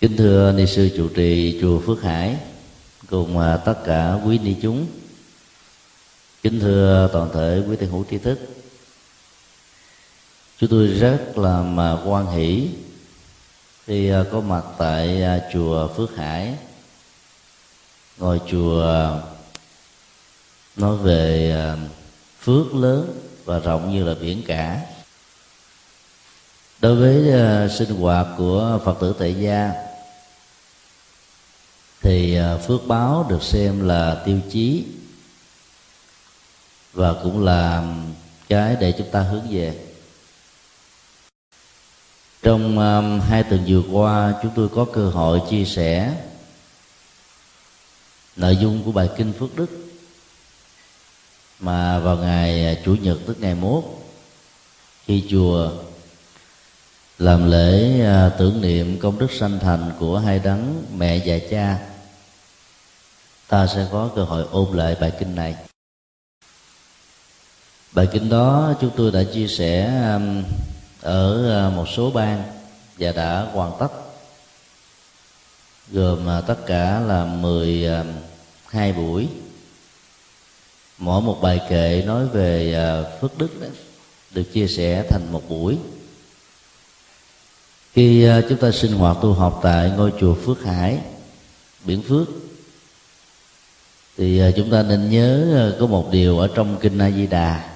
kính thưa ni sư trụ trì, chùa phước hải, cùng à, tất cả quý ni chúng. Kính thưa toàn thể quý thiền hữu tri thức. Chúng tôi rất là mà quan hỷ khi à, có mặt tại à, chùa phước hải. Ngôi chùa nói về phước lớn và rộng như là biển cả. Đối với sinh hoạt của phật tử tại gia thì à, phước báo được xem là tiêu chí và cũng là cái để chúng ta hướng về. Trong um, hai tuần vừa qua chúng tôi có cơ hội chia sẻ nội dung của bài kinh phước đức mà vào ngày à, chủ nhật tức ngày mốt khi chùa làm lễ tưởng niệm công đức sanh thành của hai đấng mẹ và cha ta sẽ có cơ hội ôn lại bài kinh này. Bài kinh đó chúng tôi đã chia sẻ um, ở uh, một số bang và đã hoàn tất gồm uh, tất cả là 12 um, buổi. Mỗi một bài kệ nói về uh, phước đức đó, được chia sẻ thành một buổi. Khi chúng ta sinh hoạt tu học tại ngôi chùa Phước Hải biển Phước thì à, chúng ta nên nhớ à, có một điều ở trong kinh A Di Đà.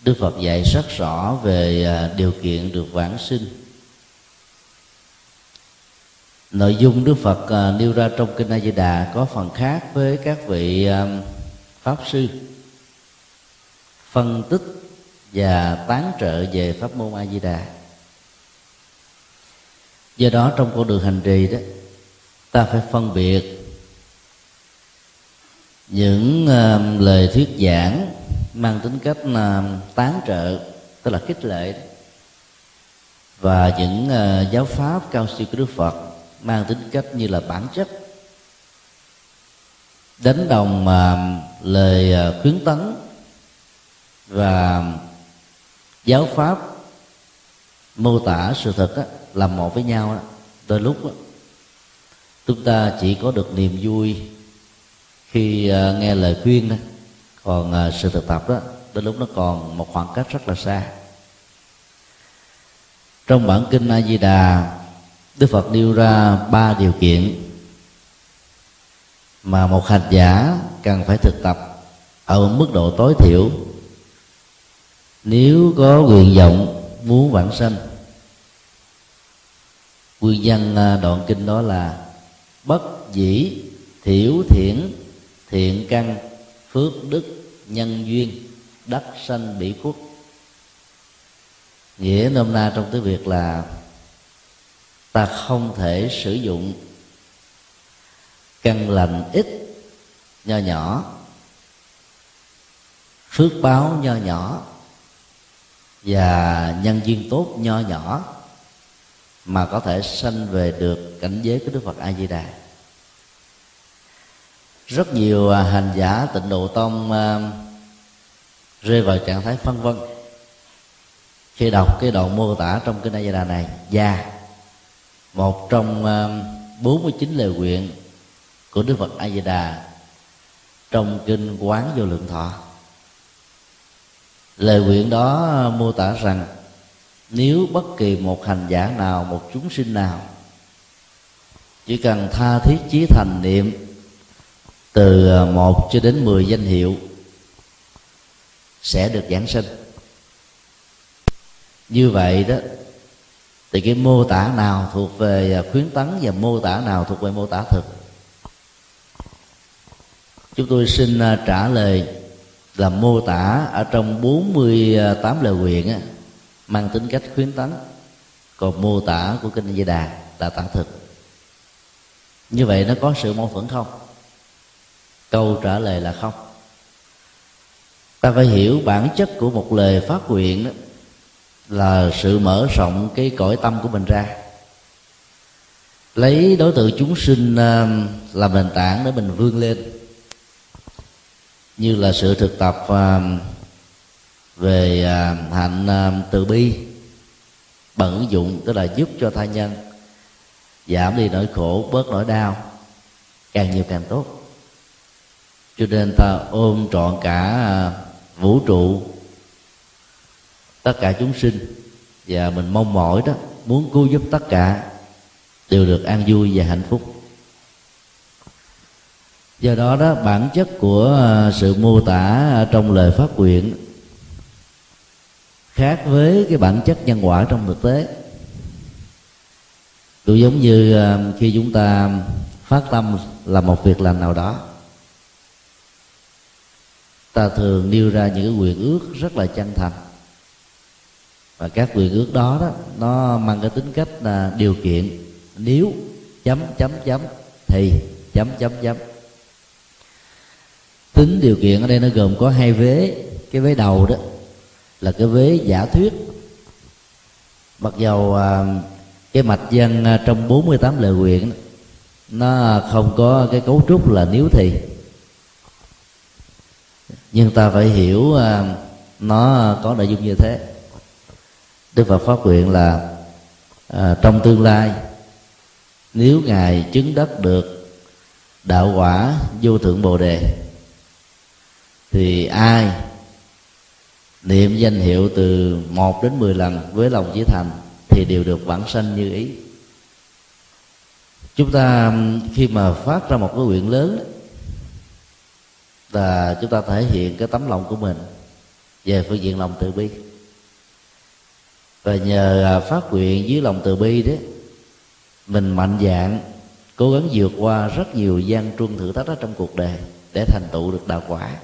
Đức Phật dạy rất rõ về à, điều kiện được vãng sinh. Nội dung Đức Phật nêu ra trong kinh A Di Đà có phần khác với các vị pháp sư. Phân tích và tán trợ về pháp môn A Di Đà. Do đó trong con đường hành trì đó, ta phải phân biệt những uh, lời thuyết giảng mang tính cách uh, tán trợ tức là khích lệ đó. và những uh, giáo pháp cao siêu của đức phật mang tính cách như là bản chất đánh đồng mà uh, lời uh, khuyến tấn và giáo pháp mô tả sự thật đó, là một với nhau đó, đôi lúc đó, chúng ta chỉ có được niềm vui khi uh, nghe lời khuyên đó còn uh, sự thực tập đó đến lúc nó còn một khoảng cách rất là xa. Trong bản kinh A Di Đà Đức Phật nêu ra ba điều kiện mà một hành giả cần phải thực tập ở mức độ tối thiểu nếu có nguyện vọng muốn vãng sanh. Nguyên văn à, đoạn kinh đó là bất dĩ thiểu thiển thiện căn, phước đức, nhân duyên đất sanh bỉ quốc. Nghĩa nôm na trong tiếng việt là, ta không thể sử dụng căn lành ít nho nhỏ, phước báo nho nhỏ, và nhân duyên tốt nho nhỏ mà có thể sanh về được cảnh giới của đức phật a di đà rất nhiều à, hành giả tịnh độ tông uh, rơi vào trạng thái phân vân. Khi đọc cái đoạn mô tả trong kinh a di đà này và một trong à, uh, 49 lời nguyện của đức phật a di đà trong kinh quán vô lượng thọ. Lời nguyện đó mô tả rằng nếu bất kỳ một hành giả nào một chúng sinh nào chỉ cần tha thiết chí thành niệm từ à, một cho đến mười danh hiệu sẽ được giảng sinh. Như vậy đó thì cái mô tả nào thuộc về à, khuyến tấn và mô tả nào thuộc về mô tả thực? Chúng tôi xin à, trả lời là mô tả ở trong 48 lời nguyện á, mang tính cách khuyến tấn. Còn mô tả của kinh di đà là tả thực. Như vậy nó có sự mâu thuẫn không? Câu trả lời là không. Ta phải hiểu bản chất của một lời phát nguyện đó là sự mở rộng cái cõi tâm của mình ra. Lấy đối tượng chúng sinh ờ, làm nền tảng để mình vươn lên. Như là sự thực tập ờ, về ờ, hạnh từ bi bằng ứng dụng, tức là giúp cho tha nhân, giảm đi nỗi khổ, bớt nỗi đau, càng nhiều càng tốt cho nên ta ôm trọn cả à, vũ trụ, tất cả chúng sinh. Và mình mong mỏi đó, muốn cứu giúp tất cả, đều được an vui và hạnh phúc. Do đó đó, bản chất của à, sự mô tả trong lời phát nguyện khác với cái bản chất nhân quả trong thực tế. Cũng giống như à, khi chúng ta phát tâm là một việc làm nào đó ta thường nêu ra những cái quyền ước rất là chân thành. Và các quyền ước đó đó, nó mang cái tính cách là điều kiện. Nếu chấm chấm chấm, thì chấm chấm chấm. Tính điều kiện ở đây nó gồm có hai vế. Cái vế đầu đó là cái vế giả thuyết. Mặc dầu à, cái mạch văn à, trong 48 lời nguyện nó không có cái cấu trúc là nếu thì nhưng ta phải hiểu à, nó có nội dung như thế. Đức phật phát nguyện là à, trong tương lai nếu ngài chứng đắc được đạo quả vô thượng bồ đề thì ai niệm danh hiệu từ một đến mười lần với lòng chí thành thì đều được vãng sanh như ý. Chúng ta khi mà phát ra một cái nguyện lớn là chúng ta thể hiện cái tấm lòng của mình về phương diện lòng từ bi. Và nhờ à, phát nguyện dưới lòng từ bi đấy mình mạnh dạng cố gắng vượt qua rất nhiều gian truân thử thách ở trong cuộc đời để thành tựu được đạo quả.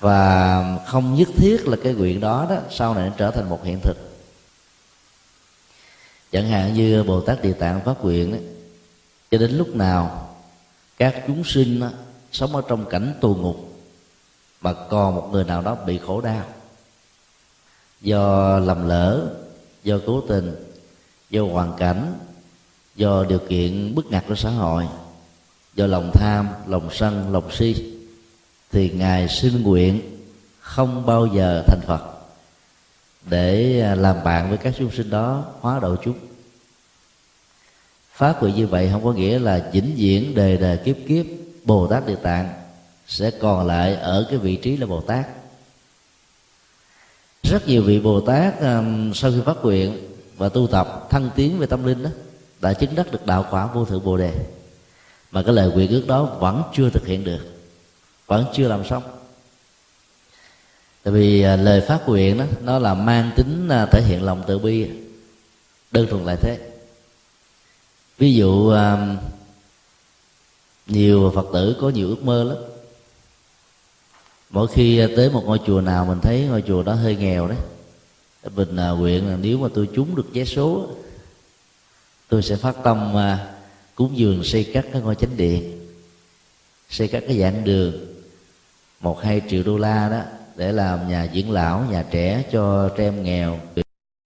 Và không nhất thiết là cái nguyện đó đó sau này nó trở thành một hiện thực. Chẳng hạn như bồ tát địa tạng phát nguyện ấy, cho đến lúc nào các chúng sinh đó, sống ở trong cảnh tù ngục. Mà còn một người nào đó bị khổ đau. Do lầm lỡ, do cố tình, do hoàn cảnh, do điều kiện bức ngặt của xã hội, do lòng tham, lòng sân, lòng si, thì ngài xin nguyện không bao giờ thành phật để à, làm bạn với các chúng sinh đó, hóa độ chúng. Phát nguyện như vậy không có nghĩa là vĩnh viễn đề đề kiếp kiếp bồ tát địa tạng sẽ còn lại ở cái vị trí là bồ tát rất nhiều vị bồ tát um, sau khi phát nguyện và tu tập thăng tiến về tâm linh đó đã chứng đắc được đạo quả vô thượng bồ đề. Mà cái lời nguyện ước đó vẫn chưa thực hiện được vẫn chưa làm xong. Tại vì à, lời phát nguyện đó nó là mang tính à, thể hiện lòng từ bi đơn thuần lại thế. Ví dụ nhiều phật tử có nhiều ước mơ lắm. Mỗi khi tới một ngôi chùa nào mình thấy ngôi chùa đó hơi nghèo đấy mình à, nguyện là nếu mà tôi trúng được vé số, tôi sẽ phát tâm à, cúng dường xây cắt cái ngôi chánh điện, xây cắt cái dạng đường, một hai triệu đô la đó để làm nhà dưỡng lão, nhà trẻ cho trẻ em nghèo,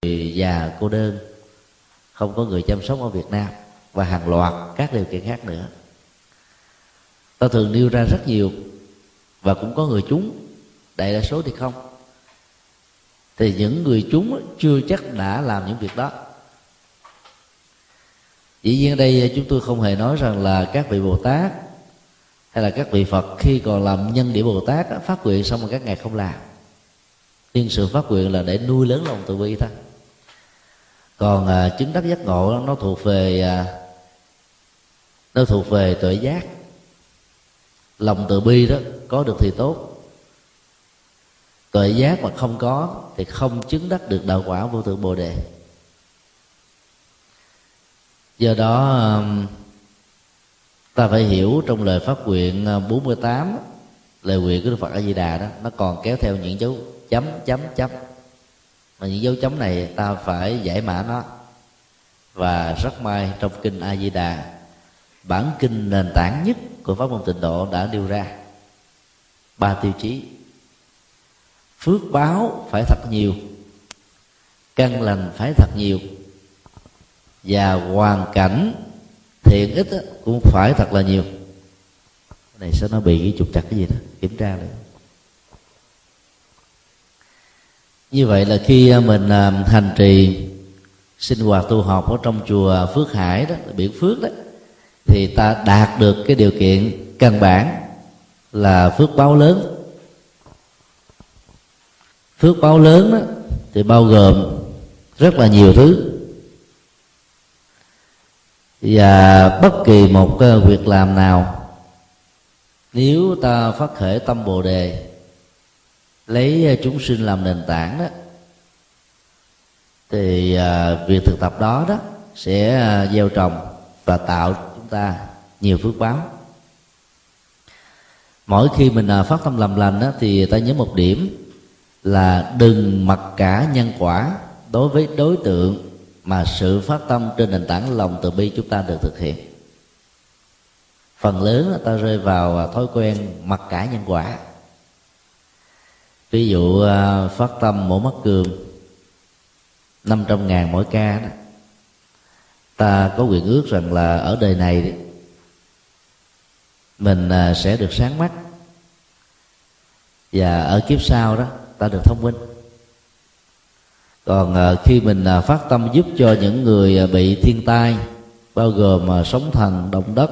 người già, cô đơn, không có người chăm sóc ở việt nam và hàng loạt các điều kiện khác nữa ta thường nêu ra rất nhiều và cũng có người chúng đại đa số thì không. Thì những người chúng chưa chắc đã làm những việc đó. Dĩ nhiên đây à, chúng tôi không hề nói rằng là các vị bồ tát hay là các vị phật khi còn làm nhân địa bồ tát phát nguyện xong rồi các ngài không làm. Nhưng sự phát nguyện là để nuôi lớn lòng từ bi thôi. Còn à, chứng đắc giác ngộ nó thuộc về à, nó thuộc về tuệ giác lòng từ bi đó, có được thì tốt. Tuệ giác mà không có thì không chứng đắc được đạo quả vô thượng bồ đề. Do đó um, ta phải hiểu trong lời phát nguyện uh, 48 lời nguyện của Đức Phật A Di Đà đó, nó còn kéo theo những dấu chấm chấm chấm. Mà những dấu chấm này ta phải giải mã nó. Và rất may trong kinh A Di Đà bản kinh nền tảng nhất của pháp môn tịnh độ đã nêu ra. Ba tiêu chí. Phước báo phải thật nhiều, căn lành phải thật nhiều, và hoàn cảnh thiện ích cũng phải thật là nhiều. Cái này sao nó bị trục chặt cái gì đó, kiểm tra lại. Như vậy là khi à, mình à, hành trì, sinh hoạt tu học ở trong chùa Phước Hải đó biển Phước đó thì ta đạt được cái điều kiện căn bản là phước báo lớn. Phước báo lớn đó, thì bao gồm rất là nhiều thứ. Và bất kỳ một việc làm nào nếu ta phát khởi tâm bồ đề lấy chúng sinh làm nền tảng đó thì à, việc thực tập đó đó sẽ à, gieo trồng và tạo ta nhiều phước báo. Mỗi khi mình à, phát tâm làm lành đó, thì ta nhớ một điểm là đừng mặc cả nhân quả đối với đối tượng mà sự phát tâm trên nền tảng lòng từ bi chúng ta được thực hiện. Phần lớn là ta rơi vào à, thói quen mặc cả nhân quả. Ví dụ à, phát tâm mổ mắt cường 500 ngàn mỗi ca đó ta có quyền ước rằng là ở đời này mình à, sẽ được sáng mắt. Và ở kiếp sau đó, ta được thông minh. Còn à, khi mình à, phát tâm giúp cho những người bị thiên tai, bao gồm sóng thần, động đất,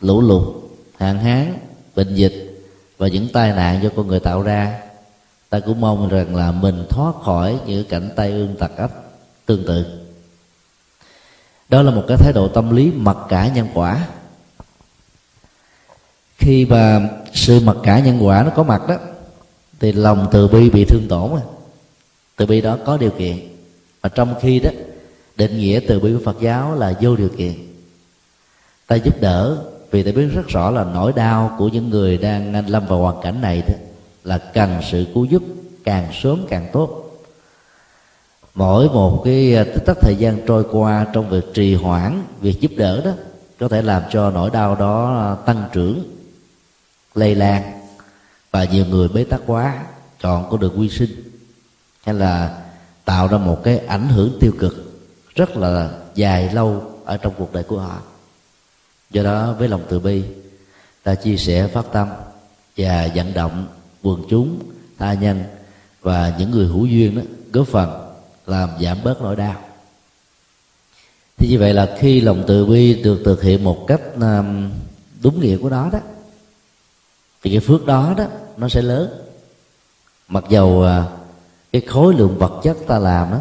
lũ lụt, hạn hán, bệnh dịch và những tai nạn do con người tạo ra, ta cũng mong rằng là mình thoát khỏi những cảnh tai ương tật ách tương tự đó là một cái thái độ tâm lý mặc cả nhân quả. Khi mà sự mặc cả nhân quả nó có mặt đó, thì lòng từ bi bị thương tổn từ bi đó có điều kiện. Mà trong khi đó, định nghĩa từ bi của phật giáo là vô điều kiện. Ta giúp đỡ vì ta biết rất rõ là nỗi đau của những người đang lâm vào hoàn cảnh này đó là cần sự cứu giúp càng sớm càng tốt mỗi một cái à, tích tắc thời gian trôi qua trong việc trì hoãn việc giúp đỡ đó, có thể làm cho nỗi đau đó à, tăng trưởng, lây lan. Và nhiều người bế tắc quá chọn con đường quy sinh. Hay là tạo ra một cái ảnh hưởng tiêu cực rất là dài lâu ở trong cuộc đời của họ. Do đó, với lòng từ bi, ta chia sẻ phát tâm và vận động quần chúng, tha nhân và những người hữu duyên đó, góp phần làm giảm bớt nỗi đau. Thì như vậy là khi lòng từ bi được thực hiện một cách đúng nghĩa của nó đó thì cái phước đó đó nó sẽ lớn. Mặc dầu à, cái khối lượng vật chất ta làm đó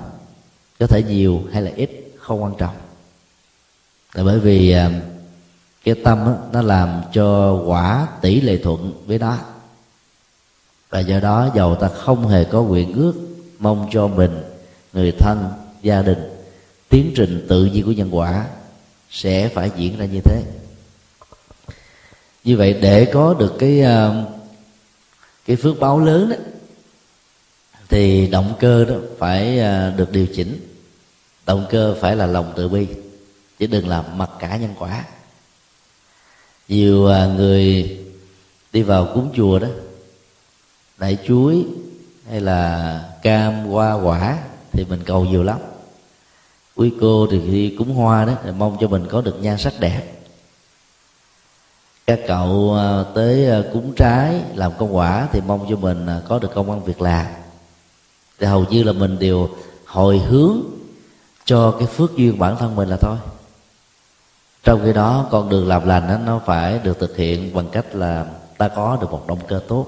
có thể nhiều hay là ít không quan trọng. Là bởi vì à, cái tâm đó, nó làm cho quả tỷ lệ thuận với nó. Và do đó dầu ta không hề có nguyện ước mong cho mình người thân, gia đình, tiến trình tự nhiên của nhân quả sẽ phải diễn ra như thế. Như vậy để có được cái ờ, cái phước báo lớn đó thì động cơ đó phải ờ, được điều chỉnh. Động cơ phải là lòng từ bi, chứ đừng làm mặc cả nhân quả. Nhiều ờ, người đi vào cúng chùa đó, đại chuối hay là cam hoa quả thì mình cầu nhiều lắm. Quý cô thì khi cúng hoa đó thì mong cho mình có được nhan sắc đẹp. Các cậu à, tới à, cúng trái làm công quả thì mong cho mình à, có được công ăn việc làm. Thì hầu như là mình đều hồi hướng cho cái phước duyên bản thân mình là thôi. Trong khi đó con đường làm lành đó, nó phải được thực hiện bằng cách là ta có được một động cơ tốt.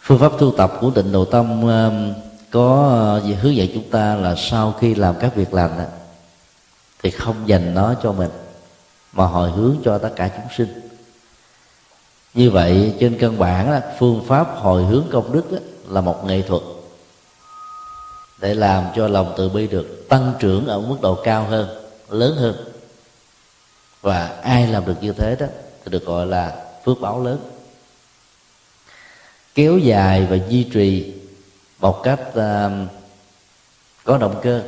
Phương pháp tu tập của tịnh độ tâm có ờ, hướng dẫn chúng ta là sau khi làm các việc làm đó, thì không dành nó cho mình mà hồi hướng cho tất cả chúng sinh. Như vậy trên căn bản đó, phương pháp hồi hướng công đức đó, là một nghệ thuật để làm cho lòng từ bi được tăng trưởng ở mức độ cao hơn lớn hơn. Và ai làm được như thế đó thì được gọi là phước báo lớn. Kéo dài và duy trì một cách uh, có động cơ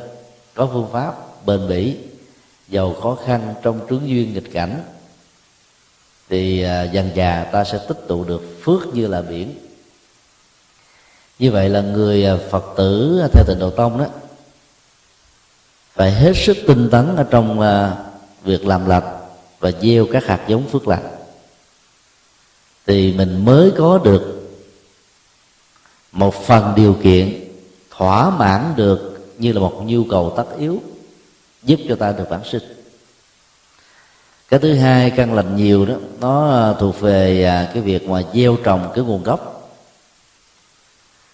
có phương pháp bền bỉ giàu khó khăn trong trướng duyên nghịch cảnh thì uh, dần già ta sẽ tích tụ được phước như là biển. Như vậy là người ờ, phật tử theo tịnh độ tông đó phải hết sức tinh tấn ở trong uh, việc làm lành và gieo các hạt giống phước lành. Thì mình mới có được một phần điều kiện thỏa mãn được như là một nhu cầu tất yếu, giúp cho ta được bản sinh. Cái thứ hai, căn lành nhiều đó, nó à, thuộc về à, cái việc mà gieo trồng cái nguồn gốc.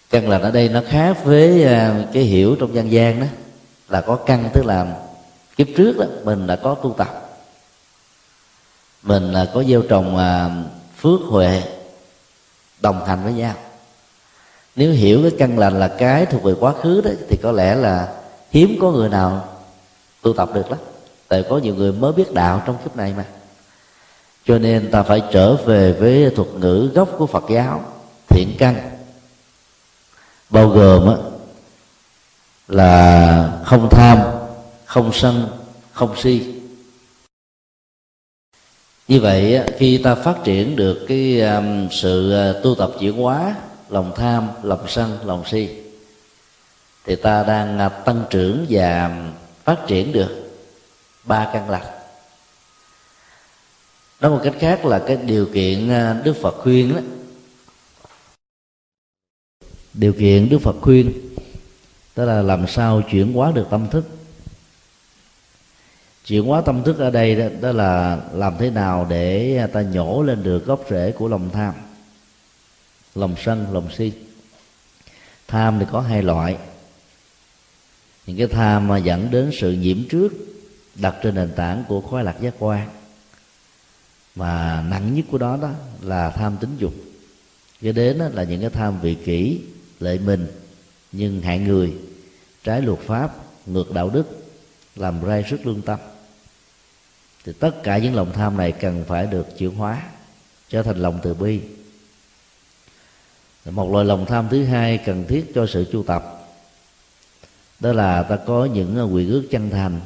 Căn lành ở đây nó khác với à, cái hiểu trong dân gian đó, là có căn tức là kiếp trước đó, mình đã có tu tập. Mình là có gieo trồng phước huệ, đồng hành với nhau nếu hiểu cái căn lành là cái thuộc về quá khứ đó thì có lẽ là hiếm có người nào tu tập được lắm. Tại có nhiều người mới biết đạo trong kiếp này mà. Cho nên ta phải trở về với thuật ngữ gốc của phật giáo thiện căn. Bao gồm á, là không tham không sân không si. Như vậy khi ta phát triển được cái um, sự à, tu tập chuyển hóa lòng tham lòng sân lòng si. Thì ta đang à, tăng trưởng và phát triển được ba căn lành. Nói một cách khác là cái điều kiện à, đức phật khuyên đó. Điều kiện đức phật khuyên đó là làm sao chuyển hóa được tâm thức. Chuyển hóa tâm thức ở đây đó, đó là làm thế nào để à, ta nhổ lên được gốc rễ của lòng tham lòng sân, lòng si. Tham thì có hai loại. Những cái tham mà dẫn đến sự nhiễm trước, đặt trên nền tảng của khoái lạc giác quan. Mà nặng nhất của đó đó là tham tính dục. Cái đến đó là những cái tham vị kỷ lợi mình, nhưng hại người, trái luật pháp, ngược đạo đức, làm rai sức lương tâm. Thì tất cả những lòng tham này cần phải được chuyển hóa, trở thành lòng từ bi một loại lòng tham thứ hai cần thiết cho sự chu tập. Đó là ta có những ờ, quy quyền ước chân thành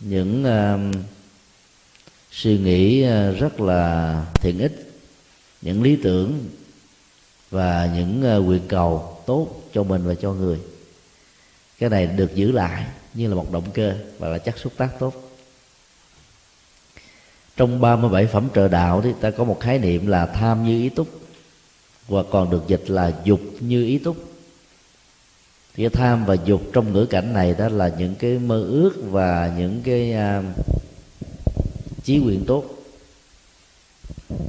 những uh, suy nghĩ ờ, rất là thiện ích những lý tưởng và những uh, nguyện cầu tốt cho mình và cho người. Cái này được giữ lại như là một động cơ và là chất xúc tác tốt. Trong 37 phẩm trợ đạo thì ta có một khái niệm là tham như ý túc và còn được dịch là dục như ý túc. Cái tham và dục trong ngữ cảnh này đó là những cái mơ ước và những cái uh, chí nguyện tốt.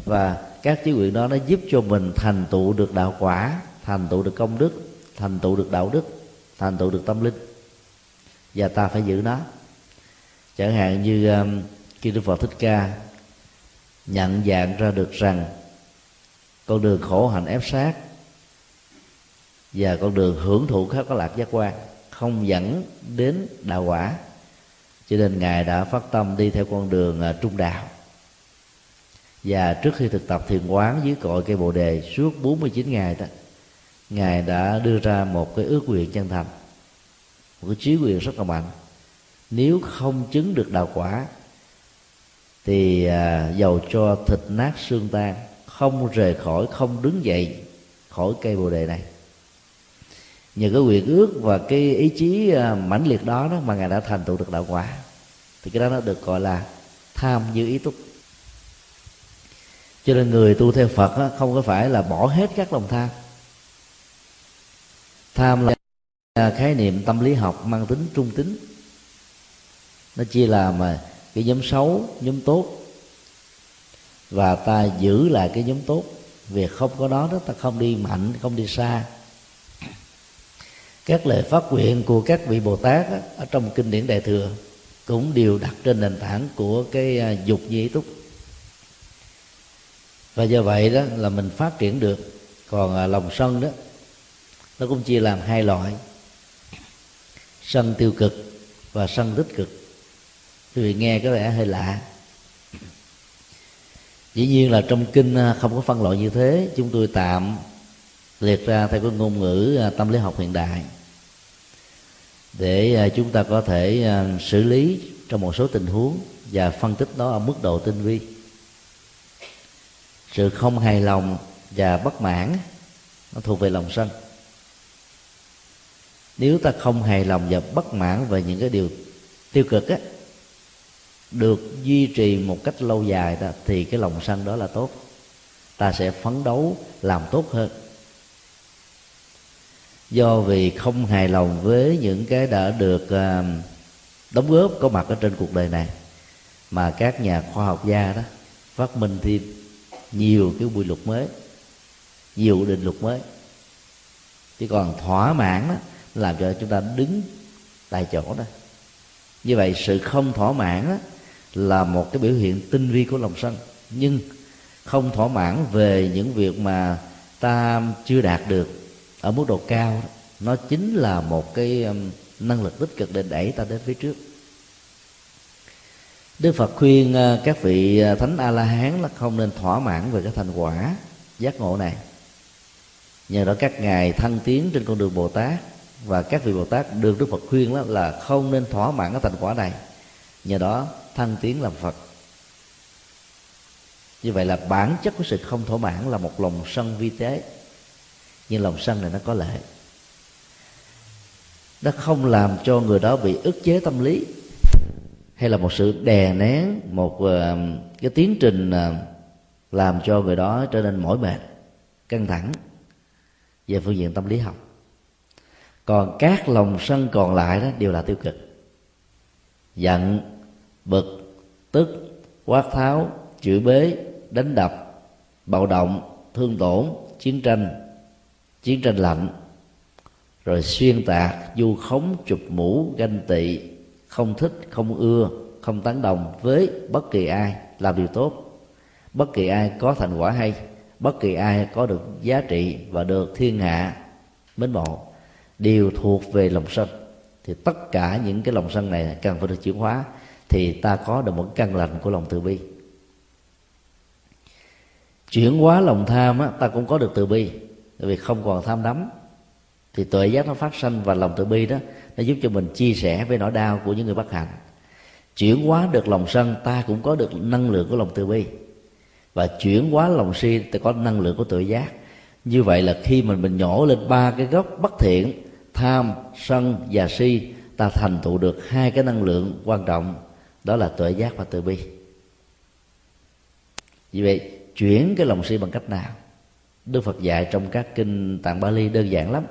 Và các chí nguyện đó nó giúp cho mình thành tựu được đạo quả thành tựu được công đức thành tựu được đạo đức thành tựu được tâm linh. Và ta phải giữ nó. Chẳng hạn như um, khi đức phật thích ca nhận dạng ra được rằng con đường khổ hạnh ép sát và con đường hưởng thụ khác có lạc giác quan không dẫn đến đạo quả. Cho nên ngài đã phát tâm đi theo con đường à, trung đạo. Và trước khi thực tập thiền quán dưới cội cây bồ đề suốt 49 ngày đó ngài đã đưa ra một cái ước nguyện chân thành một cái trí nguyện rất là mạnh. Nếu không chứng được đạo quả thì à, dầu cho thịt nát xương tan không rời khỏi không đứng dậy khỏi cây bồ đề này. Nhờ cái nguyện ước và cái ý chí à, mãnh liệt đó, đó mà ngài đã thành tựu được đạo quả thì cái đó nó được gọi là tham như ý túc. Cho nên người tu theo phật đó, không có phải là bỏ hết các lòng tham. Tham là khái niệm tâm lý học mang tính trung tính. Nó chia làm mà cái nhóm xấu nhóm tốt và ta giữ lại cái nhóm tốt. Việc không có đó đó ta không đi mạnh không đi xa. Các lời phát nguyện của các vị bồ tát đó, ở trong kinh điển đại thừa cũng đều đặt trên nền tảng của cái à, dục di túc. Và do vậy đó là mình phát triển được. Còn à, lòng sân đó nó cũng chia làm hai loại. Sân tiêu cực và sân tích cực. Quý vị nghe có vẻ hơi lạ dĩ nhiên là trong kinh à, không có phân loại như thế. Chúng tôi tạm liệt ra theo cái ngôn ngữ à, tâm lý học hiện đại để à, chúng ta có thể xử lý trong một số tình huống và phân tích nó ở mức độ tinh vi. Sự không hài lòng và bất mãn, nó thuộc về lòng sân. Nếu ta không hài lòng và bất mãn về những cái điều tiêu cực á được duy trì một cách lâu dài đó, thì cái lòng sân đó là tốt. Ta sẽ phấn đấu làm tốt hơn. Do vì không hài lòng với những cái đã được à, đóng góp có mặt ở trên cuộc đời này mà các nhà khoa học gia đó phát minh thêm nhiều cái quy luật mới nhiều định luật mới. Chỉ còn thỏa mãn đó làm cho chúng ta đứng tại chỗ đó. Như vậy sự không thỏa mãn đó, là một cái biểu hiện tinh vi của lòng sân nhưng không thỏa mãn về những việc mà ta chưa đạt được ở mức độ cao đó, nó chính là một cái um, năng lực tích cực để đẩy ta đến phía trước Đức Phật khuyên uh, các vị uh, thánh A La Hán là không nên thỏa mãn về cái thành quả giác ngộ này. Nhờ đó các ngài thăng tiến trên con đường Bồ Tát và các vị Bồ Tát được Đức Phật khuyên đó là không nên thỏa mãn cái thành quả này. Nhờ đó thăng tiến làm Phật. Như vậy là bản chất của sự không thỏa mãn là một lòng sân vi tế. Nhưng lòng sân này nó có lệ nó không làm cho người đó bị ức chế tâm lý, hay là một sự đè nén, một ờ, cái tiến trình ờ, làm cho người đó trở nên mỏi mệt, căng thẳng về phương diện tâm lý học còn các lòng sân còn lại đó đều là tiêu cực giận bực, tức, quát tháo, chửi bế, đánh đập, bạo động, thương tổn, chiến tranh chiến tranh lạnh. Rồi xuyên tạc du khống chụp mũ ganh tị, không thích, không ưa, không tán đồng với bất kỳ ai làm điều tốt. Bất kỳ ai có thành quả hay, bất kỳ ai có được giá trị và được thiên hạ mến mộ, đều thuộc về lòng sân. Thì tất cả những cái lòng sân này cần phải được chuyển hóa thì ta có được một căn lành của lòng từ bi. Chuyển hóa lòng tham á, ta cũng có được từ bi. Vì không còn tham đắm thì tuệ giác nó phát sinh và lòng từ bi đó nó giúp cho mình chia sẻ với nỗi đau của những người bất hạnh. Chuyển hóa được lòng sân ta cũng có được năng lượng của lòng từ bi. Và chuyển hóa lòng si ta có năng lượng của tự giác. Như vậy là khi mình mình nhổ lên ba cái gốc bất thiện tham sân và si ta thành tựu được hai cái năng lượng quan trọng đó là tuệ giác và từ bi. Vì vậy, chuyển cái lòng si bằng cách nào? Đức phật dạy trong các kinh tạng bali đơn giản lắm.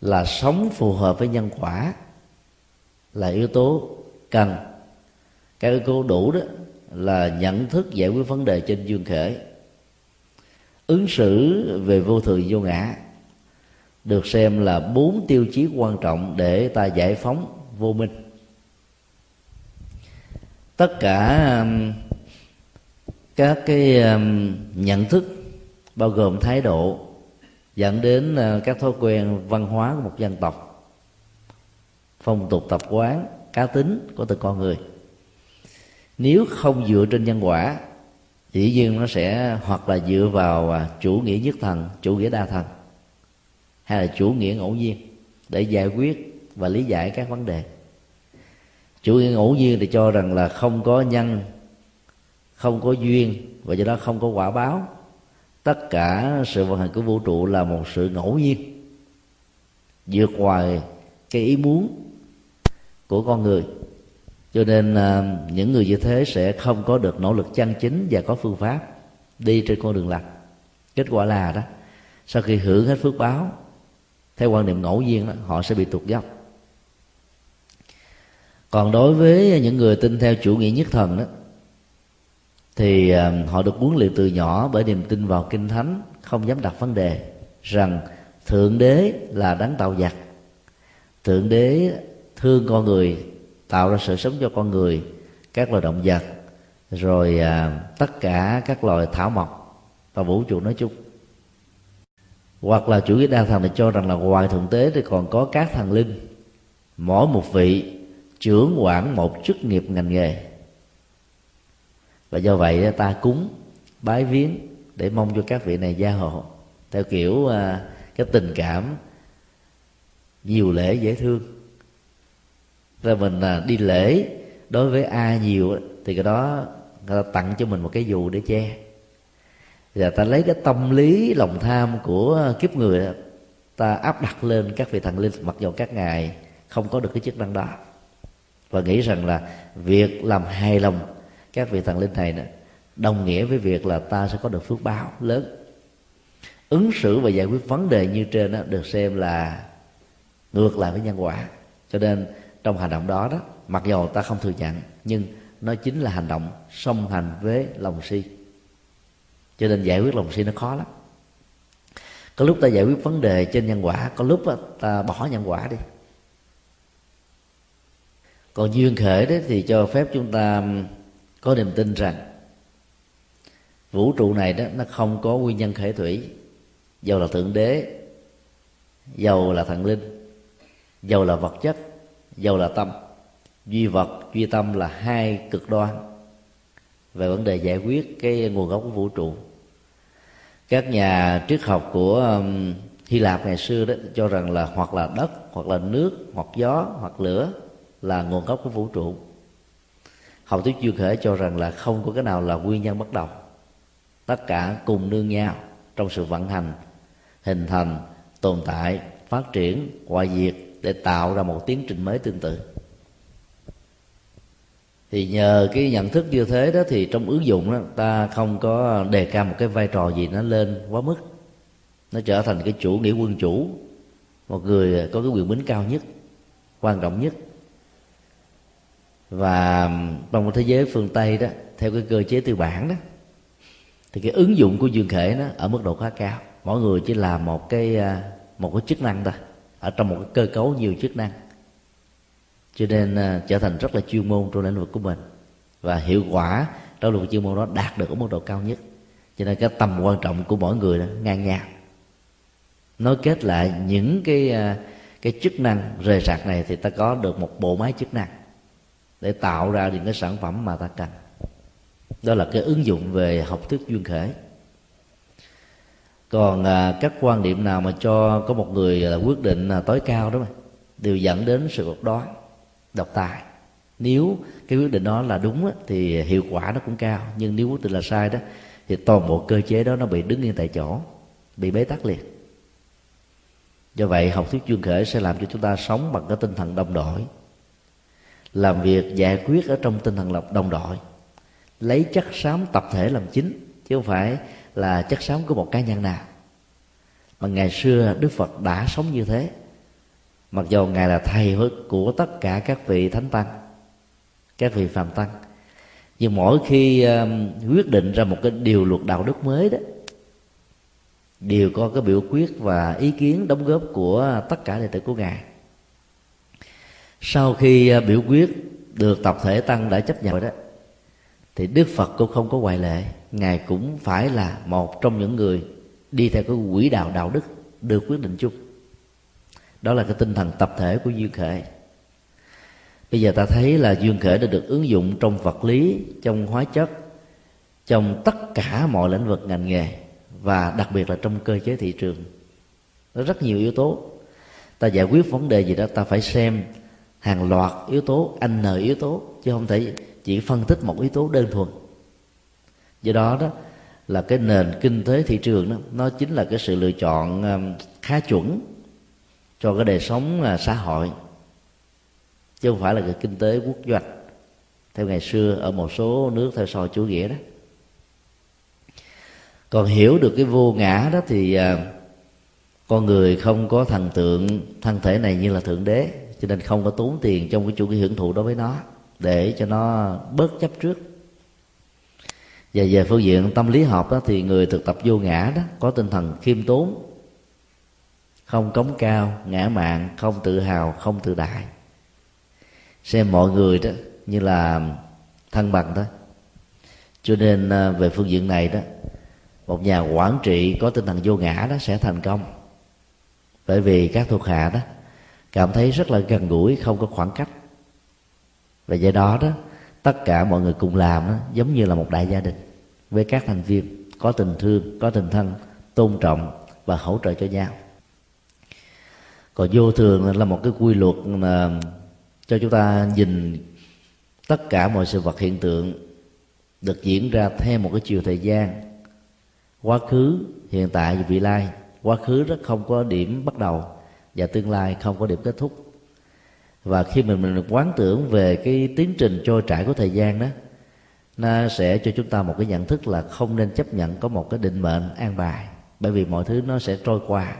Là sống phù hợp với nhân quả là yếu tố cần. Cái yếu tố đủ đó là nhận thức giải quyết vấn đề trên dương khởi ứng xử về vô thường vô ngã được xem là bốn tiêu chí quan trọng để ta giải phóng vô minh tất cả um, các cái um, nhận thức, bao gồm thái độ, dẫn đến uh, các thói quen văn hóa của một dân tộc. Phong tục tập quán, cá tính của từng con người. Nếu không dựa trên nhân quả, dĩ nhiên nó sẽ hoặc là dựa vào à, chủ nghĩa nhất thần, chủ nghĩa đa thần, hay là chủ nghĩa ngẫu nhiên để giải quyết và lý giải các vấn đề chủ nghĩa ngẫu nhiên thì cho rằng là không có nhân không có duyên và do đó không có quả báo. Tất cả sự vận hành của vũ trụ là một sự ngẫu nhiên vượt ngoài cái ý muốn của con người. Cho nên à, những người như thế sẽ không có được nỗ lực chân chính và có phương pháp đi trên con đường lành. Kết quả là đó sau khi hưởng hết phước báo theo quan niệm ngẫu nhiên đó, họ sẽ bị tụt dốc còn đối với những người tin theo chủ nghĩa nhất thần đó thì à, họ được huấn luyện từ nhỏ bởi niềm tin vào kinh thánh không dám đặt vấn đề rằng thượng đế là đáng tạo vật. Thượng đế thương con người tạo ra sự sống cho con người các loài động vật rồi à, tất cả các loài thảo mộc và vũ trụ nói chung. Hoặc là chủ nghĩa đa thần thì cho rằng là ngoài thượng đế thì còn có các thần linh. Mỗi một vị trưởng quản một chức nghiệp ngành nghề. Và do vậy ta cúng, bái viếng để mong cho các vị này gia hộ. Theo kiểu à, cái tình cảm nhiều lễ dễ thương. Rồi mình à, đi lễ đối với ai nhiều thì cái đó người ta tặng cho mình một cái dù để che. Và ta lấy cái tâm lý, lòng tham của kiếp người ta áp đặt lên các vị thần linh, mặc dù các ngài không có được cái chức năng đó và nghĩ rằng là việc làm hài lòng các vị thần linh này đó đồng nghĩa với việc là ta sẽ có được phước báo lớn. Ứng xử và giải quyết vấn đề như trên đó được xem là ngược lại với nhân quả. Cho nên trong hành động đó đó, mặc dù ta không thừa nhận, nhưng nó chính là hành động song hành với lòng si. Cho nên giải quyết lòng si nó khó lắm. Có lúc ta giải quyết vấn đề trên nhân quả, có lúc ta bỏ nhân quả đi còn duyên khởi đấy thì cho phép chúng ta có niềm tin rằng vũ trụ này đó, nó không có nguyên nhân khởi thủy. Dầu là thượng đế, dầu là thần linh, dầu là vật chất, dầu là tâm. Duy vật, duy tâm là hai cực đoan. Về vấn đề giải quyết cái nguồn gốc của vũ trụ. Các nhà triết học của Hy Lạp ngày xưa đó cho rằng là hoặc là đất, hoặc là nước, hoặc gió, hoặc lửa là nguồn gốc của vũ trụ. Học thuyết duyên khởi cho rằng là không có cái nào là nguyên nhân bắt đầu. Tất cả cùng nương nhau trong sự vận hành, hình thành, tồn tại, phát triển hoại diệt để tạo ra một tiến trình mới tương tự. Thì nhờ cái nhận thức như thế đó thì trong ứng dụng đó, ta không có đề cao một cái vai trò gì nó lên quá mức. Nó trở thành cái chủ nghĩa quân chủ, một người có cái quyền bính cao nhất, quan trọng nhất và trong một thế giới phương tây đó theo cái cơ chế tư bản đó thì cái ứng dụng của dương khể nó ở mức độ khá cao. Mỗi người chỉ là một cái à, một cái chức năng thôi ở trong một cái cơ cấu nhiều chức năng. Cho nên uh, trở thành rất là chuyên môn trong lĩnh vực của mình. Và hiệu quả trong lĩnh vực chuyên môn đó đạt được ở mức độ cao nhất. Cho nên cái tầm quan trọng của mỗi người đó ngang nhau. Nói kết lại những cái uh, cái chức năng rời rạc này thì ta có được một bộ máy chức năng để tạo ra những cái sản phẩm mà ta cần. Đó là cái ứng dụng về học thuyết duyên khởi còn à, các quan điểm nào mà cho có một người là quyết định là tối cao đó mà đều dẫn đến sự độc đoán độc tài. Nếu cái quyết định đó là đúng thì hiệu quả nó cũng cao. Nhưng nếu quyết định là sai đó thì toàn bộ cơ chế đó nó bị đứng yên tại chỗ bị bế tắc liền. Do vậy học thuyết chuyên khởi sẽ làm cho chúng ta sống bằng cái tinh thần đồng đội làm việc giải quyết ở trong tinh thần lập đồng đội. Lấy chất xám tập thể làm chính chứ không phải là chất xám của một cá nhân nào. Mà ngày xưa đức phật đã sống như thế. Mặc dù ngài là thầy của tất cả các vị thánh tăng các vị phàm tăng nhưng mỗi khi um, quyết định ra một cái điều luật đạo đức mới đó đều có cái biểu quyết và ý kiến đóng góp của tất cả đệ tử của ngài sau khi à, biểu quyết được tập thể tăng đã chấp nhận rồi đó, thì đức phật cũng không có ngoại lệ. Ngài cũng phải là một trong những người đi theo cái quỹ đạo đạo đức được quyết định chung. Đó là cái tinh thần tập thể của duyên khởi bây giờ ta thấy là duyên khởi đã được ứng dụng trong vật lý, trong hóa chất, trong tất cả mọi lĩnh vực ngành nghề, và đặc biệt là trong cơ chế thị trường. Nó rất nhiều yếu tố. Ta giải quyết vấn đề gì đó, ta phải xem hàng loạt yếu tố n yếu tố, chứ không thể chỉ phân tích một yếu tố đơn thuần. Do đó đó, là cái nền kinh tế thị trường đó, nó chính là cái sự lựa chọn um, khá chuẩn cho cái đời sống à, xã hội, chứ không phải là cái kinh tế quốc doanh, theo ngày xưa ở một số nước theo soi chủ nghĩa đó. Còn hiểu được cái vô ngã đó thì à, con người không có thần tượng, thân thể này như là thượng đế cho nên không có tốn tiền trong cái chu kỳ hưởng thụ đối với nó, để cho nó bớt chấp trước. Và về phương diện tâm lý học đó, thì người thực tập vô ngã đó, có tinh thần khiêm tốn, không cống cao, ngã mạn, không tự hào, không tự đại. Xem mọi người đó, như là thân bằng thôi. Cho nên à, về phương diện này đó, một nhà quản trị có tinh thần vô ngã đó sẽ thành công. Bởi vì các thuộc hạ đó cảm thấy rất là gần gũi không có khoảng cách. Và do đó đó tất cả mọi người cùng làm đó, giống như là một đại gia đình với các thành viên có tình thương có tình thân tôn trọng và hỗ trợ cho nhau. Còn vô thường là một cái quy luật mà cho chúng ta nhìn tất cả mọi sự vật hiện tượng được diễn ra theo một cái chiều thời gian. Quá khứ hiện tại và vị lai. Quá khứ rất không có điểm bắt đầu và tương lai không có điểm kết thúc. Và khi mình mình quán tưởng về cái tiến trình trôi trải của thời gian đó nó sẽ cho chúng ta một cái nhận thức là không nên chấp nhận có một cái định mệnh an bài. Bởi vì mọi thứ nó sẽ trôi qua.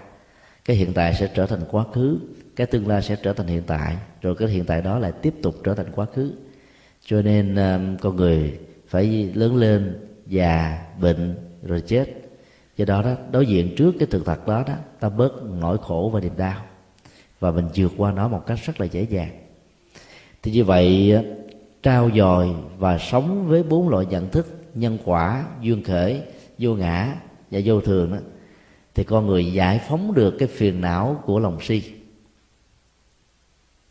Cái hiện tại sẽ trở thành quá khứ cái tương lai sẽ trở thành hiện tại. Rồi cái hiện tại đó lại tiếp tục trở thành quá khứ. Cho nên um, con người phải lớn lên già bệnh rồi chết. Do đó đó đối diện trước cái thực thật đó đó ta bớt nỗi khổ và niềm đau và mình vượt qua nó một cách rất là dễ dàng. Thì như vậy trao dồi và sống với bốn loại nhận thức, nhân quả, duyên khởi, vô ngã và vô thường đó, thì con người giải phóng được cái phiền não của lòng si.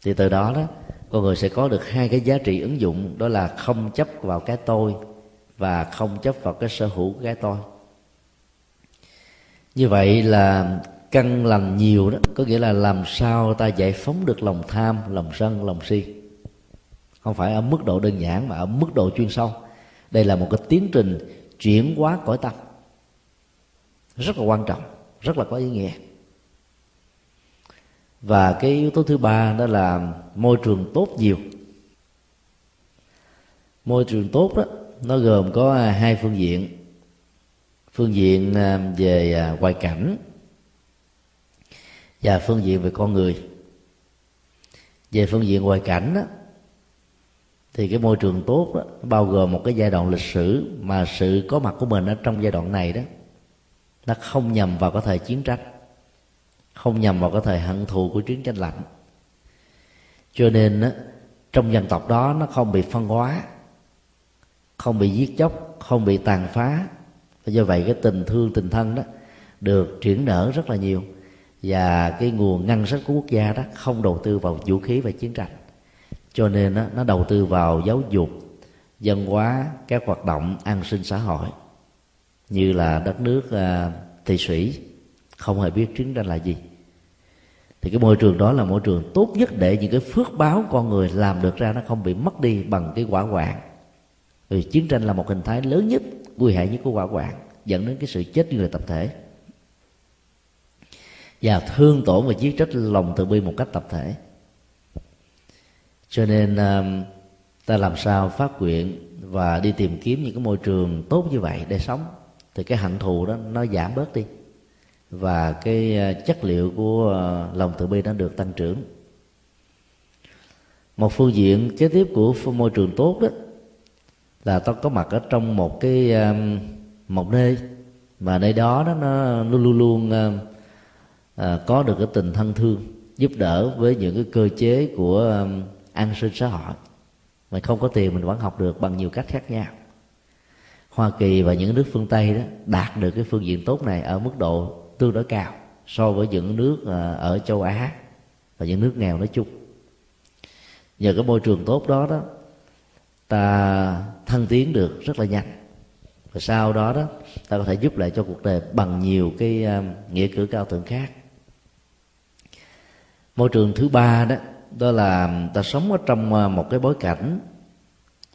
Thì từ đó đó, con người sẽ có được hai cái giá trị ứng dụng, đó là không chấp vào cái tôi và không chấp vào cái sở hữu của cái tôi. Như vậy là căn lành nhiều đó, có nghĩa là làm sao ta giải phóng được lòng tham, lòng sân, lòng si. Không phải ở mức độ đơn giản mà ở mức độ chuyên sâu. Đây là một cái tiến trình chuyển hóa cõi tâm. Rất là quan trọng, rất là có ý nghĩa. Và cái yếu tố thứ ba đó là môi trường tốt nhiều. Môi trường tốt đó, nó gồm có hai phương diện. Phương diện à, về à, ngoại cảnh và phương diện về con người. Về phương diện ngoại cảnh đó, thì cái môi trường tốt đó, bao gồm một cái giai đoạn lịch sử mà sự có mặt của mình ở trong giai đoạn này đó nó không nhằm vào cái thời chiến tranh không nhằm vào cái thời hận thù của chiến tranh lạnh. Cho nên đó, trong dân tộc đó nó không bị phân hóa không bị giết chóc không bị tàn phá. Và do vậy cái tình thương tình thân đó được triển nở rất là nhiều và cái nguồn ngân sách của quốc gia đó không đầu tư vào vũ khí và chiến tranh. Cho nên đó, nó đầu tư vào giáo dục dân hóa các hoạt động an sinh xã hội. Như là đất nước à, uh, thị sĩ không hề biết chiến tranh là gì. Thì cái môi trường đó là môi trường tốt nhất để những cái phước báo con người làm được ra nó không bị mất đi bằng cái quả quạng. vì ừ, chiến tranh là một hình thái lớn nhất nguy hại nhất của quả quạng dẫn đến cái sự chết người tập thể và thương tổn và giết trách lòng từ bi một cách tập thể. Cho nên um, ta làm sao phát nguyện và đi tìm kiếm những cái môi trường tốt như vậy để sống, thì cái hận thù đó nó giảm bớt đi. Và cái uh, chất liệu của uh, lòng từ bi nó được tăng trưởng. Một phương diện kế tiếp của môi trường tốt đó là ta có mặt ở trong một cái um, một nơi, mà nơi đó đó nó luôn luôn luôn à, có được cái tình thân thương giúp đỡ với những cái cơ chế của um, an sinh xã hội. Mà không có tiền mình vẫn học được bằng nhiều cách khác nhau. Hoa kỳ và những nước phương tây đó đạt được cái phương diện tốt này ở mức độ tương đối cao so với những nước ờ, ở châu á và những nước nghèo nói chung. Nhờ cái môi trường tốt đó đó ta thăng tiến được rất là nhanh. Và sau đó đó ta có thể giúp lại cho cuộc đời bằng nhiều cái uh, nghĩa cử cao thượng khác môi trường thứ ba đó đó là ta sống ở trong ờ, một cái bối cảnh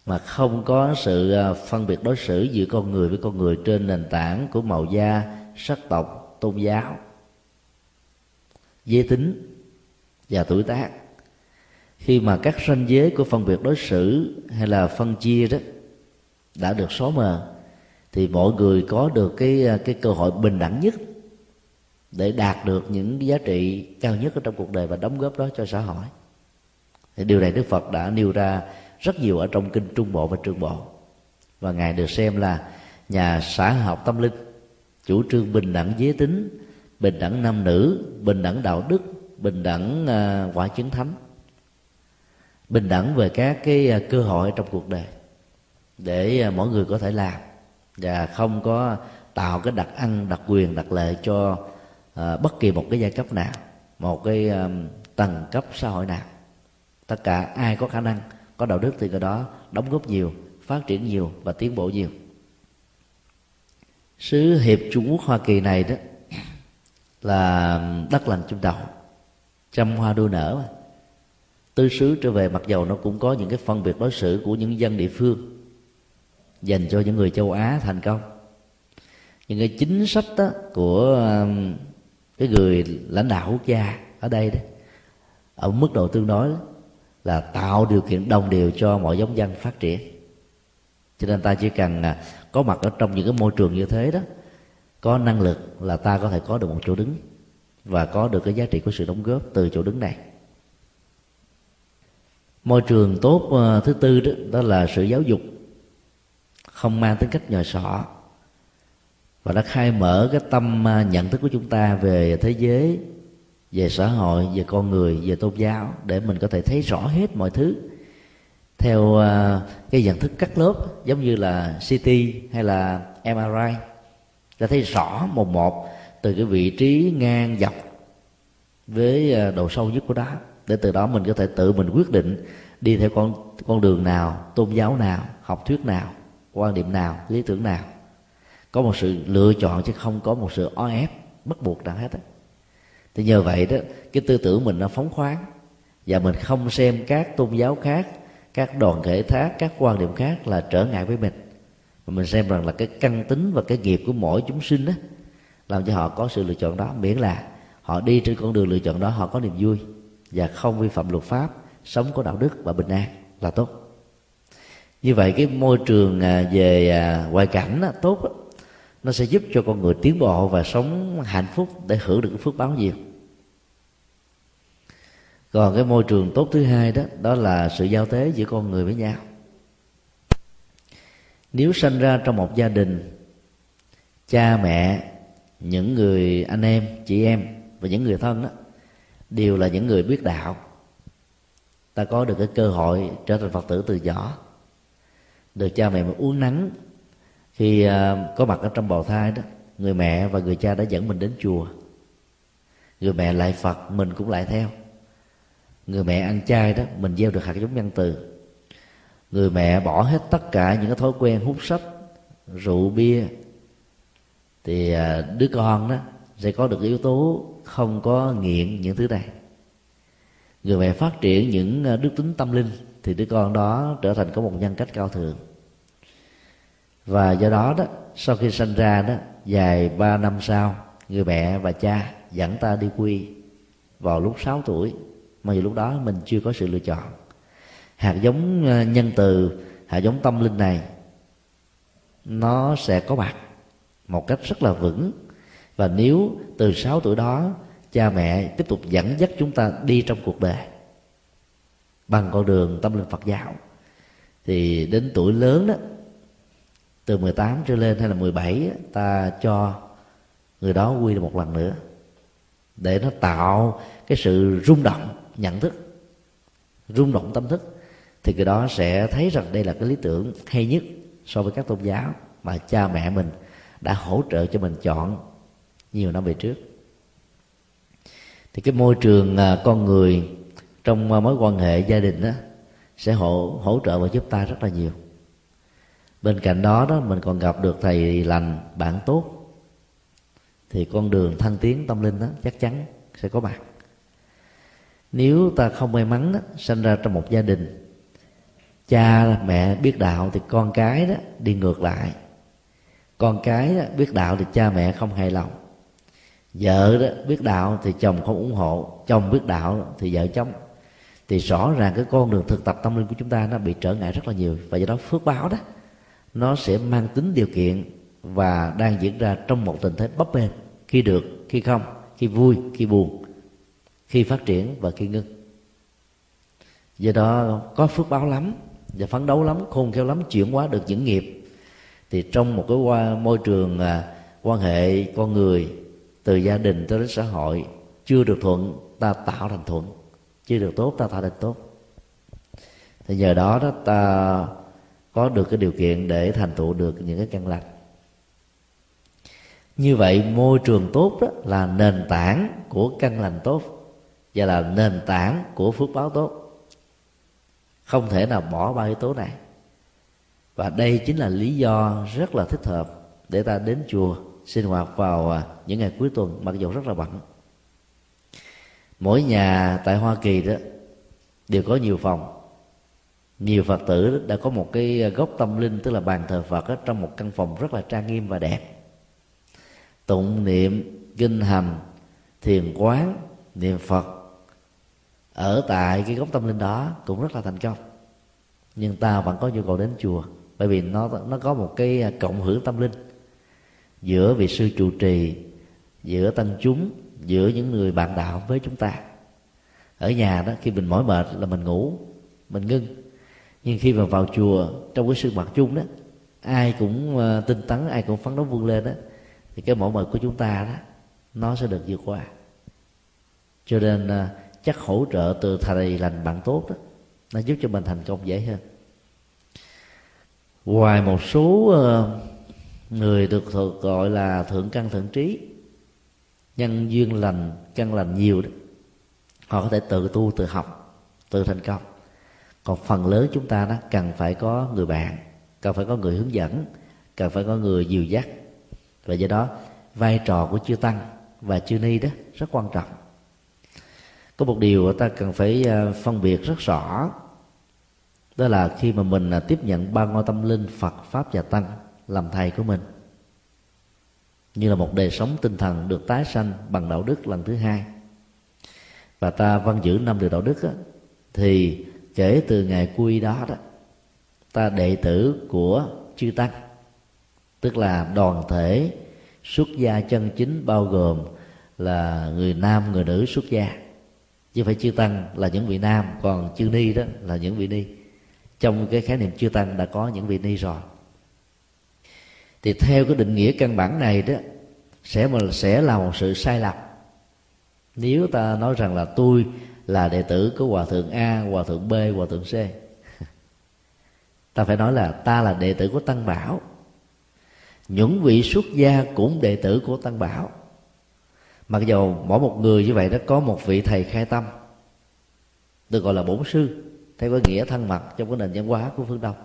mà không có sự ờ, phân biệt đối xử giữa con người với con người trên nền tảng của màu da, sắc tộc, tôn giáo, giới tính và tuổi tác. Khi mà các ranh giới của phân biệt đối xử hay là phân chia đó đã được xóa mờ, thì mọi người có được cái ờ, cái cơ hội bình đẳng nhất để đạt được những giá trị cao nhất ở trong cuộc đời và đóng góp đó cho xã hội. Thì điều này đức phật đã nêu ra rất nhiều ở trong kinh trung bộ và Trường bộ. Và ngài được xem là nhà xã học tâm linh chủ trương bình đẳng giới tính bình đẳng nam nữ bình đẳng đạo đức bình đẳng uh, quả chứng thánh bình đẳng về các cái à, cơ hội trong cuộc đời để à, mỗi người có thể làm và không có tạo cái đặc ăn đặc quyền đặc lệ cho à, bất kỳ một cái giai cấp nào một cái um, tầng cấp xã hội nào tất cả ai có khả năng có đạo đức thì cái đó đóng góp nhiều phát triển nhiều và tiến bộ nhiều. Sứ hiệp trung quốc hoa kỳ này đó là đất lành chung đầu trăm hoa đua nở mà. Tứ xứ trở về mặc dầu nó cũng có những cái phân biệt đối xử của những dân địa phương dành cho những người châu á thành công. Những cái chính sách đó của cái người lãnh đạo quốc gia ở đây đó ở mức độ tương đối đó, là tạo điều kiện đồng đều cho mọi giống dân phát triển. Cho nên ta chỉ cần à, có mặt ở trong những cái môi trường như thế đó có năng lực là ta có thể có được một chỗ đứng và có được cái giá trị của sự đóng góp từ chỗ đứng này. Môi trường tốt ờ, thứ tư đó, đó là sự giáo dục không mang tính cách nhờ sọ và nó khai mở cái tâm à, nhận thức của chúng ta về thế giới, về xã hội, về con người, về tôn giáo, để mình có thể thấy rõ hết mọi thứ. Theo à, cái nhận thức cắt lớp, giống như là CT hay là MRI ta thấy rõ một một từ cái vị trí ngang dọc với à, độ sâu nhất của đó. Để từ đó mình có thể tự mình quyết định đi theo con con đường nào, tôn giáo nào, học thuyết nào, quan điểm nào, lý tưởng nào có một sự lựa chọn chứ không có một sự o ép, bắt buộc nào hết á. Thì nhờ vậy đó, cái tư tưởng mình nó phóng khoáng và mình không xem các tôn giáo khác, các đoàn thể khác các quan điểm khác là trở ngại với mình. Mà mình xem rằng là cái căn tính và cái nghiệp của mỗi chúng sinh đó làm cho họ có sự lựa chọn đó. Miễn là họ đi trên con đường lựa chọn đó, họ có niềm vui và không vi phạm luật pháp, sống có đạo đức và bình an là tốt. Như vậy cái môi trường à, về à, ngoại cảnh tốt nó sẽ giúp cho con người tiến bộ và sống hạnh phúc để hưởng được cái phước báo nhiều. Còn cái môi trường tốt thứ hai đó đó là sự giao tế giữa con người với nhau. Nếu sinh ra trong một gia đình, cha mẹ, những người anh em, chị em và những người thân đó đều là những người biết đạo. Ta có được cái cơ hội trở thành phật tử từ nhỏ. Được cha mẹ mà uống nắng khi à, có mặt ở trong bào thai đó, người mẹ và người cha đã dẫn mình đến chùa. Người mẹ lại phật, mình cũng lại theo. Người mẹ ăn chay đó, mình gieo được hạt giống nhân từ. Người mẹ bỏ hết tất cả những cái thói quen hút sách, rượu bia. Thì à, đứa con đó sẽ có được yếu tố không có nghiện những thứ này. Người mẹ phát triển những à, đức tính tâm linh thì đứa con đó trở thành có một nhân cách cao thượng và do đó đó, sau khi sinh ra đó, dài ba năm sau, người mẹ và cha dẫn ta đi quy. Vào lúc 6 tuổi mà dù lúc đó mình chưa có sự lựa chọn. Hạt giống ờ, nhân từ, hạt giống tâm linh này, nó sẽ có mặt một cách rất là vững. Và nếu từ 6 tuổi đó, cha mẹ tiếp tục dẫn dắt chúng ta đi trong cuộc đời bằng con đường tâm linh Phật giáo, thì đến tuổi lớn đó từ 18 trở lên hay là 17 ta cho người đó quy một lần nữa. Để nó tạo cái sự rung động, nhận thức, rung động tâm thức, thì cái đó sẽ thấy rằng đây là cái lý tưởng hay nhất so với các tôn giáo mà cha mẹ mình đã hỗ trợ cho mình chọn nhiều năm về trước. Thì cái môi trường à, con người trong à, mối quan hệ gia đình đó sẽ hỗ hỗ trợ và giúp ta rất là nhiều bên cạnh đó đó mình còn gặp được thầy lành bạn tốt. Thì con đường thăng tiến tâm linh đó chắc chắn sẽ có mặt. Nếu ta không may mắn đó, sinh ra trong một gia đình cha mẹ biết đạo thì con cái đó đi ngược lại. Con cái đó, biết đạo thì cha mẹ không hài lòng. Vợ đó biết đạo thì chồng không ủng hộ. Chồng biết đạo thì vợ chống thì rõ ràng cái con đường thực tập tâm linh của chúng ta nó bị trở ngại rất là nhiều. Và do đó phước báo đó nó sẽ mang tính điều kiện và đang diễn ra trong một tình thế bấp bênh. Khi được, khi không, khi vui, khi buồn, khi phát triển và khi ngưng. Do đó, có phước báo lắm và phấn đấu lắm, khôn khéo lắm, chuyển hóa được những nghiệp. Thì trong một cái môi trường à, quan hệ con người, từ gia đình tới đến xã hội, chưa được thuận, ta tạo thành thuận. Chưa được tốt, ta tạo thành tốt. Thì nhờ đó đó, ta có được cái điều kiện để thành tựu được những cái căn lành. Như vậy, môi trường tốt đó là nền tảng của căn lành tốt và là nền tảng của phước báo tốt. Không thể nào bỏ ba yếu tố này. Và đây chính là lý do rất là thích hợp để ta đến chùa, sinh hoạt vào à, những ngày cuối tuần, mặc dù rất là bận. Mỗi nhà tại hoa kỳ đó đều có nhiều phòng nhiều phật tử đã có một cái gốc tâm linh, tức là bàn thờ phật ở trong một căn phòng rất là trang nghiêm và đẹp. Tụng niệm, kinh hành, thiền quán, niệm phật ở tại cái gốc tâm linh đó cũng rất là thành công. Nhưng ta vẫn có nhu cầu đến chùa, bởi vì nó nó có một cái cộng hưởng tâm linh giữa vị sư trụ trì, giữa tăng chúng, giữa những người bạn đạo với chúng ta. Ở nhà đó, khi mình mỏi mệt là mình ngủ, mình ngưng nhưng khi mà vào chùa, trong cái sự mặt chung đó, ai cũng ờ, tinh tấn, ai cũng phấn đấu vươn lên đó, thì cái mẫu mực của chúng ta đó, nó sẽ được vượt qua. Cho nên ờ, chắc hỗ trợ từ thầy lành bạn tốt đó, nó giúp cho mình thành công dễ hơn. Ngoài một số ờ, người được gọi là thượng căn thượng trí, nhân duyên lành, căn lành nhiều đó, họ có thể tự tu, tự học, tự thành công còn phần lớn chúng ta đó cần phải có người bạn cần phải có người hướng dẫn cần phải có người dìu dắt. Và do đó vai trò của chư tăng và chư ni đó rất quan trọng. Có một điều ta cần phải ờ, phân biệt rất rõ đó là khi mà mình ờ, tiếp nhận ba ngôi tâm linh phật pháp và tăng làm thầy của mình như là một đời sống tinh thần được tái sanh bằng đạo đức lần thứ hai và ta văn giữ năm điều đạo đức á, thì kể từ ngày quy đó đó, ta đệ tử của chư tăng, tức là đoàn thể xuất gia chân chính bao gồm là người nam, người nữ xuất gia. Chứ phải chư tăng là những vị nam, còn chư ni đó là những vị ni. Trong cái khái niệm chư tăng đã có những vị ni rồi. Thì theo cái định nghĩa căn bản này đó, sẽ mà sẽ là một sự sai lầm. Nếu ta nói rằng là tôi là đệ tử của hòa thượng a, hòa thượng b, hòa thượng c. Ta phải nói là ta là đệ tử của tăng bảo. Những vị xuất gia cũng đệ tử của tăng bảo. Mặc dầu mỗi một người như vậy đó có một vị thầy khai tâm, được gọi là bổn sư, theo cái nghĩa thân mật trong cái nền văn hóa của phương đông.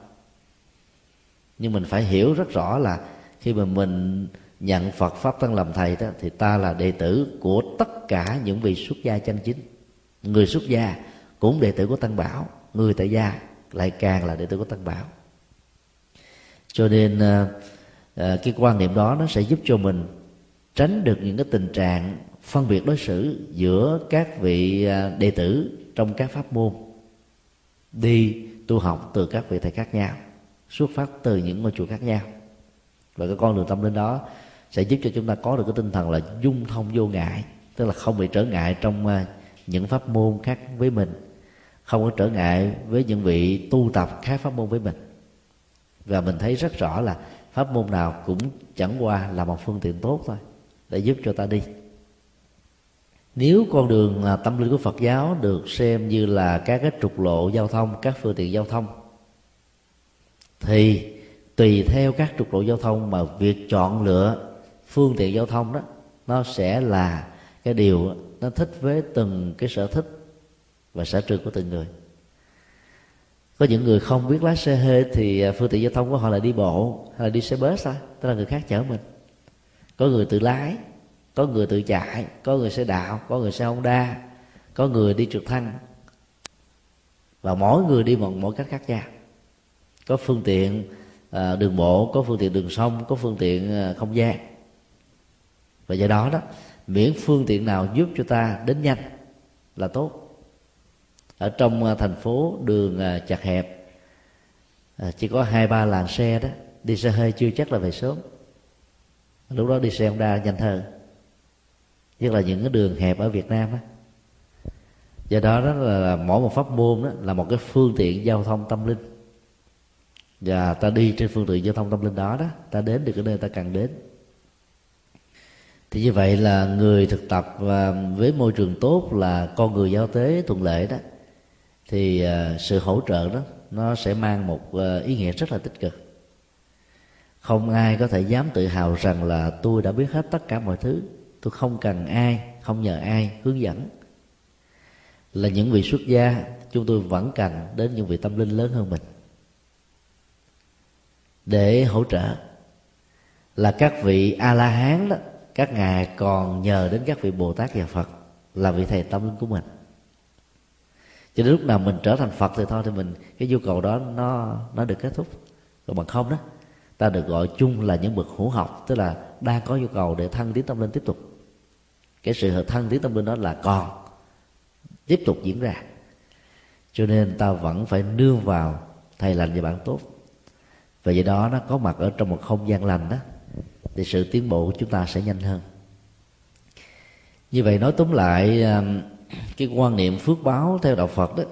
Nhưng mình phải hiểu rất rõ là khi mà mình nhận Phật pháp tăng làm thầy đó, thì ta là đệ tử của tất cả những vị xuất gia chân chính người xuất gia cũng đệ tử của tăng bảo, người tại gia lại càng là đệ tử của tăng bảo. Cho nên ờ, ờ, cái quan niệm đó nó sẽ giúp cho mình tránh được những cái tình trạng phân biệt đối xử giữa các vị ờ, đệ tử trong các pháp môn. Đi tu học từ các vị thầy khác nhau, xuất phát từ những ngôi chùa khác nhau. Và cái con đường tâm linh đó sẽ giúp cho chúng ta có được cái tinh thần là dung thông vô ngại, tức là không bị trở ngại trong những pháp môn khác với mình, không có trở ngại với những vị tu tập khác pháp môn với mình. Và mình thấy rất rõ là pháp môn nào cũng chẳng qua là một phương tiện tốt thôi, để giúp cho ta đi. Nếu con đường là tâm linh của Phật giáo được xem như là các cái trục lộ giao thông, các phương tiện giao thông, thì tùy theo các trục lộ giao thông mà việc chọn lựa phương tiện giao thông đó, nó sẽ là cái điều nó thích với từng cái sở thích và sở trường của từng người. Có những người không biết lái xe hơi thì à, phương tiện giao thông của họ là đi bộ hay là đi xe bus thôi tức là người khác chở mình. Có người tự lái có người tự chạy có người xe đạp có người xe honda có người đi trượt thăng và mỗi người đi một mỗi cách khác nhau. Có phương tiện à, đường bộ có phương tiện đường sông có phương tiện à, không gian. Và do đó đó miễn phương tiện nào giúp cho ta đến nhanh là tốt. Ở trong à, thành phố đường à, chặt hẹp à, chỉ có hai ba làn xe đó, đi xe hơi chưa chắc là về sớm. Lúc đó đi xe honda nhanh hơn. Nhất là những cái đường hẹp ở việt nam đó do đó đó là mỗi một pháp môn đó là một cái phương tiện giao thông tâm linh. Và ta đi trên phương tiện giao thông tâm linh đó đó, ta đến được cái nơi ta cần đến thì như vậy là người thực tập và với môi trường tốt là con người giao tế thuận lợi đó, thì à, sự hỗ trợ đó, nó sẽ mang một à, ý nghĩa rất là tích cực. Không ai có thể dám tự hào rằng là tôi đã biết hết tất cả mọi thứ. Tôi không cần ai, không nhờ ai hướng dẫn. Là những vị xuất gia, chúng tôi vẫn cần đến những vị tâm linh lớn hơn mình. Để hỗ trợ là các vị a la hán đó các ngài còn nhờ đến các vị bồ tát và phật là vị thầy tâm linh của mình. Cho đến lúc nào mình trở thành phật thì thôi, thì mình, cái nhu cầu đó nó nó được kết thúc. Còn bằng không đó, ta được gọi chung là những bậc hữu học, tức là đang có nhu cầu để thăng tiến tâm linh tiếp tục. Cái sự thăng tiến tâm linh đó là còn tiếp tục diễn ra. Cho nên ta vẫn phải nương vào thầy lành và bạn tốt. Và do đó nó có mặt ở trong một không gian lành đó thì sự tiến bộ của chúng ta sẽ nhanh hơn. Như vậy nói tóm lại um, cái quan niệm phước báo theo đạo phật đó,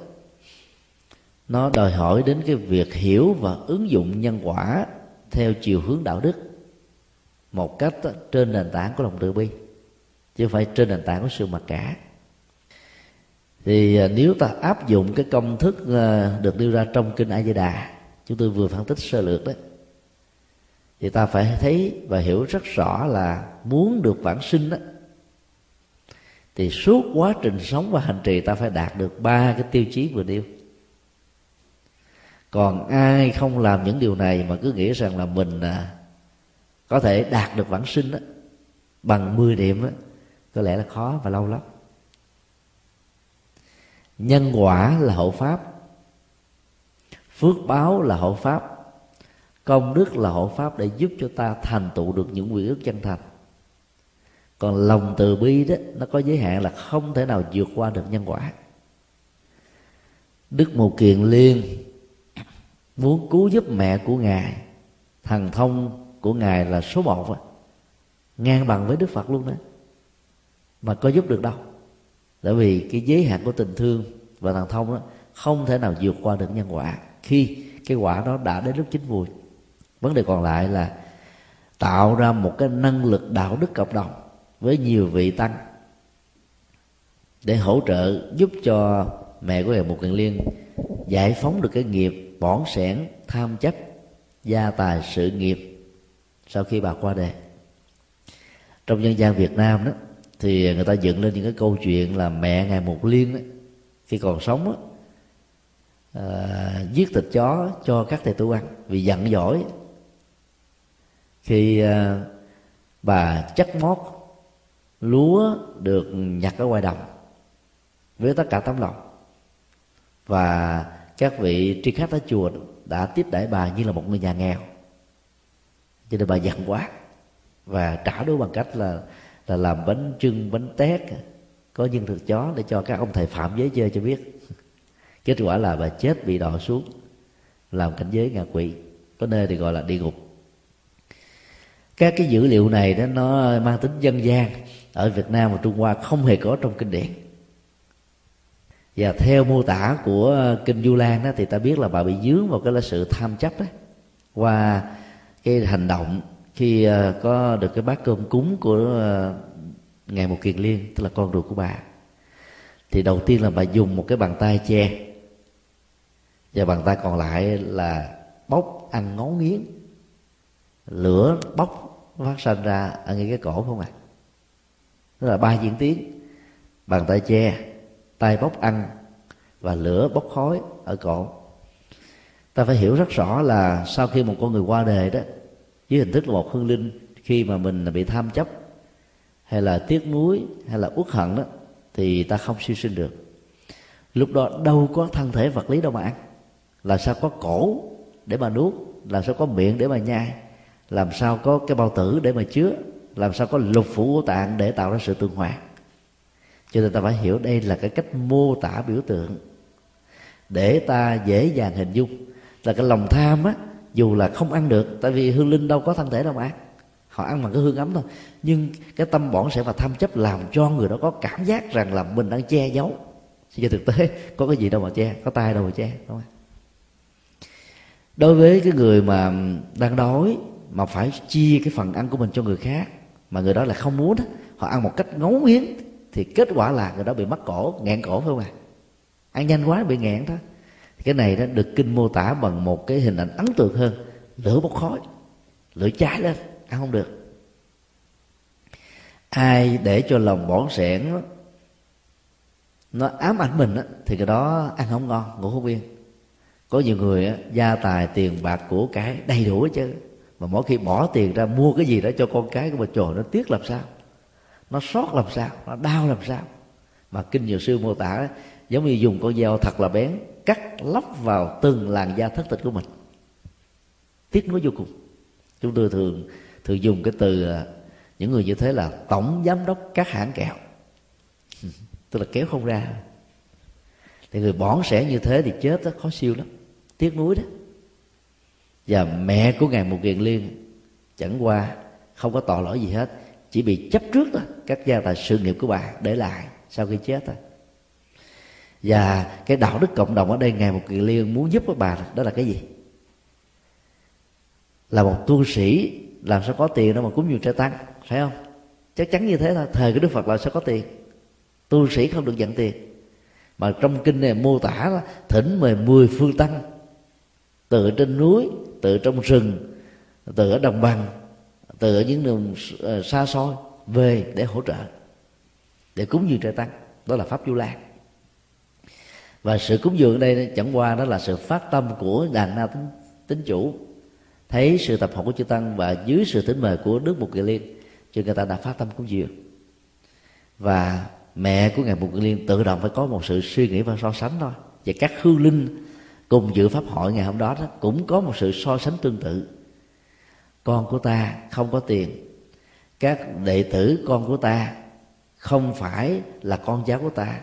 nó đòi hỏi đến cái việc hiểu và ứng dụng nhân quả theo chiều hướng đạo đức một cách trên nền tảng của lòng từ bi, chứ không phải trên nền tảng của sự mặc cả. Thì à, nếu ta áp dụng cái công thức à, được đưa ra trong kinh A Di Đà, chúng tôi vừa phân tích sơ lược đấy thì ta phải thấy và hiểu rất rõ là muốn được vãng sinh đó. Thì suốt quá trình sống và hành trì ta phải đạt được ba cái tiêu chí vừa nêu. Còn ai không làm những điều này mà cứ nghĩ rằng là mình à, có thể đạt được vãng sinh đó, bằng 10 điểm đó, có lẽ là khó và lâu lắm. Nhân quả là hậu pháp phước báo là hậu pháp công đức là hộ pháp để giúp cho ta thành tựu được những nguyện ước chân thành. Còn lòng từ bi đó, nó có giới hạn là không thể nào vượt qua được nhân quả. Đức mục kiền liên muốn cứu giúp mẹ của ngài thần thông của ngài là số một à. ngang bằng với đức phật luôn đó. Mà có giúp được đâu. Tại vì cái giới hạn của tình thương và thần thông đó không thể nào vượt qua được nhân quả khi cái quả đó đã đến lúc chín mùi vấn đề còn lại là tạo ra một cái năng lực đạo đức cộng đồng với nhiều vị tăng để hỗ trợ giúp cho mẹ của ngài một kiền liên giải phóng được cái nghiệp bỏn sẻn tham chấp gia tài sự nghiệp sau khi bà qua đời. Trong dân gian việt nam đó thì người ta dựng lên những cái câu chuyện là mẹ ngài một liên đó, khi còn sống đó, à, giết thịt chó cho các thầy tu ăn vì giận dỗi khi ờ, bà chắc mót lúa được nhặt ở ngoài đồng với tất cả tấm lòng, và các vị tri khách ở chùa đã tiếp đãi bà như là một người nhà nghèo. Cho nên bà giận quá và trả đũa bằng cách là là làm bánh trưng, bánh tét, có nhân thực chó để cho các ông thầy phạm giới chơi cho biết. Kết quả là bà chết bị đọa xuống, làm cảnh giới ngạ quỷ, có nơi thì gọi là địa ngục các cái dữ liệu này đó, nó mang tính dân gian. Ở Việt Nam và Trung Hoa không hề có trong kinh điển. Và theo mô tả của kinh Du Lan đó, thì ta biết là bà bị dướng vào cái là sự tham chấp đó qua cái hành động khi ờ, có được cái bát cơm cúng của ngày ngài một kiền liên, tức là con ruột của bà. Thì đầu tiên là bà dùng một cái bàn tay che. Và bàn tay còn lại là bóc ăn ngấu nghiến lửa bốc phát sinh ra ở ngay cái cổ không ạ? À? tức là ba diễn tiến. Bàn tay che, tay bốc ăn và lửa bốc khói ở cổ. Ta phải hiểu rất rõ là sau khi một con người qua đời đó, dưới hình thức là một hương linh, khi mà mình bị tham chấp hay là tiếc nuối hay là uất hận đó, thì ta không siêu sinh được. Lúc đó đâu có thân thể vật lý đâu mà ăn. Là sao có cổ để mà nuốt, làm sao có miệng để mà nhai? Làm sao có cái bao tử để mà chứa? Làm sao có lục phủ của tạng để tạo ra sự tương hòa? Cho nên ta phải hiểu đây là cái cách mô tả biểu tượng. Để ta dễ dàng hình dung là cái lòng tham á, dù là không ăn được, tại vì hương linh đâu có thân thể đâu mà ăn. Họ ăn bằng cái hương ấm thôi. Nhưng cái tâm bỏng sẽ và tham chấp làm cho người đó có cảm giác rằng là mình đang che giấu. Chứ thực tế, có cái gì đâu mà che, có tay đâu mà che, đúng không? Đối với cái người mà đang đói mà phải chia cái phần ăn của mình cho người khác mà người đó là không muốn đó, họ ăn một cách ngấu nghiến thì kết quả là người đó bị mắc cổ nghẹn cổ phải không ạ? À? ăn nhanh quá bị nghẹn thôi. Cái này đó được kinh mô tả bằng một cái hình ảnh ấn tượng hơn lửa bốc khói lửa cháy lên ăn không được. Ai để cho lòng bỏng sẻn nó ám ảnh mình á, thì cái đó ăn không ngon ngủ không yên. Có nhiều người á, gia tài tiền bạc của cái đầy đủ chứ mà mỗi khi bỏ tiền ra mua cái gì đó cho con cái của mình trời nó tiếc làm sao? Nó sót làm sao? Nó đau làm sao? Mà kinh nhiều sư mô tả, giống như dùng con dao thật là bén, cắt lóc vào từng làn da thất thịt của mình. Tiếc nuối vô cùng. Chúng tôi thường thường dùng cái từ à, những người như thế là tổng giám đốc các hãng kẹo. Tức là kéo không ra. Thì người bỏn sẻ như thế thì chết đó khó siêu lắm. Tiếc nuối đó và mẹ của ngài một kiền liên, chẳng qua không có tội lỗi gì hết, chỉ bị chấp trước thôi. Các gia tài sự nghiệp của bà để lại sau khi chết thôi. Và cái đạo đức cộng đồng ở đây ngài một Kiền liên muốn giúp các bà đó là cái gì? Là một tu sĩ làm sao có tiền đâu mà cúng dường trai tăng, phải không? Chắc chắn như thế thôi, thời của đức phật là sao có tiền? Tu sĩ không được nhận tiền. Mà trong kinh này mô tả là thỉnh mời mười phương tăng từ trên núi từ trong rừng từ ở đồng bằng từ ở những đường ờ, xa xôi về để hỗ trợ để cúng dường trời tăng. Đó là pháp du lan. Và sự cúng dường ở đây chẳng qua đó là sự phát tâm của đàn na tính, tính chủ. Thấy sự tập học của chư tăng và dưới sự tính mời của đức mục kiền liên cho người ta đã phát tâm cúng dường. Và mẹ của ngài mục kiền liên tự động phải có một sự suy nghĩ và so sánh thôi. Và các hương linh cùng dự pháp hội ngày hôm đó, đó cũng có một sự so sánh tương tự. Con của ta không có tiền. Các đệ tử con của ta không phải là con cháu của ta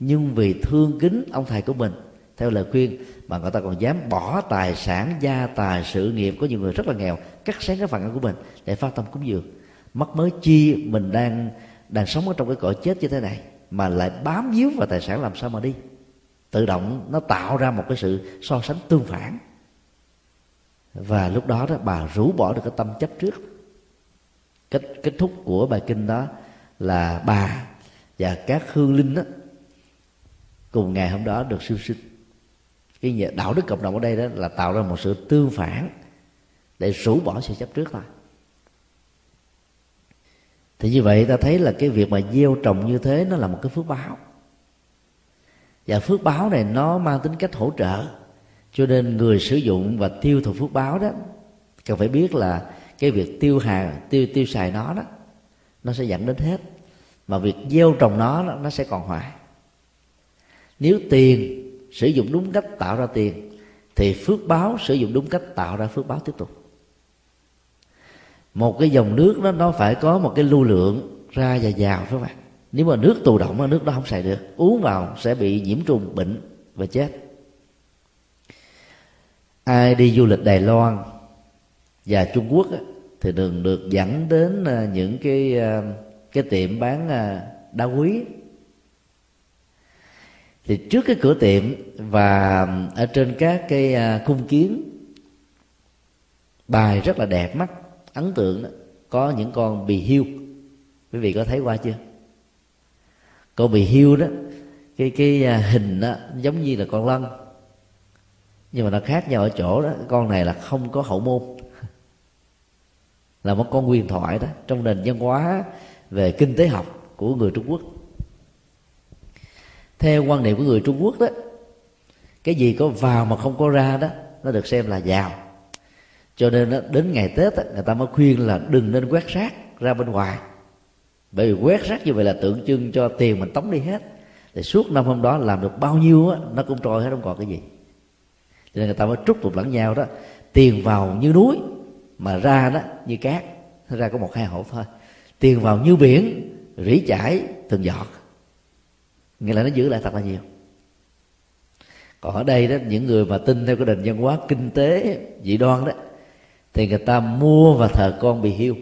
nhưng vì thương kính ông thầy của mình. Theo lời khuyên mà người ta còn dám bỏ tài sản gia tài sự nghiệp có nhiều người rất là nghèo cắt sáng cái phần ăn của mình để phát tâm cúng dường. Mất mới chi mình đang đang sống ở trong cái cõi chết như thế này mà lại bám víu vào tài sản làm sao mà đi? Tự động nó tạo ra một cái sự so sánh tương phản. Và lúc đó đó, bà rũ bỏ được cái tâm chấp trước. Kết kết thúc của bài kinh đó là bà và các hương linh đó cùng ngày hôm đó được siêu sinh. Cái đạo đức cộng đồng ở đây đó là tạo ra một sự tương phản để rũ bỏ sự chấp trước thôi. Thì như vậy ta thấy là cái việc mà gieo trồng như thế nó là một cái phước báo và phước báo này nó mang tính cách hỗ trợ. Cho nên người sử dụng và tiêu thụ phước báo đó, cần phải biết là cái việc tiêu hàng tiêu tiêu xài nó đó, nó sẽ dẫn đến hết. Mà việc gieo trồng nó nó sẽ còn hoài. Nếu tiền sử dụng đúng cách tạo ra tiền, thì phước báo sử dụng đúng cách tạo ra phước báo tiếp tục. Một cái dòng nước đó, nó phải có một cái lưu lượng ra và vào, phải không ạ? Nếu mà nước tù động nước đó không xài được uống vào sẽ bị nhiễm trùng bệnh và chết. Ai đi du lịch đài loan và trung quốc thì thường được dẫn đến à, những cái à, cái tiệm bán à, đá quý. Thì trước cái cửa tiệm và ở trên các cái khung kiến bài rất là đẹp mắt ấn tượng đó, có những con bì hiêu quý vị có thấy qua chưa? Con bị hiu đó. Cái cái à, hình đó giống như là con lân. Nhưng mà nó khác nhau ở chỗ đó con này là không có hậu môn. Là một con huyền thoại đó trong nền văn hóa về kinh tế học của người trung quốc. Theo quan niệm của người trung quốc đó cái gì có vào mà không có ra đó nó được xem là giàu. Cho nên đó, đến ngày tết đó, người ta mới khuyên là đừng nên quét rác ra bên ngoài bởi vì quét rác như vậy là tượng trưng cho tiền mình tống đi hết. Thì suốt năm hôm đó làm được bao nhiêu á, nó cũng trôi hết, không còn cái gì. Cho nên người ta mới trút tục lẫn nhau đó. Tiền vào như núi, mà ra đó như cát. Ra có một hai hộp thôi. Tiền vào như biển, rỉ chảy từng giọt. Nghĩa là nó giữ lại thật là nhiều. Còn ở đây đó, những người mà tin theo cái nền văn hóa kinh tế, dị đoan đó, thì người ta mua và thờ con bị hiu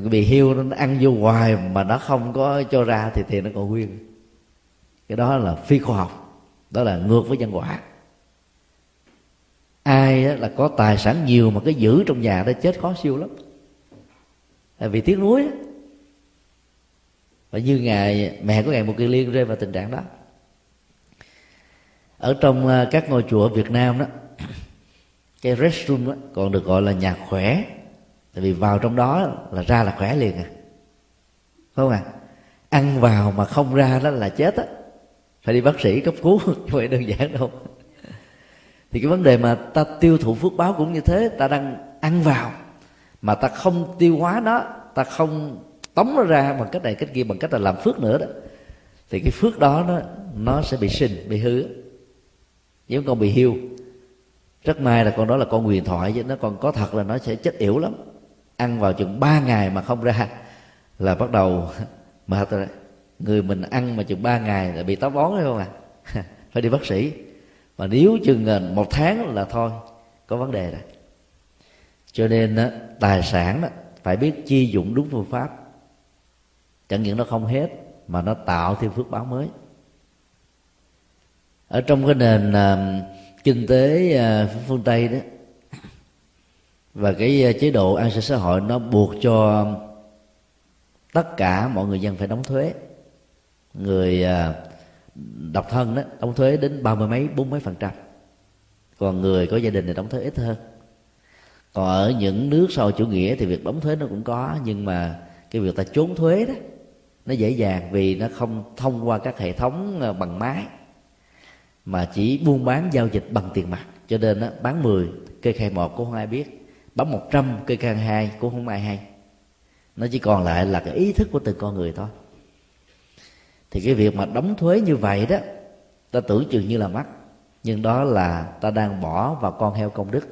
bị hiu nó ăn vô hoài mà nó không có cho ra thì tiền nó còn nguyên. Cái đó là phi khoa học, đó là ngược với nhân quả. Ai là có tài sản nhiều mà cái giữ trong nhà đó chết khó siêu lắm. Là vì tiếc nuối và như ngài, mẹ của ngài một kỳ liên rơi vào tình trạng đó. Ở trong ờ, các ngôi chùa Việt Nam đó, cái restroom đó còn được gọi là nhà khỏe tại vì vào trong đó là ra là khỏe liền à. Phải không à ăn vào mà không ra đó là chết á. Phải đi bác sĩ cấp cứu không phải đơn giản đâu. Thì cái vấn đề mà ta tiêu thụ phước báo cũng như thế, ta đang ăn vào mà ta không tiêu hóa nó, ta không tống nó ra bằng cách này, cách kia, bằng cách là làm phước nữa đó, thì cái phước đó nó nó sẽ bị sinh, bị hư. Nếu con bị hiu, rất may là con đó là con huyền thoại chứ, nó còn có thật là nó sẽ chết yểu lắm ăn vào chừng ba ngày mà không ra, là bắt đầu mà người mình ăn mà chừng ba ngày là bị táo bón, phải không à phải đi bác sĩ. Mà nếu chừng à, một tháng là thôi, có vấn đề rồi. Cho nên tài sản phải biết chi dụng đúng phương pháp. Chẳng những nó không hết, mà nó tạo thêm phước báo mới. Ở trong cái nền à, kinh tế à, phương tây đó và cái ờ, chế độ an sinh xã hội nó buộc cho tất cả mọi người dân phải đóng thuế. Người ờ, độc thân đó đóng thuế đến ba mươi mấy bốn mấy phần trăm. Còn người có gia đình thì đóng thuế ít hơn. Còn ở những nước sau chủ nghĩa thì việc đóng thuế nó cũng có nhưng mà cái việc ta trốn thuế đó nó dễ dàng vì nó không thông qua các hệ thống ờ, bằng máy mà chỉ buôn bán giao dịch bằng tiền mặt. Cho nên đó, bán 10 kê khai một cũng không ai biết bấm 100 cây khai hai, cũng không ai hay. Nó chỉ còn lại là cái ý thức của từng con người thôi. Thì cái việc mà đóng thuế như vậy đó, ta tưởng chừng như là mắc. Nhưng đó là ta đang bỏ vào con heo công đức.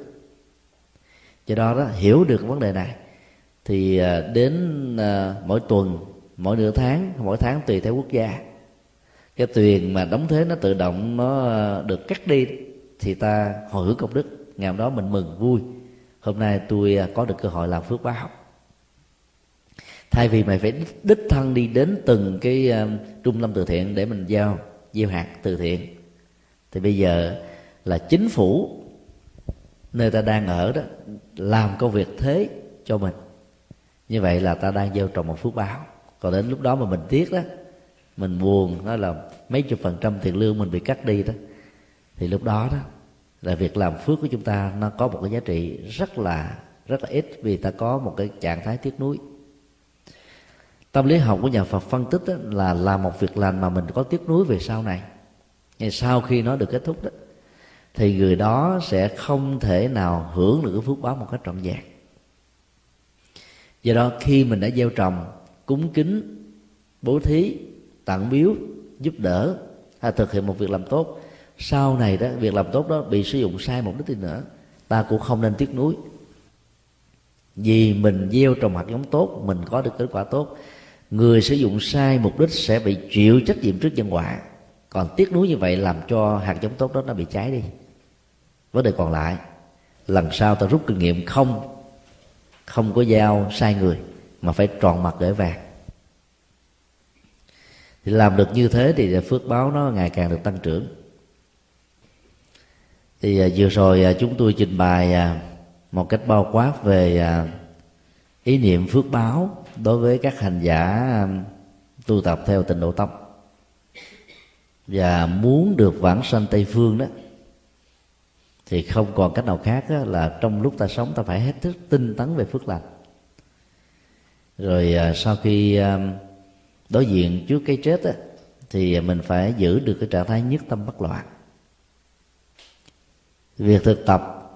Do đó đó, hiểu được vấn đề này, thì à, đến à, mỗi tuần, mỗi nửa tháng, mỗi tháng tùy theo quốc gia. Cái tiền mà đóng thuế nó tự động nó à, được cắt đi thì ta hồi hướng công đức. Ngày hôm đó mình mừng, vui hôm nay tôi à, có được cơ hội làm phước báo. Thay vì mày phải đích thân đi đến từng cái à, trung tâm từ thiện để mình giao, gieo hạt từ thiện, thì bây giờ là chính phủ, nơi ta đang ở đó, làm công việc thế cho mình. Như vậy là ta đang gieo trồng một phước báo. Còn đến lúc đó mà mình tiếc đó mình buồn nó là mấy chục phần trăm tiền lương mình bị cắt đi đó, thì lúc đó đó là việc làm phước của chúng ta nó có một cái giá trị rất là rất là ít vì ta có một cái trạng thái tiếc nuối. Tâm lý học của nhà Phật phân tích đó, là làm một việc lành mà mình có tiếc nuối về sau này. Thì sau khi nó được kết thúc đó thì người đó sẽ không thể nào hưởng được cái phước báo một cách trọn vẹn. Do đó khi mình đã gieo trồng cúng kính bố thí tặng biếu giúp đỡ hay thực hiện một việc làm tốt sau này đó, việc làm tốt đó bị sử dụng sai mục đích thì nữa, ta cũng không nên tiếc nuối. Vì mình gieo trồng hạt giống tốt, mình có được kết quả tốt, người sử dụng sai mục đích sẽ bị chịu trách nhiệm trước nhân quả. Còn tiếc nuối như vậy làm cho hạt giống tốt đó nó bị cháy đi. Vấn đề còn lại, lần sau ta rút kinh nghiệm không không có giao sai người, mà phải tròn mặt để vàng. Thì làm được như thế thì phước báo nó ngày càng được tăng trưởng thì à, vừa rồi à, chúng tôi trình bày à, một cách bao quát về ý niệm phước báo đối với các hành giả tu tập theo tịnh độ tông. Và muốn được vãng sanh tây phương đó thì không còn cách nào khác là trong lúc ta sống ta phải hết sức tinh tấn về phước lành. Rồi sau khi đối diện trước cái chết á, thì mình phải giữ được cái trạng thái nhất tâm bất loạn việc thực tập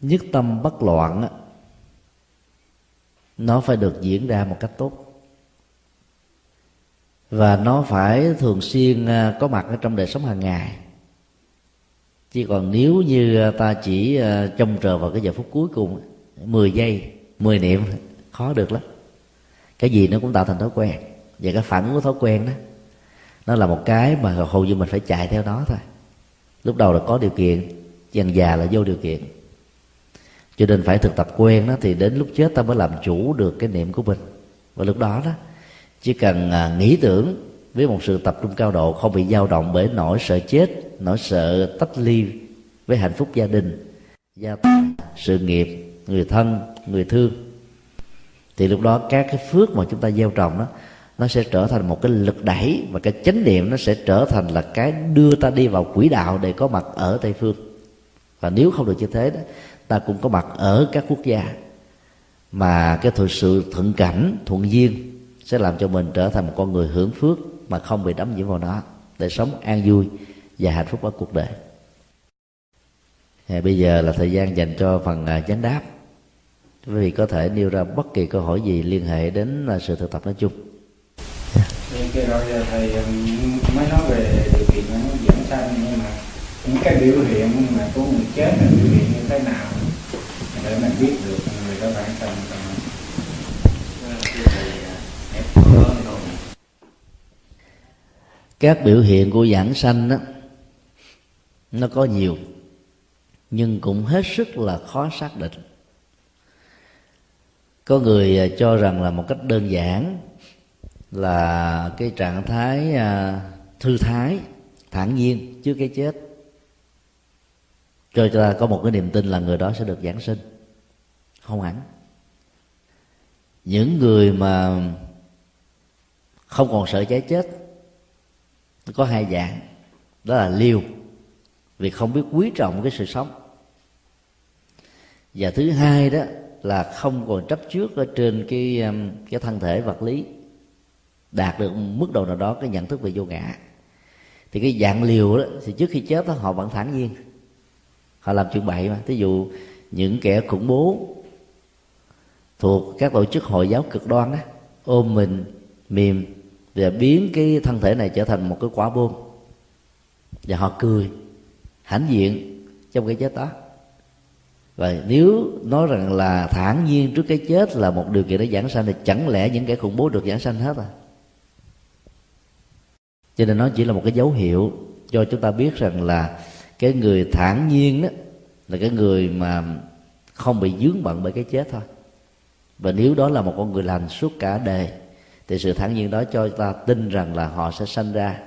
nhất tâm bất loạn á, nó phải được diễn ra một cách tốt. Và nó phải thường xuyên à, có mặt ở trong đời sống hàng ngày. Chứ còn nếu như à, ta chỉ à, trông chờ vào cái giờ phút cuối cùng 10 giây 10 niệm khó được lắm. Cái gì nó cũng tạo thành thói quen. Và cái phản ứng của thói quen đó nó là một cái mà hầu như mình phải chạy theo nó thôi. Lúc đầu là có điều kiện dần già là vô điều kiện. Cho nên phải thực tập quen đó, thì đến lúc chết ta mới làm chủ được cái niệm của mình. Và lúc đó đó, chỉ cần à, nghĩ tưởng với một sự tập trung cao độ, không bị dao động bởi nỗi sợ chết, nỗi sợ tách ly với hạnh phúc gia đình, gia tài sự nghiệp, người thân, người thương, thì lúc đó các cái phước mà chúng ta gieo trồng đó, nó sẽ trở thành một cái lực đẩy và cái chánh niệm nó sẽ trở thành là cái đưa ta đi vào quỹ đạo để có mặt ở tây phương và nếu không được như thế đó ta cũng có mặt ở các quốc gia mà cái thực sự thuận cảnh thuận duyên sẽ làm cho mình trở thành một con người hưởng phước mà không bị đắm nhiễm vào nó để sống an vui và hạnh phúc ở cuộc đời. Thì bây giờ là thời gian dành cho phần à, chánh đáp. Quý vị có thể nêu ra bất kỳ câu hỏi gì liên hệ đến à, sự thực tập nói chung. Cái rồi thầy mới nói về điều kiện nó dẫn sanh những cái biểu hiện mà của người chết là biểu hiện như thế nào? Để mình biết được người đó bản thân các biểu hiện của giảng sanh đó nó có nhiều, nhưng cũng hết sức là khó xác định. Có người à, cho rằng là một cách đơn giản là cái trạng thái à, thư thái, thản nhiên trước cái chết cho ta có một cái niềm tin là người đó sẽ được giảng sinh. Không hẳn. Những người mà không còn sợ cháy chết, có hai dạng. Đó là liều, vì không biết quý trọng cái sự sống. Và thứ hai đó là không còn chấp trước ở trên cái um, cái thân thể vật lý, đạt được mức độ nào đó cái nhận thức về vô ngã. Thì cái dạng liều đó thì trước khi chết đó, họ vẫn thản nhiên họ làm chuyện bậy mà. Ví dụ, những kẻ khủng bố thuộc các tổ chức hội giáo cực đoan á, ôm mình, mềm và biến cái thân thể này trở thành một cái quả bom. Và họ cười, hãnh diện trong cái chết đó. Và nếu nói rằng là thản nhiên trước cái chết là một điều kiện để giảng sanh thì chẳng lẽ những kẻ khủng bố được giảng sanh hết à? Cho nên nó chỉ là một cái dấu hiệu cho chúng ta biết rằng là cái người thản nhiên đó là cái người mà không bị dướng bận bởi cái chết thôi. Và nếu đó là một con người lành suốt cả đời thì sự thản nhiên đó cho ta tin rằng là họ sẽ sanh ra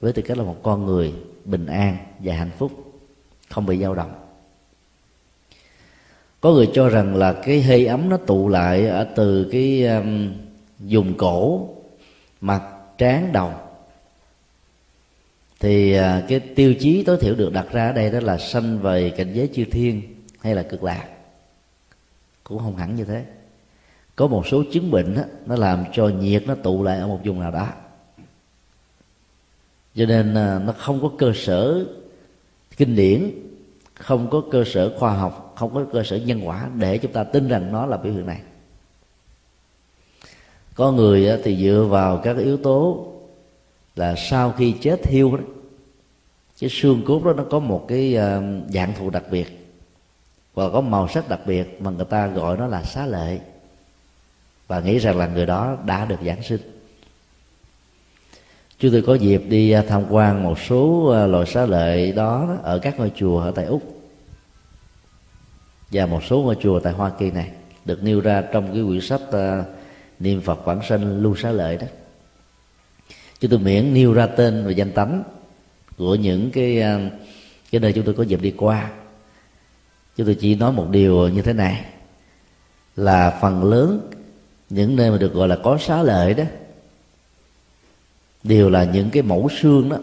với tư cách là một con người bình an và hạnh phúc không bị dao động. Có người cho rằng là cái hơi ấm nó tụ lại ở từ cái um, dùng cổ mặt trán đầu thì à, cái tiêu chí tối thiểu được đặt ra ở đây đó là sanh về cảnh giới chư thiên hay là cực lạc. Cũng không hẳn như thế. Có một số chứng bệnh đó, nó làm cho nhiệt nó tụ lại ở một vùng nào đó. Cho nên à, nó không có cơ sở kinh điển không có cơ sở khoa học không có cơ sở nhân quả để chúng ta tin rằng nó là biểu hiện này. Có người thì dựa vào các yếu tố là sau khi chết thiêu đó cái xương cốt đó nó có một cái ờ, dạng thù đặc biệt và có màu sắc đặc biệt mà người ta gọi nó là xá lệ. Và nghĩ rằng là người đó đã được giảng sinh. Chúng tôi có dịp đi ờ, tham quan một số ờ, loại xá lợi đó ở các ngôi chùa ở tại úc và một số ngôi chùa tại hoa kỳ này, được nêu ra trong cái quyển sách niệm phật vãng sanh lưu xá lợi đó chúng tôi miễn nêu ra tên và danh tánh của những cái à, cái nơi chúng tôi có dịp đi qua. Chúng tôi chỉ nói một điều như thế này là phần lớn những nơi mà được gọi là có xá lợi đó đều là những cái mẫu xương đó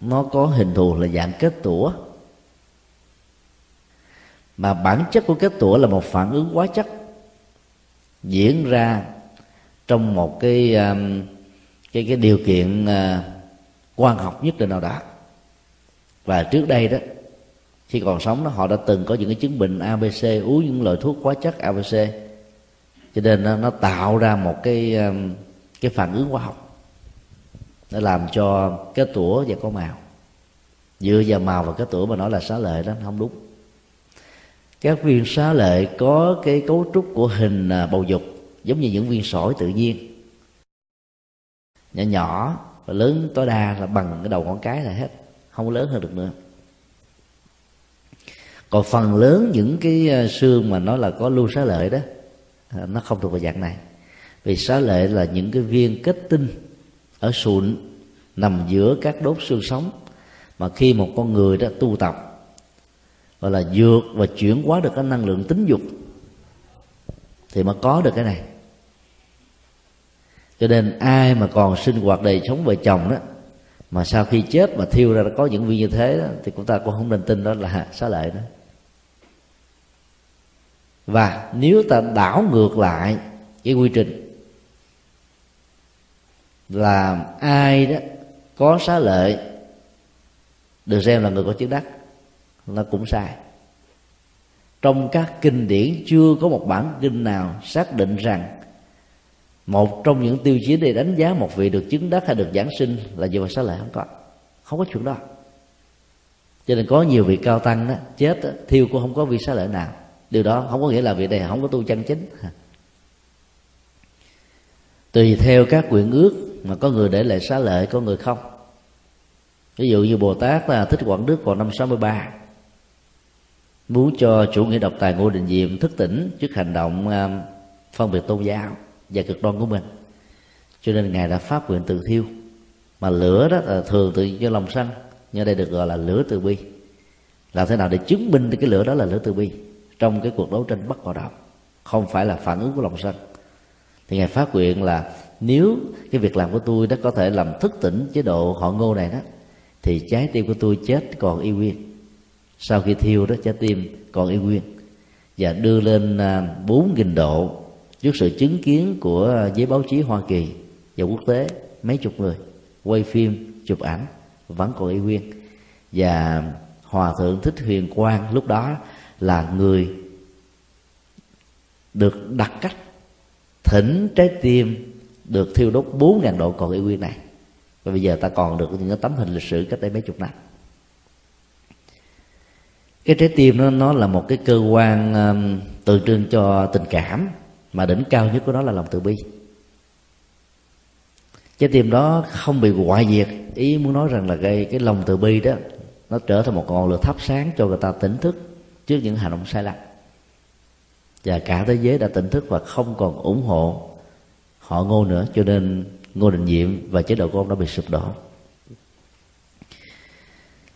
nó có hình thù là dạng kết tủa. Mà bản chất của kết tủa là một phản ứng hóa chất diễn ra trong một cái um, cái cái điều kiện ờ, uh, quan học nhất định nào đó và trước đây đó khi còn sống đó họ đã từng có những cái chứng bệnh abc uống những loại thuốc hóa chất abc cho nên nó, nó tạo ra một cái ờ, cái phản ứng hóa học. Nó làm cho cái tủa và có màu. Dựa vào màu và cái tủa mà nói là xá lệ đó không đúng. Các viên xá lệ có cái cấu trúc của hình ờ, bầu dục giống như những viên sỏi tự nhiên nhỏ nhỏ và lớn, tối đa là bằng cái đầu ngón cái là hết. Không lớn hơn được nữa. Còn phần lớn những cái ờ, xương mà nó là có lưu xá lợi đó ờ, nó không thuộc vào dạng này. Vì xá lợi là những cái viên kết tinh ở sụn, nằm giữa các đốt xương sống, mà khi một con người đã tu tập, gọi là vượt và chuyển hóa được cái năng lượng tính dục, thì mới có được cái này cho nên ai mà còn sinh hoạt đời sống vợ chồng đó mà sau khi chết mà thiêu ra có những viên như thế đó, thì chúng ta cũng không nên tin đó là xá lợi đó. Và nếu ta đảo ngược lại cái quy trình là ai đó có xá lợi được xem là người có chứng đắc nó cũng sai. Trong các kinh điển chưa có một bản kinh nào xác định rằng một trong những tiêu chí để đánh giá một vị được chứng đắc hay được giảng sinh là dựa vào xá lợi không có. Không có chuyện đó. Cho nên có nhiều vị cao tăng đó chết đó, thiêu cũng không có vị xá lợi nào. Điều đó không có nghĩa là vị này không có tu chân chính. Tùy theo các quyển ước mà có người để lại xá lợi có người không. Ví dụ như bồ tát là thích quảng đức vào năm 63 muốn cho chủ nghĩa độc tài ngô đình diệm thức tỉnh trước hành động à, phân biệt tôn giáo và cực đoan của mình. Cho nên ngài đã phát nguyện tự thiêu mà lửa đó là thường từ do lòng sân nhưng đây được gọi là lửa từ bi. Làm thế nào để chứng minh cái lửa đó là lửa từ bi? Trong cái cuộc đấu tranh bất bạo động không phải là phản ứng của lòng sân thì ngài phát nguyện là nếu cái việc làm của tôi đó có thể làm thức tỉnh chế độ họ ngô này đó thì trái tim của tôi chết còn y nguyên. Sau khi thiêu đó trái tim còn y nguyên. Và đưa lên à, bốn nghìn độ trước sự chứng kiến của giới báo chí Hoa Kỳ và quốc tế mấy chục người quay phim chụp ảnh vẫn còn y nguyên. Và hòa thượng thích huyền quang lúc đó là người được đặt cách thỉnh trái tim được thiêu đốt bốn ngàn độ còn y nguyên này. Và bây giờ ta còn được những tấm hình lịch sử cách đây mấy chục năm. Cái trái tim nó nó là một cái cơ quan um, tượng trưng cho tình cảm mà đỉnh cao nhất của nó là lòng từ bi. Trái tim đó không bị hoại diệt. Ý muốn nói rằng là cái cái lòng từ bi đó, nó trở thành một ngọn lửa thắp sáng cho người ta tỉnh thức trước những hành động sai lầm. Và cả thế giới đã tỉnh thức và không còn ủng hộ họ ngô nữa, cho nên ngô đình diệm và chế độ của ông đã bị sụp đổ.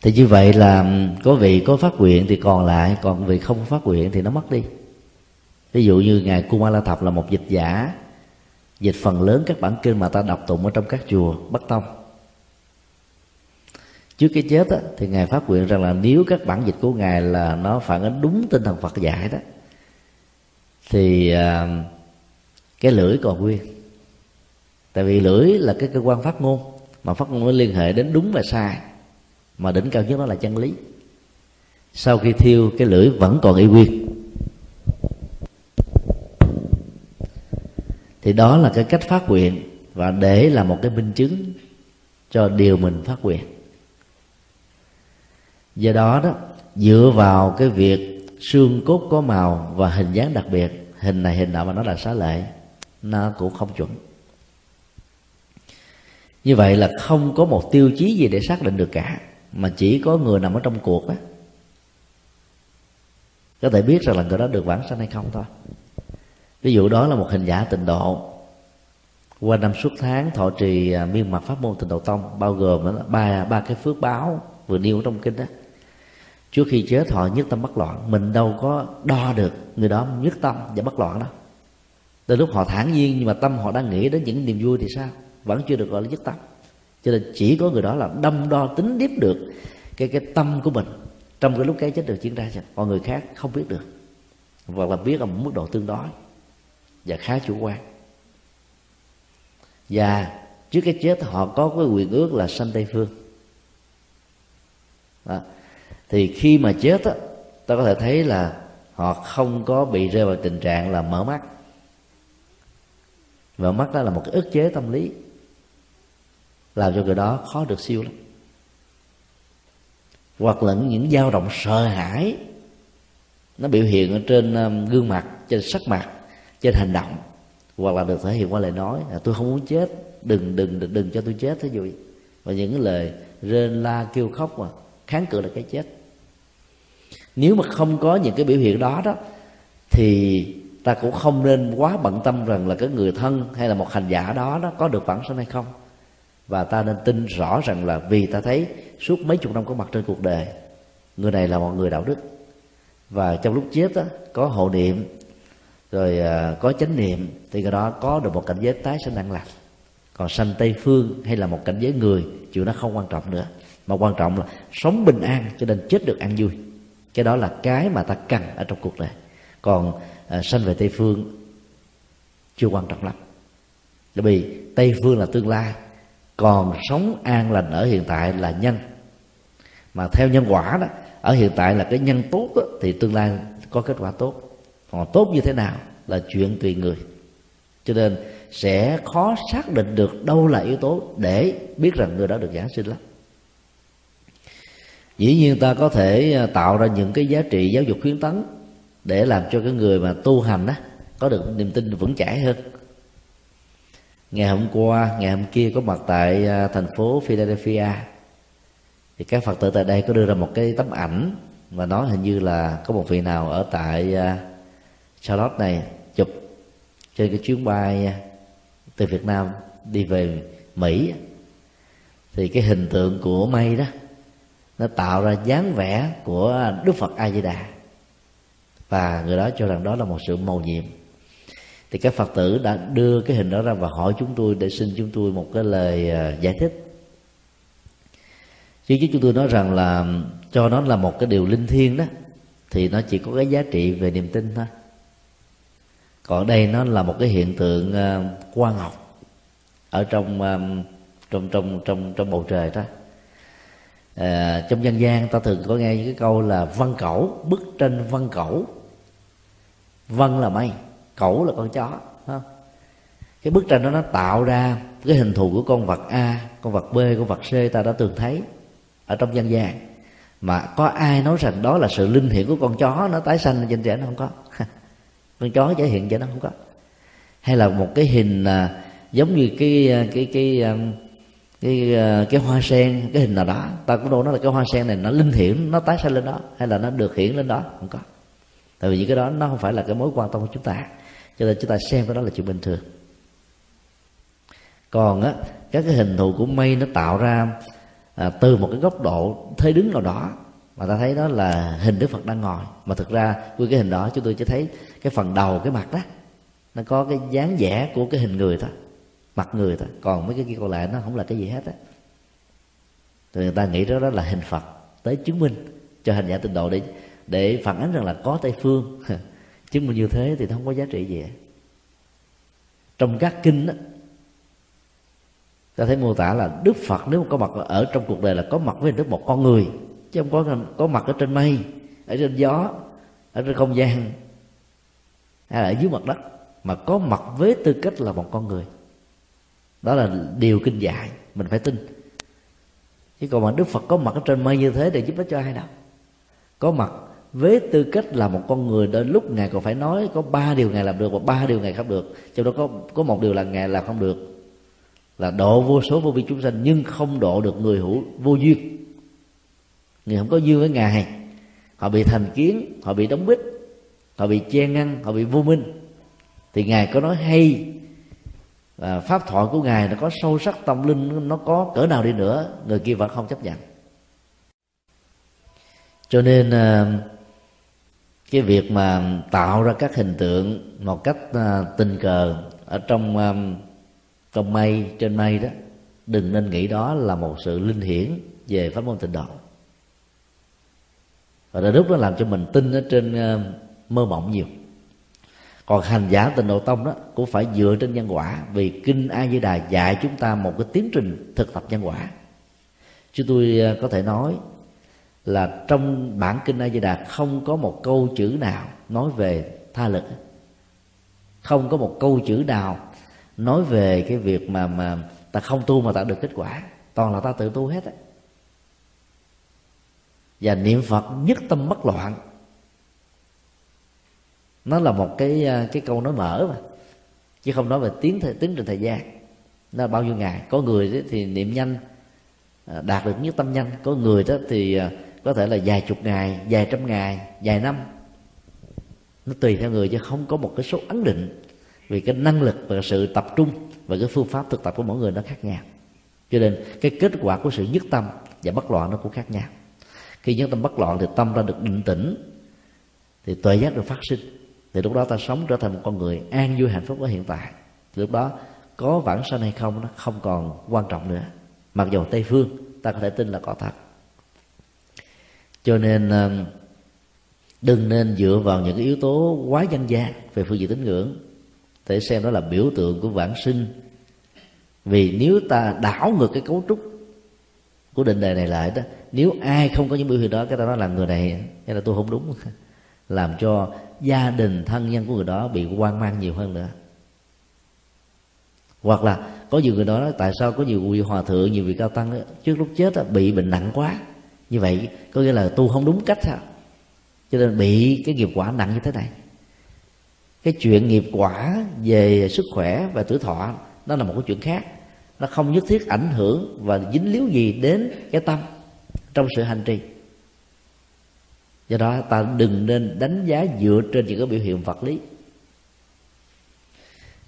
Thì như vậy là có vị có phát nguyện thì còn lại, còn vị không phát nguyện thì nó mất đi ví dụ như ngài cung la thập là một dịch giả dịch phần lớn các bản kinh mà ta đọc tụng ở trong các chùa bắc tông. Trước cái chết đó, thì ngài phát nguyện rằng là nếu các bản dịch của ngài là nó phản ánh đúng tinh thần phật dạy đó thì uh, cái lưỡi còn nguyên. Tại vì lưỡi là cái cơ quan phát ngôn mà phát ngôn nó liên hệ đến đúng và sai mà đỉnh cao nhất đó là chân lý. Sau khi thiêu cái lưỡi vẫn còn y nguyên. Thì đó là cái cách phát nguyện và để là một cái minh chứng cho điều mình phát nguyện. Do đó đó, dựa vào cái việc xương cốt có màu và hình dáng đặc biệt, hình này hình nọ mà nó là xá lệ nó cũng không chuẩn. Như vậy là không có một tiêu chí gì để xác định được cả, mà chỉ có người nằm ở trong cuộc á. Có thể biết rằng là người đó được vãng sanh hay không thôi ví dụ đó là một hình giả tịnh độ. Qua năm suốt tháng, thọ trì à, miên mặt pháp môn tịnh độ tông, bao gồm ba ba cái phước báo vừa nêu trong kinh đó. Trước khi chết, họ nhất tâm bất loạn. Mình đâu có đo được người đó nhất tâm và bất loạn đó. Từ lúc họ thản nhiên, nhưng mà tâm họ đang nghĩ đến những niềm vui thì sao? Vẫn chưa được gọi là nhất tâm. Cho nên chỉ có người đó là đâm đo tính điếp được cái cái tâm của mình trong cái lúc cái chết được diễn ra còn người khác không biết được. Hoặc là biết ở một mức độ tương đối và khá chủ quan. Và trước cái chết họ có cái quyền ước là sanh tây phương. Đó. thì khi mà chết á, ta có thể thấy là họ không có bị rơi vào tình trạng là mở mắt. Mở mắt đó là một cái ức chế tâm lý, làm cho người đó khó được siêu lắm. Hoặc là những dao động sợ hãi, nó biểu hiện ở trên um, gương mặt, trên sắc mặt trên hành động. Hoặc là được thể hiện qua lời nói là tôi không muốn chết đừng đừng đừng, đừng cho tôi chết thế dụ và những cái lời rên la kêu khóc mà kháng cự là cái chết. Nếu mà không có những cái biểu hiện đó đó thì ta cũng không nên quá bận tâm rằng là cái người thân hay là một hành giả đó đó có được vãng sanh hay không. Và ta nên tin rõ rằng là vì ta thấy suốt mấy chục năm có mặt trên cuộc đời người này là một người đạo đức. Và trong lúc chết đó, có hộ niệm rồi à, có chánh niệm thì cái đó có được một cảnh giới tái sinh an lạc. Còn sanh tây phương hay là một cảnh giới người chuyện nó không quan trọng nữa. Mà quan trọng là sống bình an cho nên chết được an vui. Cái đó là cái mà ta cần ở trong cuộc đời. Còn à, sanh về tây phương chưa quan trọng lắm. Bởi vì tây phương là tương lai còn sống an lành ở hiện tại là nhân. Mà theo nhân quả đó ở hiện tại là cái nhân tốt đó, thì tương lai có kết quả tốt còn tốt như thế nào là chuyện tùy người. Cho nên sẽ khó xác định được đâu là yếu tố để biết rằng người đó được giảng sinh lắm. Dĩ nhiên ta có thể à, tạo ra những cái giá trị giáo dục khuyến tấn để làm cho cái người mà tu hành đó có được niềm tin vững chãi hơn. Ngày hôm qua, ngày hôm kia có mặt tại à, thành phố Philadelphia. Thì các phật tử tại đây có đưa ra một cái tấm ảnh và nói hình như là có một vị nào ở tại à, sau Charlotte này chụp trên cái chuyến bay từ Việt Nam đi về Mỹ. Thì cái hình tượng của mây đó, nó tạo ra dáng vẻ của Đức Phật A Di Đà và người đó cho rằng đó là một sự màu nhiệm. Thì các Phật tử đã đưa cái hình đó ra và hỏi chúng tôi để xin chúng tôi một cái lời à, giải thích. Chứ chúng tôi nói rằng là cho nó là một cái điều linh thiêng đó, thì nó chỉ có cái giá trị về niềm tin thôi còn đây nó là một cái hiện tượng ờ, quang học ở trong ờ, trong trong trong trong bầu trời đó. À, trong dân gian ta thường có nghe những cái câu là văn cẩu bức tranh văn cẩu văn là mây cẩu là con chó không? cái bức tranh đó nó tạo ra cái hình thù của con vật a con vật b con vật c ta đã từng thấy ở trong dân gian. Mà có ai nói rằng đó là sự linh hiển của con chó nó tái sanh trên trẻ nó không có? Con chó thể hiện cho nó không có. Hay là một cái hình à, giống như cái cái cái um, cái, cái, cái hoa sen cái hình nào đó. Ta cũng đâu nói là cái hoa sen này nó linh hiển nó tái sinh lên đó hay là nó được hiển lên đó không có. Tại vì những cái đó nó không phải là cái mối quan tâm của chúng ta. Cho nên chúng ta xem cái đó là chuyện bình thường. Còn á các cái hình thù của mây nó tạo ra à, từ một cái góc độ thế đứng nào đó mà ta thấy đó là hình đức phật đang ngồi. Mà thực ra với cái hình đó chúng tôi chỉ thấy cái phần đầu cái mặt đó nó có cái dáng vẻ của cái hình người thôi. Mặt người thôi. Còn mấy cái kia còn lại nó không là cái gì hết á. Thì người ta nghĩ đó, đó là hình phật tới chứng minh cho hành giả tịnh độ để để phản ánh rằng là có tây phương. Chứng minh như thế thì nó không có giá trị gì. Trong các kinh đó, ta thấy mô tả là đức phật nếu mà có mặt ở trong cuộc đời là có mặt với hình thức một con người chứ không có có mặt ở trên mây, ở trên gió, ở trên không gian, hay là ở dưới mặt đất, mà có mặt với tư cách là một con người. Đó là điều kinh dạy, mình phải tin. Chứ còn mà đức phật có mặt ở trên mây như thế để giúp ích cho ai đâu. Có mặt với tư cách là một con người, đôi lúc ngài còn phải nói có ba điều ngài làm được và ba điều ngài không được. Trong đó có có một điều là ngài làm không được, là độ vô số vô vi chúng sanh nhưng không độ được người hữu vô duyên người không có duyên với ngài họ bị thành kiến, họ bị đóng bít họ bị che ngăn, họ bị vô minh. Thì ngài có nói hay, và pháp thoại của ngài nó có sâu sắc, tâm linh nó có cỡ nào đi nữa, người kia vẫn không chấp nhận. Cho nên ờ, cái việc mà tạo ra các hình tượng một cách ờ, tình cờ ở trong ờ, trong mây, trên mây đó, đừng nên nghĩ đó là một sự linh hiển về pháp môn tịnh độ và đến lúc nó làm cho mình tin ở trên ờ, mơ mộng nhiều. Còn hành giả tình độ tông đó cũng phải dựa trên nhân quả, vì kinh a di đà dạy chúng ta một cái tiến trình thực tập nhân quả. Chứ tôi ờ, có thể nói là trong bản kinh a di đà không có một câu chữ nào nói về tha lực. Không có một câu chữ nào nói về cái việc mà mà ta không tu mà ta được kết quả. Toàn là ta tự tu hết á và niệm phật nhất tâm bất loạn. Nó là một cái à, cái câu nói mở mà. Chứ không nói về tiến tiến trình thời gian. Nó bao nhiêu ngày. Có người thì niệm nhanh à, đạt được nhất tâm nhanh. Có người đó thì à, có thể là vài chục ngày, vài trăm ngày, vài năm. Nó tùy theo người chứ không có một cái số ấn định vì cái năng lực và sự tập trung và cái phương pháp thực tập của mỗi người nó khác nhau. Cho nên cái kết quả của sự nhất tâm và bất loạn nó cũng khác nhau khi nhất tâm bất loạn thì tâm ra được định tĩnh, thì tuệ giác được phát sinh. Thì lúc đó ta sống trở thành một con người an vui hạnh phúc ở hiện tại. Thì lúc đó có vãng sanh hay không nó không còn quan trọng nữa. Mặc dù tây phương, ta có thể tin là có thật. Cho nên đừng nên dựa vào những cái yếu tố quá dân gian về phương diện tín ngưỡng để xem đó là biểu tượng của vãng sinh. Vì nếu ta đảo ngược cái cấu trúc của định đề này lại đó nếu ai không có những biểu hiện đó cái ta nói là người này hay là tôi không đúng. Làm cho gia đình thân nhân của người đó bị hoang mang nhiều hơn nữa. Hoặc là có nhiều người đó nói tại sao có nhiều vị hòa thượng nhiều vị cao tăng đó, trước lúc chết đó, bị bệnh nặng quá? Như vậy có nghĩa là tu không đúng cách sao cho nên bị cái nghiệp quả nặng như thế này. Cái chuyện nghiệp quả về sức khỏe và tuổi thọ nó là một cái chuyện khác. Nó không nhất thiết ảnh hưởng và dính líu gì đến cái tâm trong sự hành trì. Do đó, ta đừng nên đánh giá dựa trên những cái biểu hiện vật lý.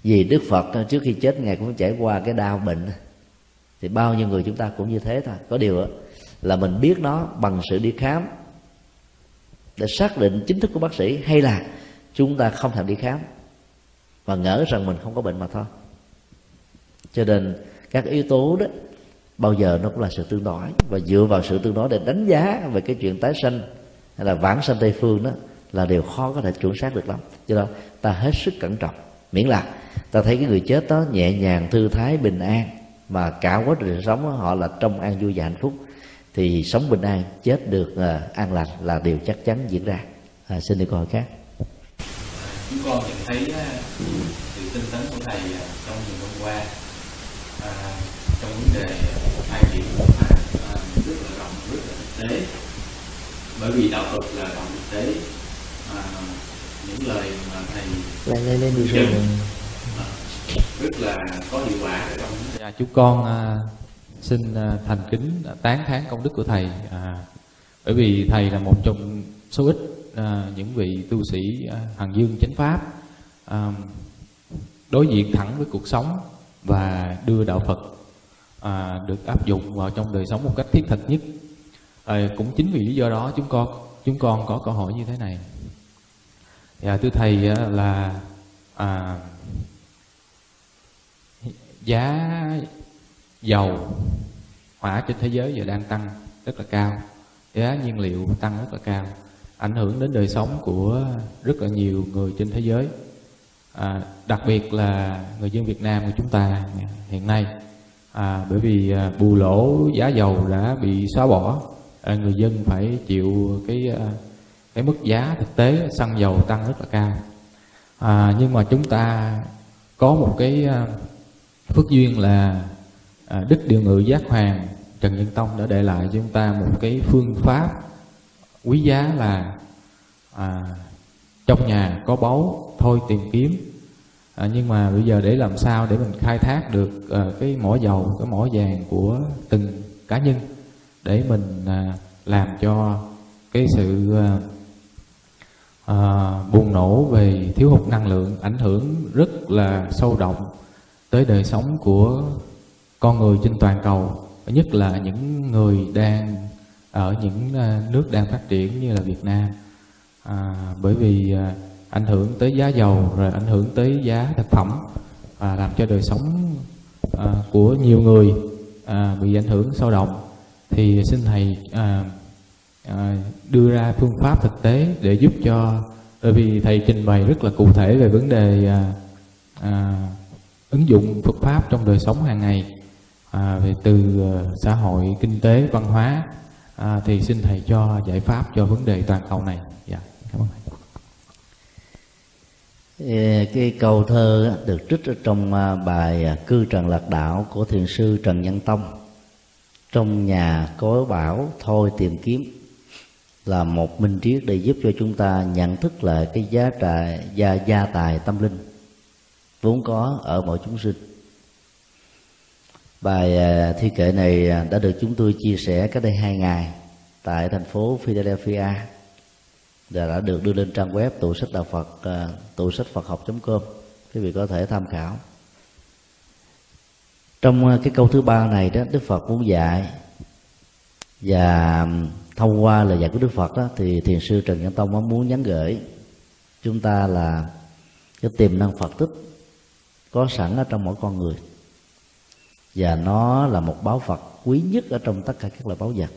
Vì đức phật, trước khi chết, ngài cũng trải qua cái đau bệnh. Thì bao nhiêu người chúng ta cũng như thế thôi. Có điều là mình biết nó bằng sự đi khám. Để xác định chính thức của bác sĩ hay là chúng ta không thèm đi khám. Và ngỡ rằng mình không có bệnh mà thôi. Cho nên các yếu tố đó bao giờ nó cũng là sự tương đối. Và dựa vào sự tương đối để đánh giá về cái chuyện tái sanh hay là vãng sanh tây phương đó là điều khó có thể chuẩn xác được lắm. Cho nên ta hết sức cẩn trọng. Miễn là ta thấy cái người chết đó nhẹ nhàng thư thái bình an mà cả quá trình sống đó, họ là trong an vui và hạnh phúc thì sống bình an chết được uh, an lành là điều chắc chắn diễn ra. À, xin đi câu hỏi khác. Chúng con nhận thấy ờ, sự tinh tấn của thầy ờ, trong nhiều năm qua. À, trong vấn đề khai triển pháp à, rất là rộng rất là thực tế. Bởi vì đạo Phật là đạo thực tế à, những lời mà thầy lên lên lên đi rồi à, rất là có hiệu quả trong dạ, chúng con à, xin à, thành kính tán thán công đức của thầy à, bởi vì thầy là một trong số ít à, những vị tu sĩ à, hằng dương chánh pháp à, đối diện thẳng với cuộc sống và đưa đạo Phật à, được áp dụng vào trong đời sống một cách thiết thực nhất. À, cũng chính vì lý do đó chúng con chúng con có câu hỏi như thế này. Dạ thưa thầy là à, giá dầu hỏa trên thế giới giờ đang tăng rất là cao giá nhiên liệu tăng rất là cao ảnh hưởng đến đời sống của rất là nhiều người trên thế giới. À, đặc biệt là người dân Việt Nam của chúng ta hiện nay à, bởi vì à, bù lỗ giá dầu đã bị xóa bỏ à, người dân phải chịu cái à, cái mức giá thực tế xăng dầu tăng rất là cao. À, nhưng mà chúng ta có một cái à, phước duyên là à, đức điều ngự giác hoàng trần nhân tông đã để lại cho chúng ta một cái phương pháp quý giá là à, trong nhà có báu thôi tìm kiếm à, nhưng mà bây giờ để làm sao để mình khai thác được à, cái mỏ dầu cái mỏ vàng của từng cá nhân để mình à, làm cho cái sự à, à, bùng nổ về thiếu hụt năng lượng ảnh hưởng rất là sâu đậm tới đời sống của con người trên toàn cầu nhất là những người đang ở những à, nước đang phát triển như là Việt Nam. À, bởi vì à, ảnh hưởng tới giá dầu rồi ảnh hưởng tới giá thực phẩm và làm cho đời sống à, của nhiều người à, bị ảnh hưởng sâu đậm thì xin thầy à, à, đưa ra phương pháp thực tế để giúp cho bởi vì thầy trình bày rất là cụ thể về vấn đề à, à, ứng dụng Phật pháp trong đời sống hàng ngày à, về từ à, xã hội kinh tế văn hóa. À, thì xin thầy cho giải pháp cho vấn đề toàn cầu này. Dạ cảm ơn thầy cái câu thơ được trích ở trong à, bài à, cư trần lạc đạo của thiền sư trần nhân tông. Trong nhà có bảo, thôi tìm kiếm. Là một minh triết để giúp cho chúng ta nhận thức lại cái giá trị gia gia tài tâm linh vốn có ở mỗi chúng sinh. Bài à, thi kệ này đã được chúng tôi chia sẻ cách đây hai ngày tại thành phố Philadelphia và đã được đưa lên trang web tủ sách đạo Phật à, tủ sách Phật học com. Quý vị có thể tham khảo. Trong à, cái câu thứ ba này đó, Đức Phật muốn dạy và thông qua lời dạy của Đức Phật đó, thì thiền sư Trần Nhân Tông muốn nhắn gửi chúng ta là cái tiềm năng Phật tích có sẵn ở trong mỗi con người. Và nó là một báo Phật quý nhất ở trong tất cả các loại báo vật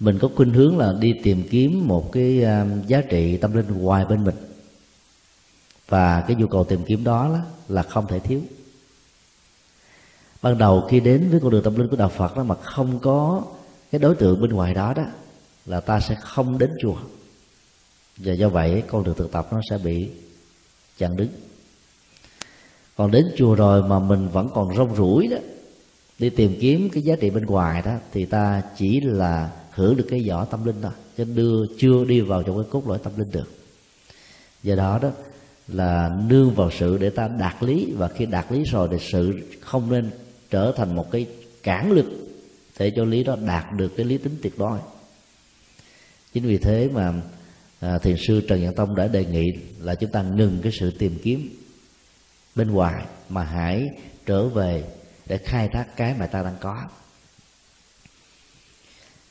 mình có khuynh hướng là đi tìm kiếm một cái à, giá trị tâm linh ngoài bên mình. Và cái nhu cầu tìm kiếm đó là, là không thể thiếu. Ban đầu khi đến với con đường tâm linh của đạo Phật đó mà không có cái đối tượng bên ngoài đó đó là ta sẽ không đến chùa. Và do vậy con đường thực tập nó sẽ bị chặn đứng. Còn đến chùa rồi mà mình vẫn còn rong rủi đó đi tìm kiếm cái giá trị bên ngoài đó thì ta chỉ là hưởng được cái vỏ tâm linh thôi chứ đưa chưa đi vào trong cái cốt lõi tâm linh được. Do đó đó là nương vào sự để ta đạt lý và khi đạt lý rồi thì sự không nên trở thành một cái cản lực để cho lý đó đạt được cái lý tính tuyệt đối. Chính vì thế mà à, thiền sư trần nhật tông đã đề nghị là chúng ta ngừng cái sự tìm kiếm bên ngoài mà hãy trở về để khai thác cái mà ta đang có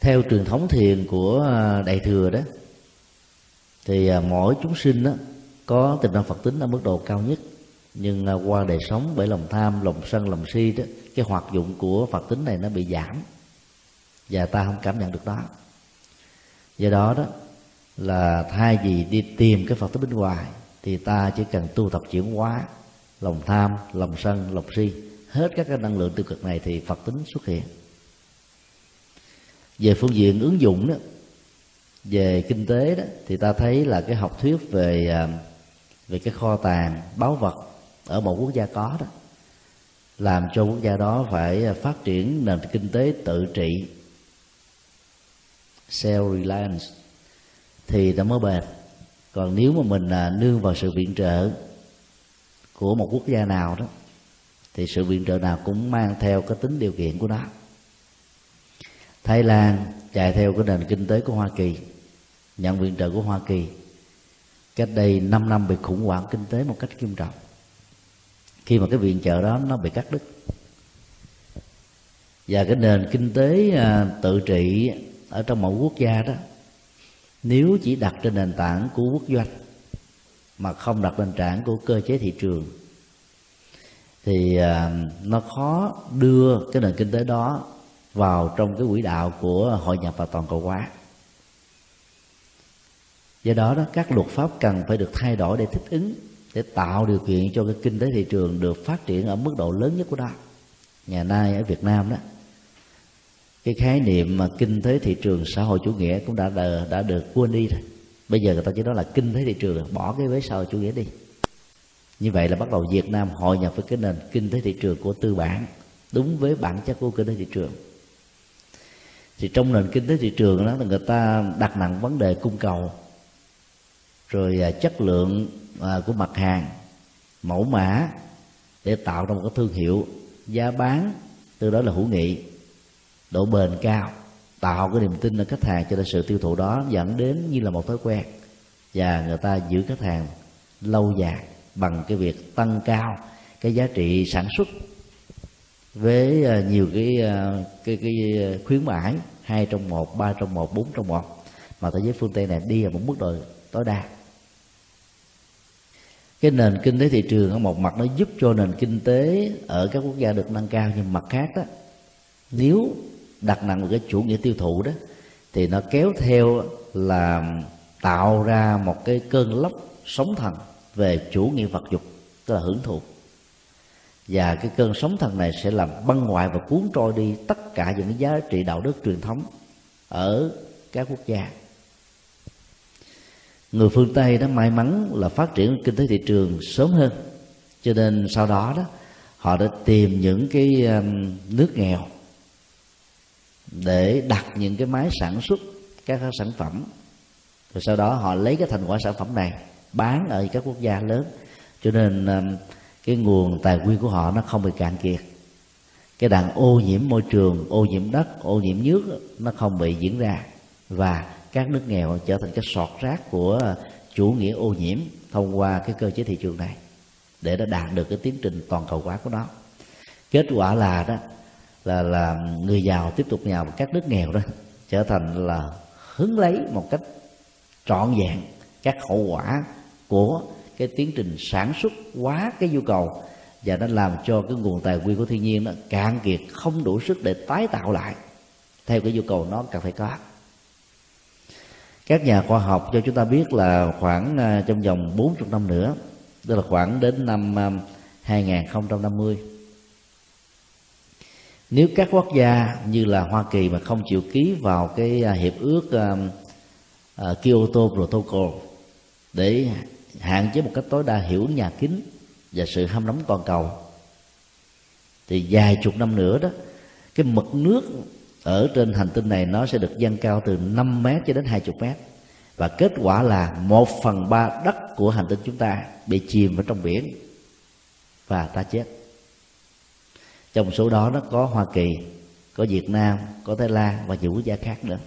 theo truyền thống thiền của à, đại thừa đó, thì à, mỗi chúng sinh đó có tình năng phật tính ở mức độ cao nhất. Nhưng à, qua đời sống, bởi lòng tham, lòng sân, lòng si đó, cái hoạt dụng của phật tính này nó bị giảm. Và ta không cảm nhận được đó. Do đó đó, là thay vì đi tìm cái phật tính bên ngoài, thì ta chỉ cần tu tập chuyển hóa lòng tham, lòng sân, lòng si. Hết các cái năng lượng tiêu cực này thì phật tính xuất hiện về phương diện ứng dụng đó về kinh tế đó thì ta thấy là cái học thuyết về à, về cái kho tàng báu vật ở một quốc gia có đó làm cho quốc gia đó phải à, phát triển nền kinh tế tự trị. Self reliance thì nó mới bền. Còn nếu mà mình à, nương vào sự viện trợ của một quốc gia nào đó thì sự viện trợ nào cũng mang theo cái tính điều kiện của nó. Thái Lan chạy theo cái nền kinh tế của Hoa Kỳ, nhận viện trợ của Hoa Kỳ. Cách đây 5 năm bị khủng hoảng kinh tế một cách nghiêm trọng. Khi mà cái viện trợ đó nó bị cắt đứt. Và cái nền kinh tế à, tự trị ở trong mỗi quốc gia đó, nếu chỉ đặt trên nền tảng của quốc doanh mà không đặt nền tảng của cơ chế thị trường, thì à, nó khó đưa cái nền kinh tế đó vào trong cái quỹ đạo của hội nhập và toàn cầu hóa. Do đó đó các luật pháp cần phải được thay đổi để thích ứng để tạo điều kiện cho cái kinh tế thị trường được phát triển ở mức độ lớn nhất của nó. Ngày nay ở Việt Nam đó cái khái niệm mà kinh tế thị trường xã hội chủ nghĩa cũng đã đã, đã được quên đi rồi. Bây giờ người ta chỉ nói là kinh tế thị trường bỏ cái vế xã hội chủ nghĩa đi. Như vậy là bắt đầu Việt Nam hội nhập với cái nền kinh tế thị trường của tư bản đúng với bản chất của kinh tế thị trường thì trong nền kinh tế thị trường đó là người ta đặt nặng vấn đề cung cầu. Rồi à, chất lượng à, của mặt hàng, mẫu mã, để tạo ra một cái thương hiệu giá bán từ đó là hữu nghị, độ bền cao, tạo cái niềm tin ở khách hàng cho nên sự tiêu thụ đó dẫn đến như là một thói quen. Và người ta giữ khách hàng lâu dài bằng cái việc tăng cao cái giá trị sản xuất với à, nhiều cái à, cái, cái à, khuyến mãi hai trong một ba trong một bốn trong một mà thế giới phương tây này đi ở một mức độ tối đa. Cái nền kinh tế thị trường ở một mặt nó giúp cho nền kinh tế ở các quốc gia được nâng cao nhưng mặt khác đó nếu đặt nặng vào cái chủ nghĩa tiêu thụ đó thì nó kéo theo là tạo ra một cái cơn lốc sóng thần về chủ nghĩa vật dục tức là hưởng thụ và cái cơn sóng thần này sẽ làm băng ngoại và cuốn trôi đi tất cả những giá trị đạo đức truyền thống ở các quốc gia. Người phương tây đã may mắn là phát triển kinh tế thị trường sớm hơn. Cho nên sau đó đó, họ đã tìm những cái um, nước nghèo để đặt những cái máy sản xuất các sản phẩm. Rồi sau đó họ lấy cái thành quả sản phẩm này bán ở các quốc gia lớn. Cho nên um, cái nguồn tài nguyên của họ nó không bị cạn kiệt. Cái đàn ô nhiễm môi trường, ô nhiễm đất, ô nhiễm nước nó không bị diễn ra. Và các nước nghèo trở thành cái sọt rác của chủ nghĩa ô nhiễm thông qua cái cơ chế thị trường này, để nó đạt được cái tiến trình toàn cầu hóa của nó. Kết quả là đó, là là người giàu tiếp tục nghèo, các nước nghèo đó trở thành là hứng lấy một cách trọn vẹn các hậu quả của cái tiến trình sản xuất quá cái nhu cầu và nó làm cho cái nguồn tài nguyên của thiên nhiên nó cạn kiệt không đủ sức để tái tạo lại. Theo cái nhu cầu nó cần phải có. Các nhà khoa học cho chúng ta biết là khoảng à, trong vòng 40 năm nữa tức là khoảng đến năm à, 2050 nếu các quốc gia như là Hoa Kỳ mà không chịu ký vào cái à, hiệp ước uh, Kyoto Protocol để hạn chế một cách tối đa hiểu nhà kính và sự hâm nóng toàn cầu. Thì vài chục năm nữa đó, cái mực nước ở trên hành tinh này nó sẽ được dâng cao từ 5 mét cho đến 20 mét. Và kết quả là một phần ba đất của hành tinh chúng ta bị chìm vào trong biển và ta chết. Trong số đó nó có Hoa Kỳ, có Việt Nam, có Thái Lan và nhiều quốc gia khác nữa.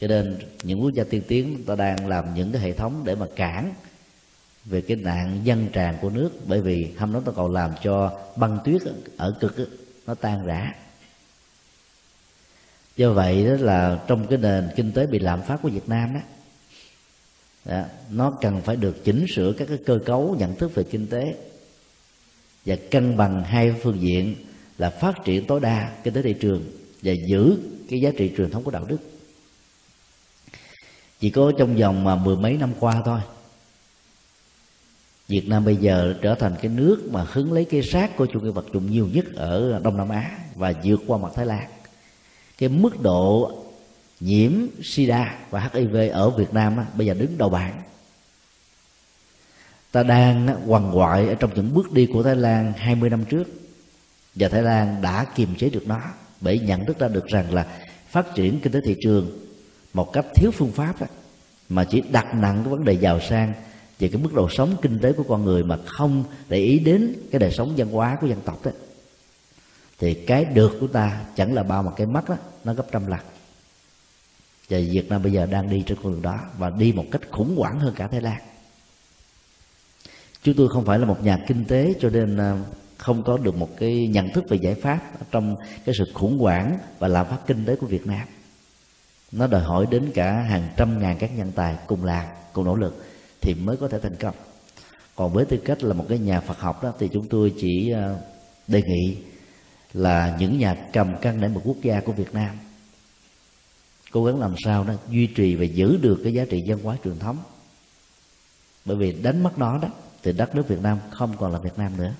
Cho cho nên những quốc gia tiên tiến ta đang làm những cái hệ thống để mà cản về cái nạn dân tràn của nước bởi vì hâm nóng toàn cầu làm cho băng tuyết ở cực nó tan rã. Do vậy đó là trong cái nền kinh tế bị lạm phát của Việt Nam đó, đó nó cần phải được chỉnh sửa các cái cơ cấu nhận thức về kinh tế và cân bằng hai phương diện là phát triển tối đa kinh tế thị trường và giữ cái giá trị truyền thống của đạo đức. Chỉ có trong vòng mà mười mấy năm qua thôi Việt Nam bây giờ trở thành cái nước mà hứng lấy cái rác của chủ nghĩa vật dụng nhiều nhất ở Đông Nam Á và vượt qua mặt Thái Lan. Cái mức độ nhiễm sida và HIV ở Việt Nam á, bây giờ đứng đầu bảng. Ta đang quằn quại ở trong những bước đi của Thái Lan 20 năm trước và Thái Lan đã kiềm chế được nó bởi nhận thức ra được rằng là phát triển kinh tế thị trường một cách thiếu phương pháp mà chỉ đặt nặng cái vấn đề giàu sang về cái mức độ sống kinh tế của con người mà không để ý đến cái đời sống văn hóa của dân tộc đó, thì cái được của ta chẳng là bao mà cái mất đó nó gấp trăm lần. Và Việt Nam bây giờ đang đi trên con đường đó và đi một cách khủng hoảng hơn cả Thái Lan. Chúng tôi không phải là một nhà kinh tế cho nên à, không có được một cái nhận thức về giải pháp trong cái sự khủng hoảng và lạm phát kinh tế của Việt Nam. Nó đòi hỏi đến cả hàng trăm ngàn các nhân tài cùng làm, cùng nỗ lực thì mới có thể thành công. Còn với tư cách là một cái nhà Phật học đó, thì chúng tôi chỉ ờ, đề nghị là những nhà cầm cân để một quốc gia của Việt Nam cố gắng làm sao đó duy trì và giữ được cái giá trị văn hóa truyền thống. Bởi vì đánh mất nó đó, thì đất nước Việt Nam không còn là Việt Nam nữa.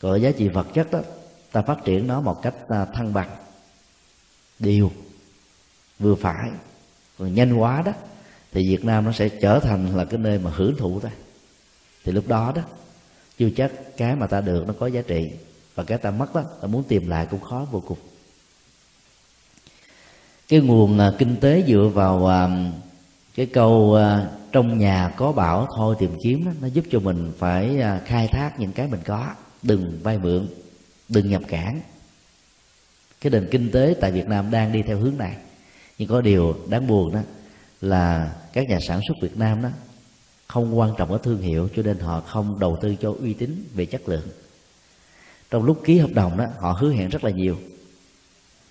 Còn giá trị vật chất đó, ta phát triển nó một cách ờ, thăng bằng điều vừa phải, còn nhanh quá đó thì Việt Nam nó sẽ trở thành là cái nơi mà hưởng thụ thôi thì lúc đó đó chưa chắc cái mà ta được nó có giá trị. Và cái ta mất đó ta muốn tìm lại cũng khó vô cùng. Cái nguồn à, kinh tế dựa vào à, cái câu à, trong nhà có bảo thôi tìm kiếm đó, nó giúp cho mình phải khai thác những cái mình có. Đừng vay mượn đừng nhập cản. Cái nền kinh tế tại Việt Nam đang đi theo hướng này. Nhưng có điều đáng buồn đó là các nhà sản xuất Việt Nam đó không quan trọng ở thương hiệu cho nên họ không đầu tư cho uy tín về chất lượng. Trong lúc ký hợp đồng đó họ hứa hẹn rất là nhiều.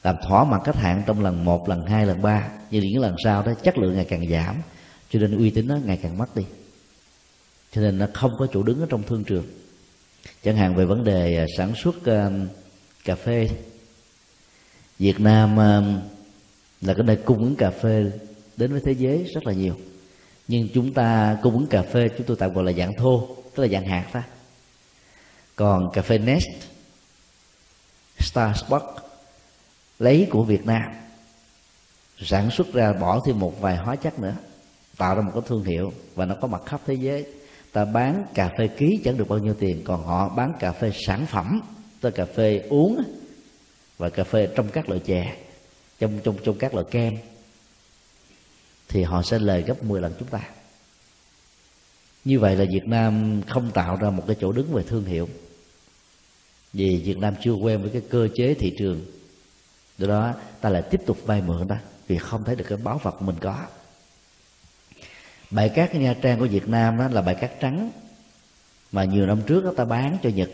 Làm thỏa mặt khách hàng trong lần một lần hai lần ba nhưng những lần sau đó chất lượng ngày càng giảm cho nên uy tín nó ngày càng mất đi. Cho nên nó không có chỗ đứng ở trong thương trường. Chẳng hạn về vấn đề à, sản xuất uh, cà phê Việt Nam uh, là cái nơi cung ứng cà phê đến với thế giới rất là nhiều. Nhưng chúng ta cung ứng cà phê chúng tôi tạm gọi là dạng thô, tức là dạng hạt thôi còn cà phê Nest, Starbucks, lấy của Việt Nam, sản xuất ra bỏ thêm một vài hóa chất nữa, tạo ra một cái thương hiệu và nó có mặt khắp thế giới. Ta bán cà phê ký chẳng được bao nhiêu tiền, còn họ bán cà phê sản phẩm, tức cà phê uống và cà phê trong các loại chè, trong trong trong các loại kem thì họ sẽ lời gấp 10 lần chúng ta. Như vậy là Việt Nam không tạo ra một cái chỗ đứng về thương hiệu. Vì Việt Nam chưa quen với cái cơ chế thị trường. Do đó, ta lại tiếp tục vay mượn ta vì không thấy được cái báo vật mình có. Bãi cát nha trang của Việt Nam đó là bãi cát trắng mà nhiều năm trước đó ta bán cho Nhật.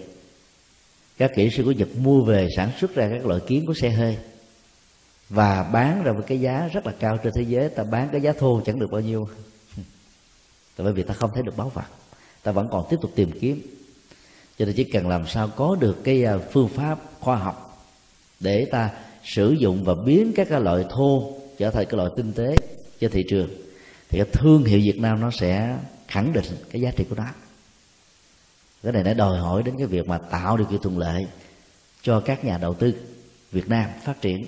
Các kỹ sư của Nhật mua về sản xuất ra các loại kiến của xe hơi và bán ra với cái giá rất là cao trên thế giới. Ta bán cái giá thô chẳng được bao nhiêu. Tại bởi vì ta không thấy được báo vật ta vẫn còn tiếp tục tìm kiếm. Cho nên chỉ cần làm sao có được cái à, phương pháp khoa học để ta sử dụng và biến các cái loại thô trở thành cái loại tinh tế cho thị trường, thì cái thương hiệu Việt Nam nó sẽ khẳng định cái giá trị của nó. Cái này nó đòi hỏi đến cái việc mà tạo được cái thuận lợi cho các nhà đầu tư Việt Nam phát triển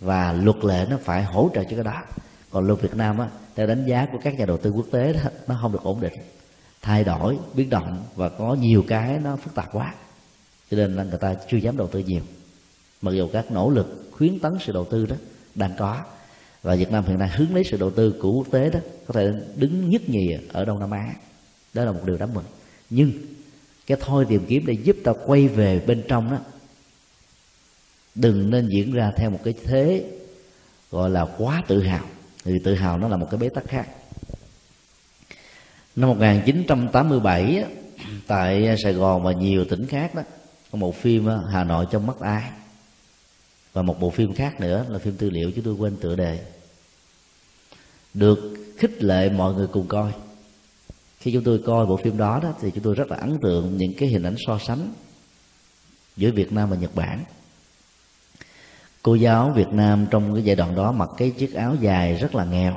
và luật lệ nó phải hỗ trợ cho cái đó. Còn luật Việt Nam á, theo đánh giá của các nhà đầu tư quốc tế đó, nó không được ổn định. Thay đổi, biến động và có nhiều cái nó phức tạp quá. Cho nên là người ta chưa dám đầu tư nhiều. Mặc dù các nỗ lực khuyến tấn sự đầu tư đó đang có. Và Việt Nam hiện nay hướng lấy sự đầu tư của quốc tế đó, có thể đứng nhất nhì ở Đông Nam Á. Đó là một điều đáng mừng. Nhưng cái thôi tìm kiếm để giúp ta quay về bên trong đó đừng nên diễn ra theo một cái thế gọi là quá tự hào. Vì tự hào nó là một cái bế tắc khác. Năm 1987 tại Sài Gòn và nhiều tỉnh khác đó, có một phim Hà Nội trong mắt ai? Và một bộ phim khác nữa là phim tư liệu chúng tôi quên tựa đề. Được khích lệ mọi người cùng coi. Khi chúng tôi coi bộ phim đó đó, thì chúng tôi rất là ấn tượng những cái hình ảnh so sánh giữa Việt Nam và Nhật Bản cô giáo Việt Nam trong cái giai đoạn đó mặc cái chiếc áo dài rất là nghèo.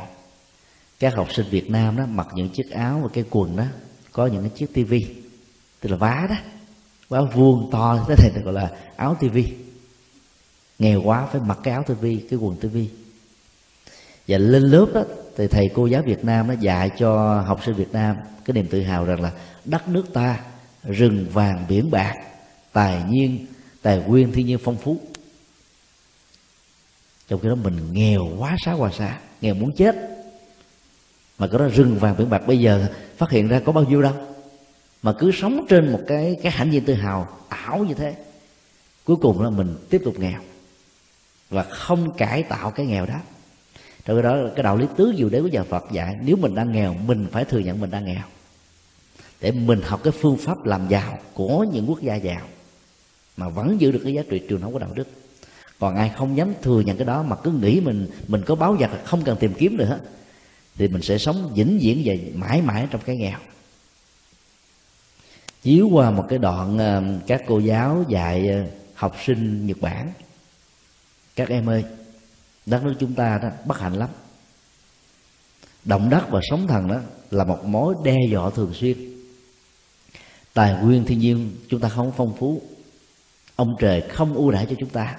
Các học sinh Việt Nam đó mặc những chiếc áo và cái quần đó, có những cái chiếc tivi tức là vá đó, vá vuông to thế này gọi là áo tivi nghèo quá, phải mặc cái áo tivi cái quần tivi và lên lớp đó, thì thầy cô giáo Việt Nam nó dạy cho học sinh Việt Nam cái niềm tự hào rằng là đất nước ta rừng vàng biển bạc, tài nhiên, tài nguyên thiên nhiên phong phú trong khi đó mình nghèo quá, xá quá xá, nghèo muốn chết. Mà cái đó rừng vàng biển bạc bây giờ phát hiện ra có bao nhiêu đâu. Mà cứ sống trên một cái cái hãnh diện tự hào, ảo như thế, cuối cùng là mình tiếp tục nghèo và không cải tạo cái nghèo đó. Trong cái đó, cái đạo lý tứ diệu đế của nhà Phật dạy, nếu mình đang nghèo, mình phải thừa nhận mình đang nghèo. Để mình học cái phương pháp làm giàu của những quốc gia giàu mà vẫn giữ được cái giá trị truyền thống của đạo đức còn ai không dám thừa nhận cái đó mà cứ nghĩ mình mình có báo vật không cần tìm kiếm nữa, thì mình sẽ sống vĩnh viễn và mãi mãi trong cái nghèo. Chiếu qua một cái đoạn ờ, các cô giáo dạy ờ, học sinh Nhật Bản. Các em ơi, đất nước chúng ta đó bất hạnh lắm. Động đất và sóng thần đó là một mối đe dọa thường xuyên. Tài nguyên thiên nhiên chúng ta không phong phú. Ông trời không ưu đãi cho chúng ta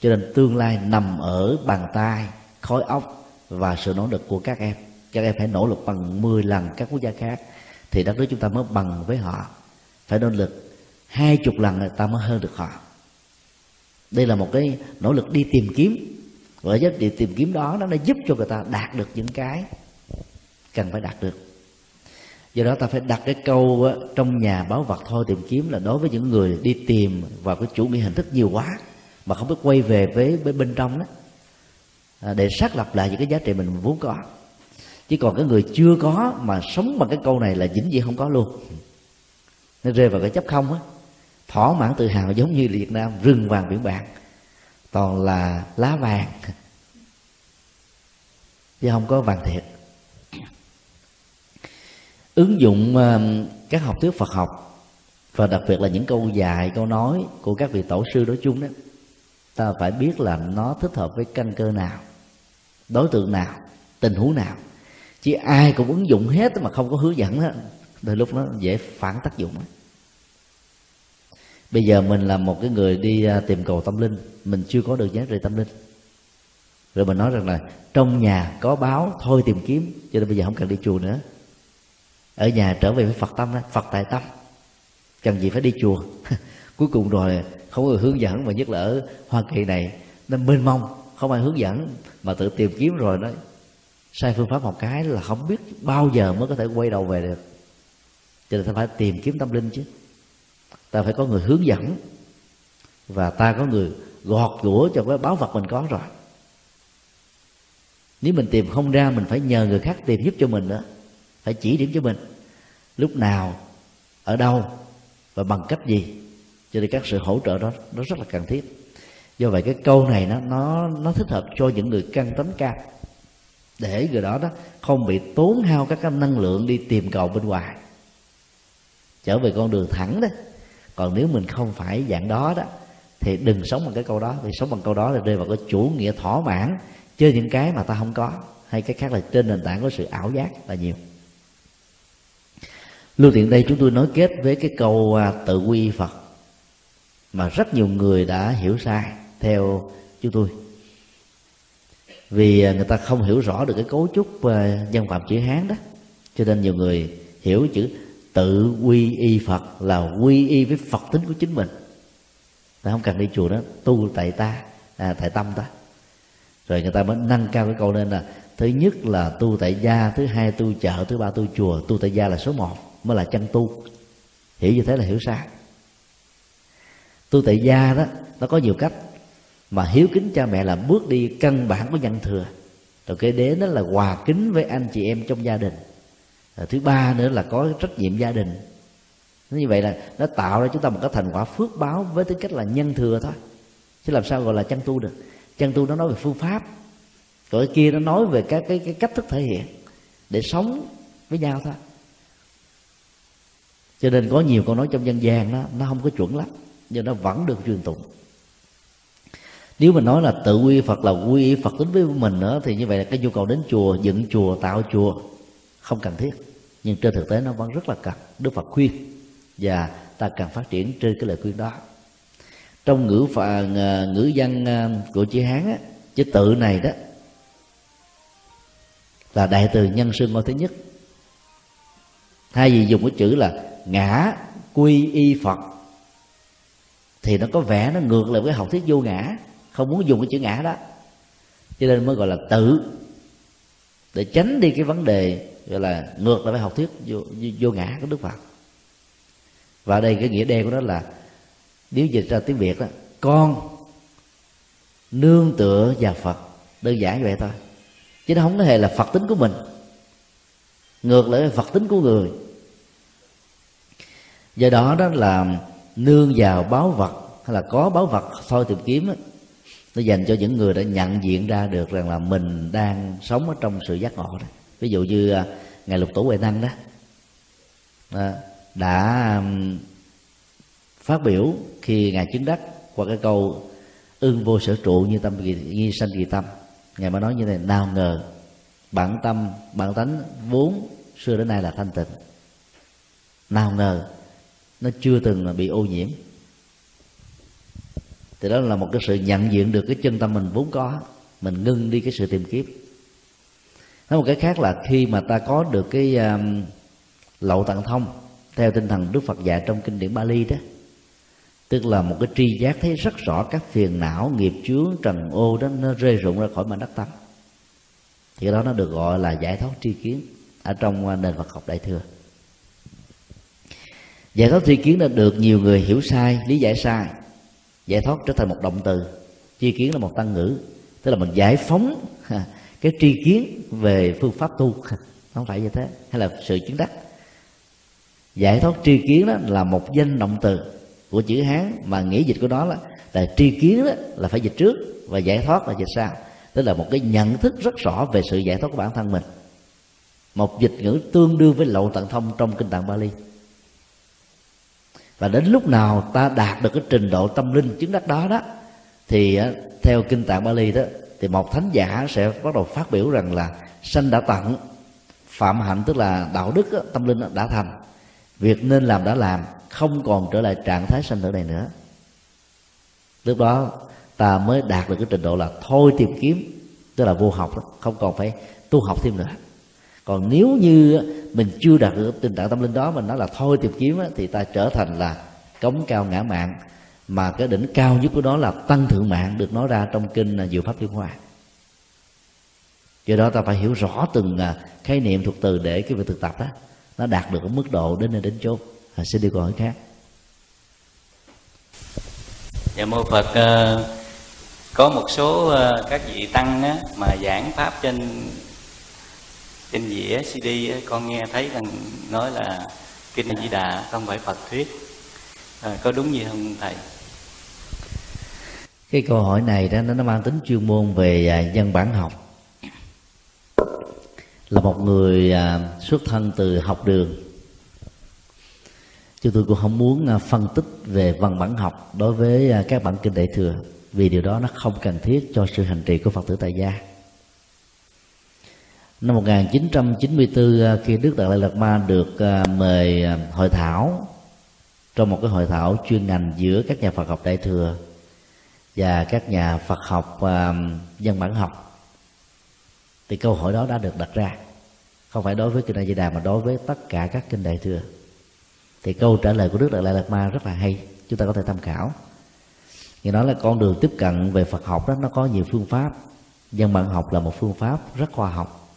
cho nên tương lai nằm ở bàn tay khối óc và sự nỗ lực của các em. Các em phải nỗ lực bằng 10 lần các quốc gia khác. Thì đất nước chúng ta mới bằng với họ. Phải nỗ lực hai chục lần người ta mới hơn được họ. Đây là một cái nỗ lực đi tìm kiếm. Và giá trị tìm kiếm đó, nó đã giúp cho người ta đạt được những cái cần phải đạt được. Do đó ta phải đặt cái câu trong nhà báo vật thôi tìm kiếm là đối với những người đi tìm vào cái chủ nghĩa hình thức nhiều quá mà không biết quay về với, bên bên trong đó à, để xác lập lại những cái giá trị mình vốn có. Chứ còn cái người chưa có mà sống bằng cái câu này là dính gì không có luôn. Nó rơi vào cái chấp không á. Thỏa mãn tự hào giống như Việt Nam rừng vàng biển bạc. Toàn là lá vàng. Chứ không có vàng thiệt. Ứng dụng à, các học thuyết Phật học và đặc biệt là những câu dạy câu nói của các vị tổ sư nói chung đó ta phải biết là nó thích hợp với căn cơ nào, đối tượng nào, tình huống nào. Chứ ai cũng ứng dụng hết mà không có hướng dẫn đó. Đôi lúc nó dễ phản tác dụng đó bây giờ mình là một cái người đi à, tìm cầu tâm linh, mình chưa có được giá trị tâm linh. Rồi mình nói rằng là trong nhà có báo, thôi tìm kiếm, cho nên bây giờ không cần đi chùa nữa. Ở nhà trở về với phật tâm đó phật tại tâm. Cần gì phải đi chùa? cuối cùng rồi, không có người hướng dẫn và nhất là ở hoa kỳ này. Nó mênh mông, không ai hướng dẫn mà tự tìm kiếm rồi nó sai phương pháp một cái là không biết bao giờ mới có thể quay đầu về được. Cho nên ta phải tìm kiếm tâm linh chứ. Ta phải có người hướng dẫn và ta có người gọt giũa cho cái báo vật mình có rồi. Nếu mình tìm không ra, mình phải nhờ người khác tìm giúp cho mình nữa phải chỉ điểm cho mình. Lúc nào, ở đâu và bằng cách gì? Cho nên các sự hỗ trợ đó, nó rất là cần thiết. Do vậy cái câu này nó nó nó thích hợp cho những người căng tánh cao. Để người đó đó không bị tốn hao các cái năng lượng đi tìm cầu bên ngoài. Trở về con đường thẳng đó. Còn nếu mình không phải dạng đó đó, thì đừng sống bằng cái câu đó. Vì sống bằng câu đó là rơi vào cái chủ nghĩa thỏa mãn chơi những cái mà ta không có. Hay cái khác là trên nền tảng của sự ảo giác là nhiều. Lưu tiện đây chúng tôi nói kết với cái câu à, tự quy phật mà rất nhiều người đã hiểu sai theo chúng tôi. Vì à, người ta không hiểu rõ được cái cấu trúc à, dân phạm chữ hán đó cho nên nhiều người hiểu chữ tự quy y phật là quy y với phật tính của chính mình. Ta không cần đi chùa đó tu tại ta à, tại tâm ta. Rồi người ta mới nâng cao cái câu lên là thứ nhất là tu tại gia thứ hai tu chợ thứ ba tu chùa tu tại gia là số một mới là chân tu. Hiểu như thế là hiểu sai tu tại gia đó nó có nhiều cách. Mà hiếu kính cha mẹ là bước đi căn bản của nhân thừa. Rồi kế đế đó là hòa kính với anh chị em trong gia đình. Rồi thứ ba nữa là có trách nhiệm gia đình. Như vậy là nó tạo ra chúng ta một cái thành quả phước báo với tư cách là nhân thừa thôi. Chứ làm sao gọi là chân tu được. Chân tu nó nói về phương pháp. Còn cái kia nó nói về các cái, cái cách thức thể hiện để sống với nhau thôi. Cho nên có nhiều câu nói trong dân gian đó nó không có chuẩn lắm nhưng nó vẫn được truyền tụng. Nếu mình nói là tự quy phật là quy phật tính với mình nữa thì như vậy là cái nhu cầu đến chùa dựng chùa tạo chùa không cần thiết. Nhưng trên thực tế nó vẫn rất là cần. Đức phật khuyên và ta cần phát triển trên cái lời khuyên đó. Trong ngữ phà, ngữ văn à, của chữ hán á, chữ tự này đó là đại từ nhân sinh ngôi thứ nhất. Thay vì dùng cái chữ là ngã quy y phật thì nó có vẻ nó ngược lại với học thuyết vô ngã. Không muốn dùng cái chữ ngã đó. Cho nên mới gọi là tự. Để tránh đi cái vấn đề gọi là ngược lại với học thuyết vô, vô, vô ngã của đức phật. Và đây cái nghĩa đen của nó là nếu dịch ra tiếng việt đó con nương tựa vào phật. Đơn giản như vậy thôi. Chứ nó không có hề là phật tính của mình. Ngược lại với phật tính của người. Do đó đó là nương vào báo vật hay là có báo vật thôi tìm kiếm đó, nó dành cho những người đã nhận diện ra được rằng là mình đang sống ở trong sự giác ngộ đó. Ví dụ như à, ngài lục tổ huệ năng đó à, đã phát biểu khi ngài chứng đắc qua cái câu ưng vô sở trụ như tâm như sanh kỳ tâm ngài mới nói như thế này nào ngờ bản tâm bản tánh vốn xưa đến nay là thanh tịnh. Nào ngờ nó chưa từng bị ô nhiễm. Thì đó là một cái sự nhận diện được cái chân tâm mình vốn có. Mình ngưng đi cái sự tìm kiếm. Nói một cái khác là khi mà ta có được cái um, lậu tạng thông theo tinh thần đức phật dạy trong kinh điển bali đó tức là một cái tri giác thấy rất rõ các phiền não nghiệp chướng trần ô đó nó rơi rụng ra khỏi mảnh đất tâm thì cái đó nó được gọi là giải thoát tri kiến ở trong uh, nền Phật học đại thừa giải thoát tri kiến đã được nhiều người hiểu sai lý giải sai. Giải thoát trở thành một động từ tri kiến là một tăng ngữ tức là mình giải phóng cái tri kiến về phương pháp tu. Không phải như thế hay là sự chứng đắc. Giải thoát tri kiến đó là một danh động từ của chữ hán mà nghĩa dịch của nó là, là tri kiến đó là phải dịch trước và giải thoát là dịch sau. Tức là một cái nhận thức rất rõ về sự giải thoát của bản thân mình. Một dịch ngữ tương đương với lậu tận thông trong kinh tạng Bali và đến lúc nào ta đạt được cái trình độ tâm linh chứng đắc đó đó thì theo kinh tạng Bali đó thì một thánh giả sẽ bắt đầu phát biểu rằng là sanh đã tận phạm hạnh tức là đạo đức tâm linh đã thành. Việc nên làm đã làm không còn trở lại trạng thái sanh tử này nữa. Lúc đó ta mới đạt được cái trình độ là thôi tìm kiếm tức là vô học đó, không còn phải tu học thêm nữa còn nếu như mình chưa đạt được tình trạng tâm linh đó mình nói là thôi tìm kiếm á, thì ta trở thành là cống cao ngã mạng. Mà cái đỉnh cao nhất của đó là tăng thượng mạng được nói ra trong kinh là diệu pháp liên hoa. Do đó ta phải hiểu rõ từng à, khái niệm thuộc từ để cái việc thực tập đó nó đạt được ở mức độ đến nơi đến chốt à, xin đi câu hỏi khác. Dạ mô phật ờ, có một số ờ, các vị tăng á, mà giảng pháp trên trên dĩa cd con nghe thấy rằng nói là kinh di đà không phải phật thuyết. À, có đúng gì không thầy? Cái câu hỏi này đó nó mang tính chuyên môn về à, dân bản học. Là một người à, xuất thân từ học đường. Chúng tôi cũng không muốn à, phân tích về văn bản học đối với các bản kinh đại thừa vì điều đó nó không cần thiết cho sự hành trì của Phật tử tại gia năm 1994 à, khi Đức Đạt Lai Lạt Ma được à, mời à, hội thảo, trong một cái hội thảo chuyên ngành giữa các nhà Phật học đại thừa và các nhà Phật học dân bản học, thì câu hỏi đó đã được đặt ra. Không phải đối với kinh A Di Đà, mà đối với tất cả các kinh đại thừa. Thì câu trả lời của Đức Đạt Lai Lạt Ma rất là hay, chúng ta có thể tham khảo. Người nói là con đường tiếp cận về Phật học đó, nó có nhiều phương pháp. Dân bản học là một phương pháp rất khoa học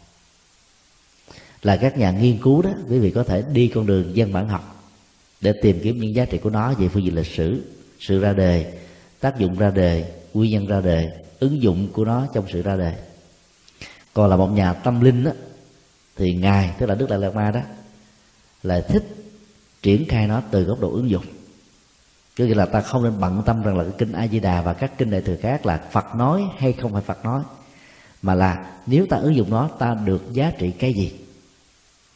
là các nhà nghiên cứu đó quý vị có thể đi con đường dân bản học để tìm kiếm những giá trị của nó. Về phương diện lịch sử sự ra đề tác dụng ra đề nguyên nhân ra đời ứng dụng của nó trong sự ra đời còn là một nhà tâm linh đó, thì ngài tức là đức đại lạt ma đó là thích triển khai nó từ góc độ ứng dụng. Có nghĩa là ta không nên bận tâm rằng là cái kinh a di đà và các kinh đại thừa khác là phật nói hay không phải phật nói mà là nếu ta ứng dụng nó ta được giá trị cái gì?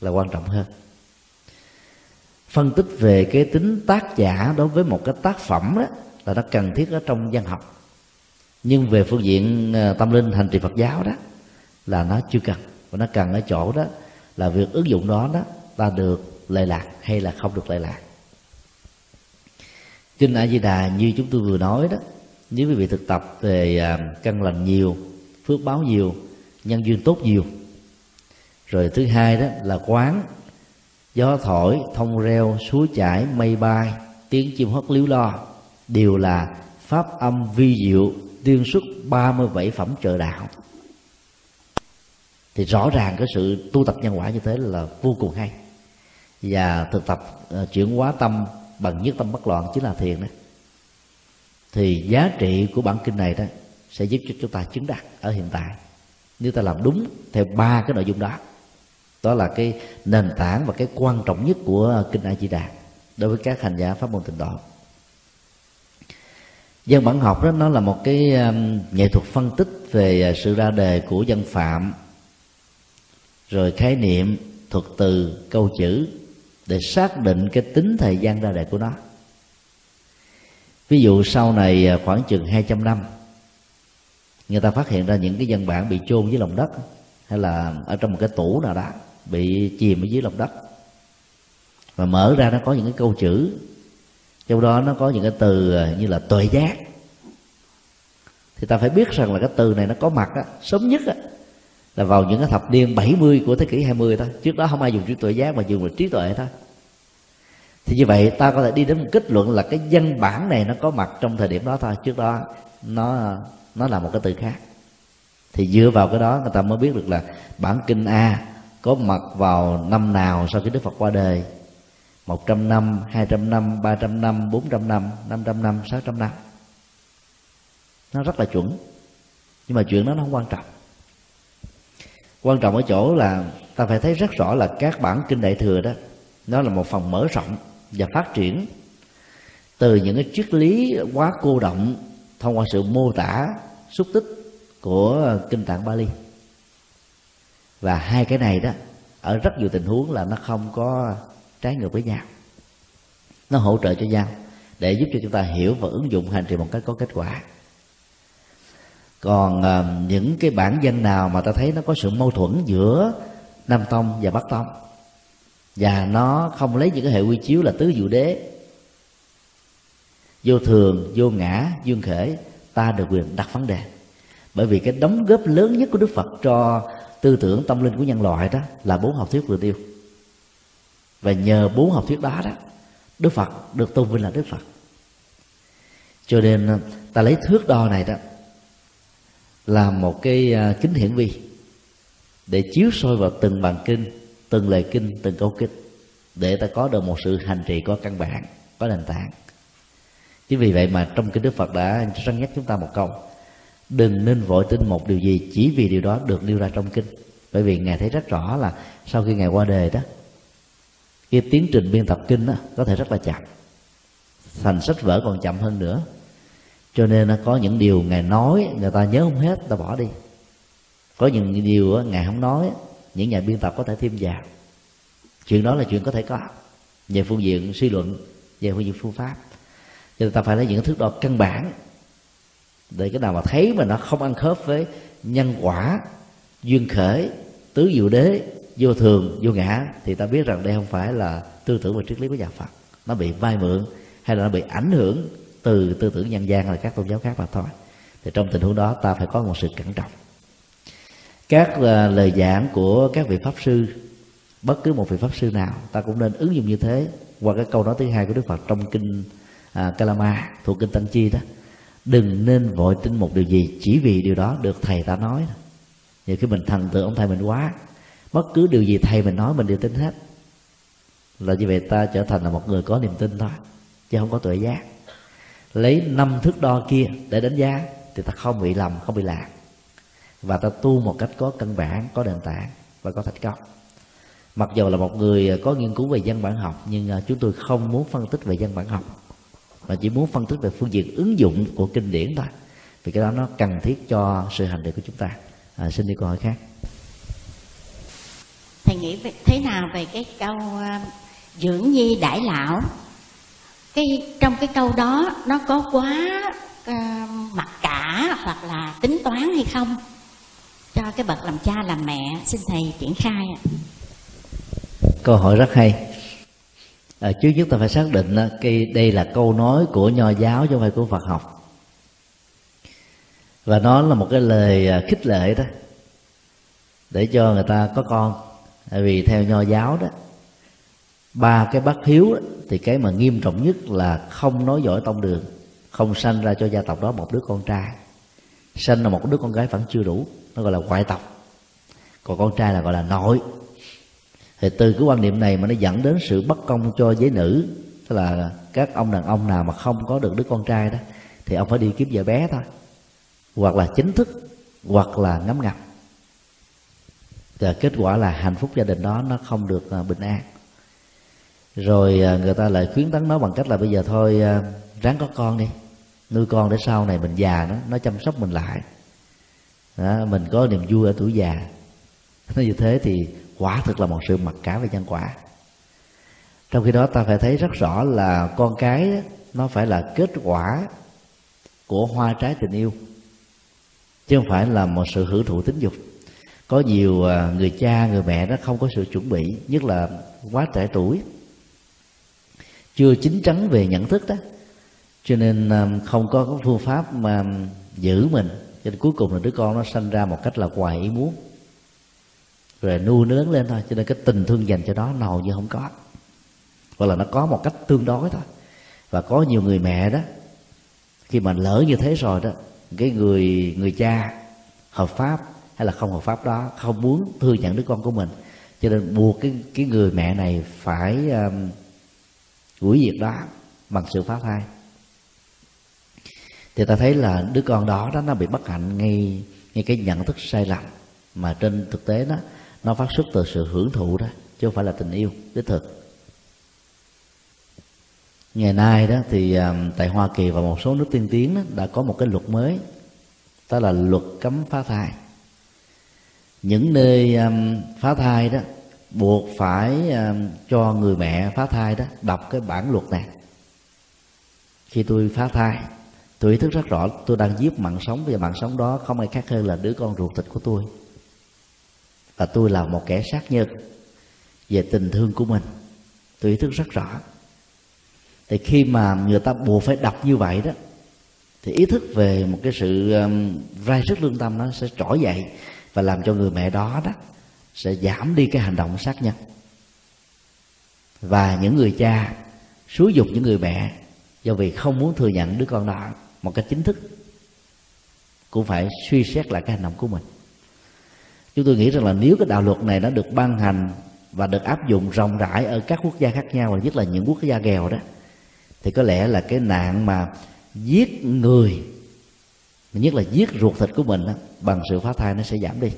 Là quan trọng hơn. Phân tích về cái tính tác giả đối với một cái tác phẩm đó, là nó cần thiết ở trong văn học. Nhưng về phương diện ờ, tâm linh hành trì phật giáo đó là nó chưa cần. Và nó cần ở chỗ đó là việc ứng dụng đó đó ta được lệ lạc hay là không được lệ lạc. Kinh a di đà như chúng tôi vừa nói đó nếu quý vị thực tập về ờ, căn lành nhiều phước báo nhiều nhân duyên tốt nhiều rồi thứ hai đó là quán. Gió thổi thông reo suối chảy mây bay tiếng chim hót líu lo. Đều là pháp âm vi diệu tuyên xuất 37 phẩm trợ đạo. Thì rõ ràng cái sự tu tập nhân quả như thế là vô cùng hay. Và thực tập uh, chuyển hóa tâm bằng nhất tâm bất loạn chính là thiền đó. Thì giá trị của bản kinh này đó sẽ giúp cho chúng ta chứng đạt ở hiện tại. Nếu ta làm đúng theo ba cái nội dung đó đó là cái nền tảng và cái quan trọng nhất của kinh a di đà đối với các hành giả pháp môn tịnh độ. Dân bản học đó, nó là một cái um, nghệ thuật phân tích về uh, sự ra đề của dân phạm, rồi khái niệm, thuật từ, câu chữ để xác định cái tính thời gian ra đề của nó. Ví dụ sau này uh, khoảng chừng 200 năm, người ta phát hiện ra những cái dân bản bị chôn dưới lòng đất, hay là ở trong một cái tủ nào đó bị chìm ở dưới lòng đất. Và mở ra nó có những cái câu chữ trong đó nó có những cái từ à, như là tuệ giác. Thì ta phải biết rằng là cái từ này nó có mặt á, sớm nhất á, là vào những cái thập niên 70 của thế kỷ 20 thôi. Trước đó không ai dùng chữ tuệ giác mà dùng là trí tuệ thôi. Thì như vậy ta có thể đi đến một kết luận là cái văn bản này nó có mặt trong thời điểm đó thôi. Trước đó nó nó là một cái từ khác. Thì dựa vào cái đó người ta mới biết được là bản kinh A có mặt vào năm nào sau khi Đức Phật qua đời? 100 năm, 200 năm, 300 năm, 400 năm, 500 năm, 600 năm. Nó rất là chuẩn. Nhưng mà chuyện đó nó không quan trọng. Quan trọng ở chỗ là ta phải thấy rất rõ là các bản kinh đại thừa đó nó là một phần mở rộng và phát triển từ những cái triết lý quá cô động thông qua sự mô tả xúc tích của kinh tạng Bali và hai cái này đó ở rất nhiều tình huống là nó không có trái ngược với nhau. Nó hỗ trợ cho nhau để giúp cho chúng ta hiểu và ứng dụng hành trì một cách có kết quả. Còn uh, những cái bản danh nào mà ta thấy nó có sự mâu thuẫn giữa nam tông và bắc tông và nó không lấy những cái hệ quy chiếu là tứ diệu đế vô thường vô ngã dương khể ta được quyền đặt vấn đề. Bởi vì cái đóng góp lớn nhất của đức phật cho tư tưởng tâm linh của nhân loại đó là bốn học thuyết vừa tiêu và nhờ bốn học thuyết đó đó, đức phật được tôn vinh là đức phật. Cho nên à, ta lấy thước đo này đó là một cái à, kính hiển vi để chiếu soi vào từng bàn kinh, từng lời kinh, từng câu kinh để ta có được một sự hành trì có căn bản, có nền tảng. Chính vì vậy mà trong kinh đức phật đã răng nhắc chúng ta một câu đừng nên vội tin một điều gì chỉ vì điều đó được nêu ra trong kinh. Bởi vì ngài thấy rất rõ là sau khi ngài qua đời đó cái tiến trình biên tập kinh đó, có thể rất là chậm. Thành sách vở còn chậm hơn nữa. Cho nên nó có những điều ngài nói người ta nhớ không hết ta bỏ đi. Có những điều ngài không nói những nhà biên tập có thể thêm vào. Chuyện đó là chuyện có thể có. Về phương diện suy luận về phương diện phương pháp. Cho nên ta phải lấy những thước đo căn bản để cái nào mà thấy mà nó không ăn khớp với nhân quả duyên khởi tứ diệu đế vô thường vô ngã thì ta biết rằng đây không phải là tư tưởng và triết lý của nhà phật. Nó bị vai mượn hay là nó bị ảnh hưởng từ tư tưởng nhân gian hay là các tôn giáo khác mà thôi. Thì trong tình huống đó ta phải có một sự cẩn trọng. Các uh, lời giảng của các vị pháp sư bất cứ một vị pháp sư nào ta cũng nên ứng dụng như thế. Qua cái câu nói thứ hai của đức phật trong kinh à, kalama thuộc kinh tăng chi đó đừng nên vội tin một điều gì chỉ vì điều đó được thầy ta nói. Nhiều khi mình thần tượng ông thầy mình quá, bất cứ điều gì thầy mình nói mình đều tin hết. Là như vậy ta trở thành là một người có niềm tin thôi, chứ không có tuệ giác. Lấy năm thước đo kia để đánh giá thì ta không bị lầm, không bị lạc. Và ta tu một cách có căn bản, có nền tảng và có thành công. Mặc dù là một người có nghiên cứu về văn bản học, nhưng à, chúng tôi không muốn phân tích về văn bản học mà chỉ muốn phân tích về phương diện ứng dụng của kinh điển thôi. Vì cái đó nó cần thiết cho sự hành trì của chúng ta. À, xin đi câu hỏi khác. Thầy nghĩ thế nào về cái câu uh, dưỡng nhi đãi lão? Cái trong cái câu đó nó có quá uh, mặc cả hoặc là tính toán hay không? Cho cái bậc làm cha làm mẹ xin thầy triển khai ạ. Câu hỏi rất hay à, trước nhất ta phải xác định cái đây là câu nói của nho giáo chứ không phải của phật học. Và nó là một cái lời à, khích lệ đó để cho người ta có con. Tại vì theo nho giáo đó ba cái bất hiếu đó, thì cái mà nghiêm trọng nhất là không nói giỏi tông đường không sanh ra cho gia tộc đó một đứa con trai. Sanh là một đứa con gái vẫn chưa đủ nó gọi là ngoại tộc. Còn con trai là gọi là nội thì từ cái quan niệm này mà nó dẫn đến sự bất công cho giới nữ. Tức là các ông đàn ông nào mà không có được đứa con trai đó thì ông phải đi kiếm vợ bé thôi. Hoặc là chính thức hoặc là ngấm ngầm và kết quả là hạnh phúc gia đình đó nó không được à, bình an. Rồi à, người ta lại khuyến tấn nó bằng cách là bây giờ thôi à, ráng có con đi. Nuôi con để sau này mình già nó nó chăm sóc mình lại. Đó, mình có niềm vui ở tuổi già. Nó như thế thì quả thực là một sự mặc cả về nhân quả. Trong khi đó, ta phải thấy rất rõ là con cái nó phải là kết quả của hoa trái tình yêu, chứ không phải là một sự hưởng thụ tính dục. Có nhiều à, người cha, người mẹ nó không có sự chuẩn bị, nhất là quá trẻ tuổi, chưa chín chắn về nhận thức đó. Cho nên à, không có phương pháp mà giữ mình. Cho nên cuối cùng là đứa con nó sanh ra một cách là ngoài ý muốn rồi nuôi nó lớn lên thôi cho nên cái tình thương dành cho nó hầu như không có. Hoặc là nó có một cách tương đối thôi. Và có nhiều người mẹ đó khi mà lỡ như thế rồi đó cái người người cha hợp pháp hay là không hợp pháp đó không muốn thừa nhận đứa con của mình cho nên buộc cái cái người mẹ này phải um, hủy diệt đó bằng sự phá thai. Thì ta thấy là đứa con đó đó nó bị bất hạnh ngay ngay cái nhận thức sai lầm mà trên thực tế đó nó phát xuất từ sự hưởng thụ đó chứ không phải là tình yêu đích thực. Ngày nay đó thì à, tại Hoa Kỳ và một số nước tiên tiến đó, đã có một cái luật mới đó là luật cấm phá thai. Những nơi um, phá thai đó buộc phải um, cho người mẹ phá thai đó đọc cái bản luật này. Khi tôi phá thai tôi ý thức rất rõ tôi đang giết mạng sống và mạng sống đó không ai khác hơn là đứa con ruột thịt của tôi và tôi là một kẻ sát nhân về tình thương của mình. Tôi ý thức rất rõ. Thì khi mà người ta buộc phải đọc như vậy đó thì ý thức về một cái sự um, rai sức lương tâm nó sẽ trỗi dậy và làm cho người mẹ đó đó sẽ giảm đi cái hành động sát nhân. Và những người cha xúi dục những người mẹ do vì không muốn thừa nhận đứa con đó một cách chính thức cũng phải suy xét lại cái hành động của mình chúng tôi nghĩ rằng là nếu cái đạo luật này nó được ban hành và được áp dụng rộng rãi ở các quốc gia khác nhau và nhất là những quốc gia nghèo đó thì có lẽ là cái nạn mà giết người nhất là giết ruột thịt của mình đó, bằng sự phá thai nó sẽ giảm đi.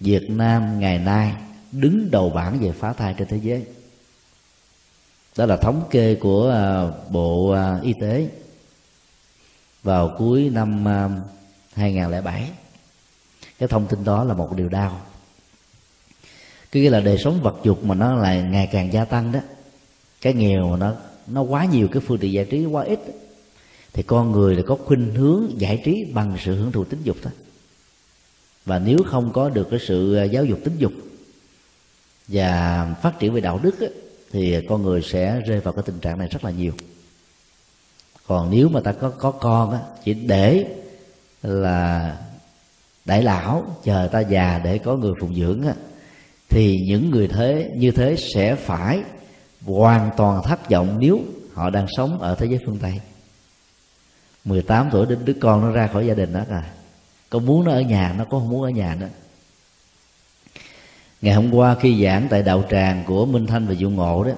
Việt Nam ngày nay đứng đầu bảng về phá thai trên thế giới. Đó là thống kê của à, Bộ à, Y tế vào cuối năm à, 2007 cái thông tin đó là một điều đau. Cái là đời sống vật dục mà nó lại ngày càng gia tăng đó. Cái nghèo mà nó nó quá nhiều cái phương tiện giải trí quá ít thì con người là có khuynh hướng giải trí bằng sự hưởng thụ tính dục thôi và nếu không có được cái sự à, giáo dục tính dục và phát triển về đạo đức ấy, thì con người sẽ rơi vào cái tình trạng này rất là nhiều. Còn nếu mà ta có có con á, chỉ để là đại lão chờ ta già để có người phụng dưỡng thì những người thế, như thế sẽ phải hoàn toàn thất vọng nếu họ đang sống ở thế giới phương tây. 18 tuổi đến đứa con nó ra khỏi gia đình đó rồi. Có muốn nó ở nhà, nó có không muốn ở nhà nữa. Ngày hôm qua khi giảng tại đạo tràng của minh thanh và dụ ngộ đó,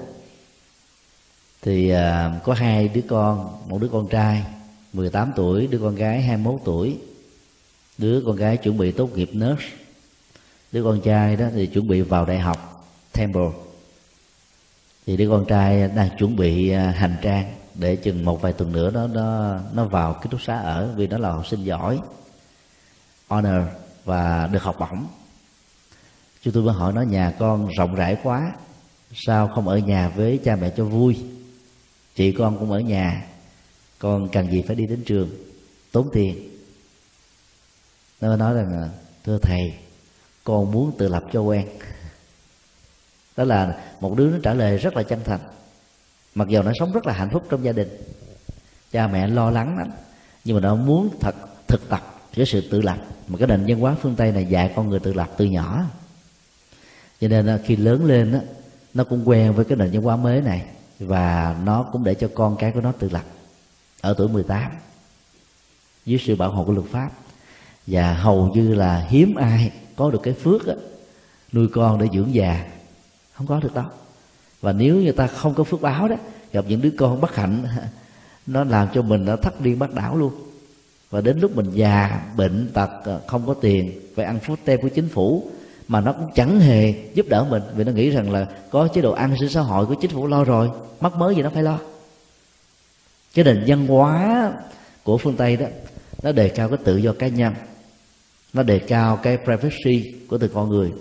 thì à, có hai đứa con, một đứa con trai 18 tuổi, đứa con gái 21 tuổi đứa con gái chuẩn bị tốt nghiệp nurse. Đứa con trai đó thì chuẩn bị vào đại học Temple. Thì đứa con trai đang chuẩn bị à, hành trang để chừng một vài tuần nữa nó nó nó vào ký túc xá ở vì nó là học sinh giỏi, honor và được học bổng. Chúng tôi mới hỏi nó, nhà con rộng rãi quá, sao không ở nhà với cha mẹ cho vui? Chị con cũng ở nhà, con cần gì phải đi đến trường, tốn tiền nó nói rằng thưa thầy con muốn tự lập cho quen. Đó là một đứa nó trả lời rất là chân thành. Mặc dù nó sống rất là hạnh phúc trong gia đình. Cha mẹ lo lắng lắm nhưng mà nó muốn thật thực tập cái sự tự lập. Mà cái nền văn hóa phương tây này dạy con người tự lập từ nhỏ. Cho nên ờ, khi lớn lên đó, nó cũng quen với cái nền văn hóa mới này và nó cũng để cho con cái của nó tự lập ở tuổi 18 dưới sự bảo hộ của luật pháp và hầu như là hiếm ai có được cái phước đó, nuôi con để dưỡng già. Không có được đâu và nếu như ta không có phước báo đó gặp những đứa con bất hạnh nó làm cho mình nó thất điên bắt đảo luôn. Và đến lúc mình già bệnh tật ờ, không có tiền phải ăn phút tem của chính phủ mà nó cũng chẳng hề giúp đỡ mình. Vì nó nghĩ rằng là có chế độ an sinh xã hội của chính phủ lo rồi mắc mới gì nó phải lo. Cái nền văn hóa của phương tây đó nó đề cao cái tự do cá nhân nó đề cao cái privacy của từng con người.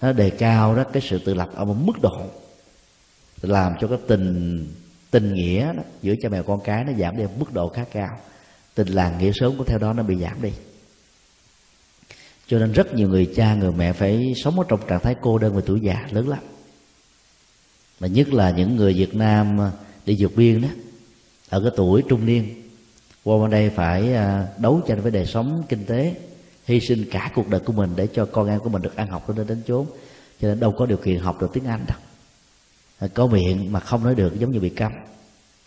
Nó đề cao đó cái sự tự lập ở một mức độ làm cho cái tình tình nghĩa đó, giữa cha mẹ con cái nó giảm đi một mức độ khá cao. Tình làng nghĩa sớm của theo đó nó bị giảm đi. Cho nên rất nhiều người cha người mẹ phải sống ở trong trạng thái cô đơn và tuổi già lớn lắm. Mà nhất là những người Việt Nam à, đi vượt biên đó ở cái tuổi trung niên qua bên đây phải à, đấu tranh với đời sống kinh tế hy sinh cả cuộc đời của mình để cho con em của mình được ăn học, đến đến chốn. Cho nên đâu có điều kiện học được tiếng anh đâu. Có miệng mà không nói được giống như bị câm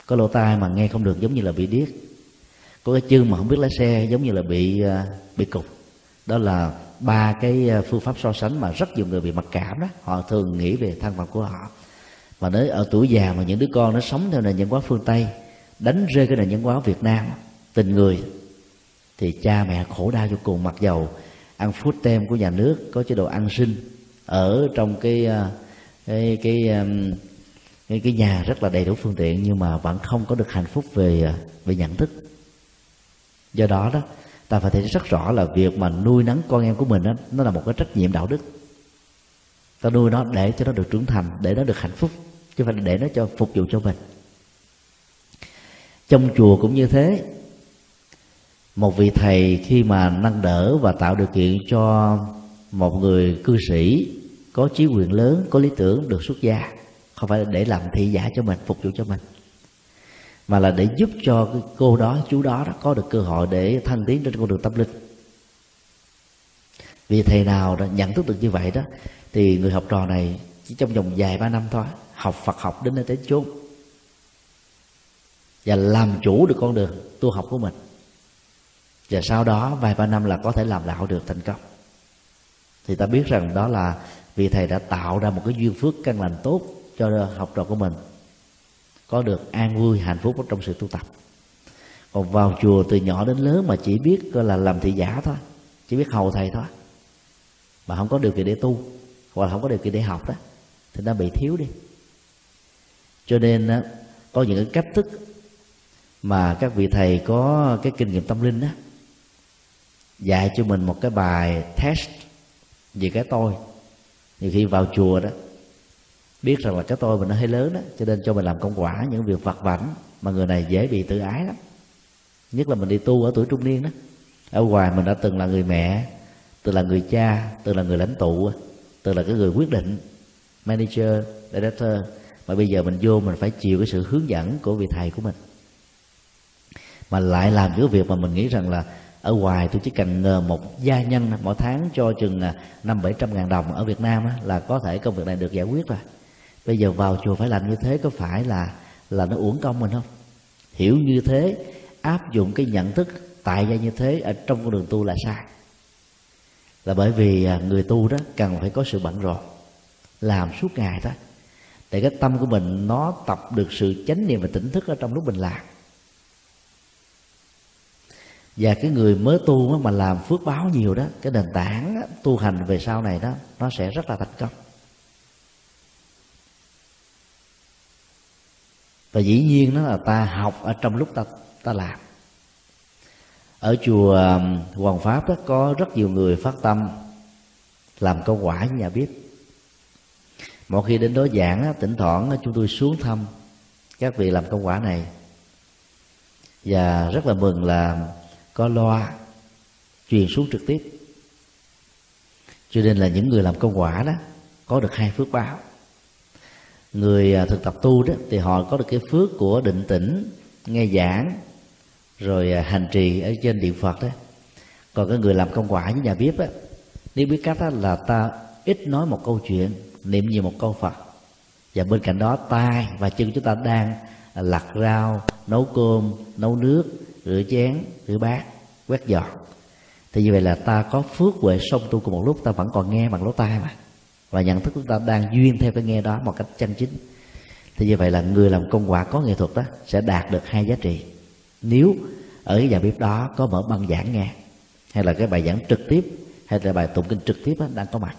có lỗ tai mà nghe không được giống như là bị điếc. Có cái chân mà không biết lái xe giống như là bị à, bị cục đó là ba cái à, phương pháp so sánh mà rất nhiều người bị mặc cảm đó. Họ thường nghĩ về thân phận của họ. Và nếu ở tuổi già mà những đứa con nó sống theo nền văn hóa phương tây, đánh rơi cái nền văn hóa việt nam, tình người thì cha mẹ khổ đau vô cùng mặc dầu ăn food tem của nhà nước có chế độ ăn sinh ở trong cái ờ, cái cái cái, cái nhà rất là đầy đủ phương tiện nhưng mà vẫn không có được hạnh phúc về ờ, về nhận thức. Do đó đó ta phải thấy rất rõ là việc mà nuôi nấng con em của mình đó, nó là một cái trách nhiệm đạo đức. Ta nuôi nó để cho nó được trưởng thành để nó được hạnh phúc chứ phải để nó cho phục vụ cho mình. Trong chùa cũng như thế một vị thầy khi mà nâng đỡ và tạo điều kiện cho một người cư sĩ có trí quyền lớn có lý tưởng được xuất gia không phải để làm thị giả cho mình phục vụ cho mình mà là để giúp cho cái cô đó chú đó, đó có được cơ hội để thăng tiến trên con đường tâm linh. Vì thầy nào đã nhận thức được như vậy đó thì người học trò này chỉ trong vòng vài ba năm thôi học Phật học đến nơi đến chốn và làm chủ được con đường tu học của mình và sau đó vài ba năm là có thể làm đạo được thành công. Thì ta biết rằng đó là vì thầy đã tạo ra một cái duyên phước căn lành tốt cho học trò của mình, có được an vui, hạnh phúc trong sự tu tập. Còn vào chùa từ nhỏ đến lớn mà chỉ biết gọi là làm thị giả thôi, chỉ biết hầu thầy thôi, mà không có điều kiện để tu, hoặc là không có điều kiện để học đó, thì nó bị thiếu đi. Cho nên có những cái cách thức mà các vị thầy có cái kinh nghiệm tâm linh đó dạy cho mình một cái bài test về cái tôi. Nhiều khi vào chùa đó, biết rằng là cái tôi mình nó hơi lớn đó, cho nên cho mình làm công quả những việc vặt vảnh mà người này dễ bị tự ái lắm. Nhất là mình đi tu ở tuổi trung niên đó, ở ngoài mình đã từng là người mẹ, từng là người cha, từng là người lãnh tụ, từng là cái người quyết định, manager, director, mà bây giờ mình vô mình phải chịu cái sự hướng dẫn của vị thầy của mình. Mà lại làm những việc mà mình nghĩ rằng là ở ngoài tôi chỉ cần ờ, một gia nhân mỗi tháng cho chừng ờ, năm bảy trăm ngàn đồng. Ở Việt Nam là có thể công việc này được giải quyết rồi. Bây giờ vào chùa phải làm như thế có phải là là nó uổng công mình không? Hiểu như thế, áp dụng cái nhận thức tại gia như thế ở trong con đường tu là sai. Là bởi vì ờ, người tu đó cần phải có sự bận rộn, làm suốt ngày đó để cái tâm của mình nó tập được sự chánh niệm và tỉnh thức ở trong lúc mình làm và cái người mới tu mà làm phước báo nhiều đó, cái nền tảng tu hành về sau này đó, nó sẽ rất là thành công. Và dĩ nhiên đó là ta học ở trong lúc ta ta làm. Ở chùa Hoàng Pháp đó, có rất nhiều người phát tâm làm công quả với nhà bếp. Mỗi khi đến đó giảng tỉnh thoảng chúng tôi xuống thăm các vị làm công quả này. Và rất là mừng là có loa truyền xuống trực tiếp. Cho nên là những người làm công quả đó, có được hai phước báo. Người à, thực tập tu đó, thì họ có được cái phước của định tĩnh, nghe giảng, rồi à, hành trì ở trên điện phật đó. Còn cái người làm công quả với nhà bếp á, nếu biết cách đó là ta ít nói một câu chuyện, niệm nhiều một câu phật. Và bên cạnh đó tay và chân chúng ta đang à, lặt rau, nấu cơm, nấu nước rửa chén rửa bát quét dọn thì như vậy là ta có phước huệ song tu cùng một lúc ta vẫn còn nghe bằng lỗ tai mà. Và nhận thức chúng ta đang duyên theo cái nghe đó một cách chân chính. Thì như vậy là người làm công quả có nghệ thuật đó sẽ đạt được hai giá trị. Nếu ở cái nhà bếp đó có mở băng giảng nghe hay là cái bài giảng trực tiếp hay là bài tụng kinh trực tiếp đó, đang có mặt.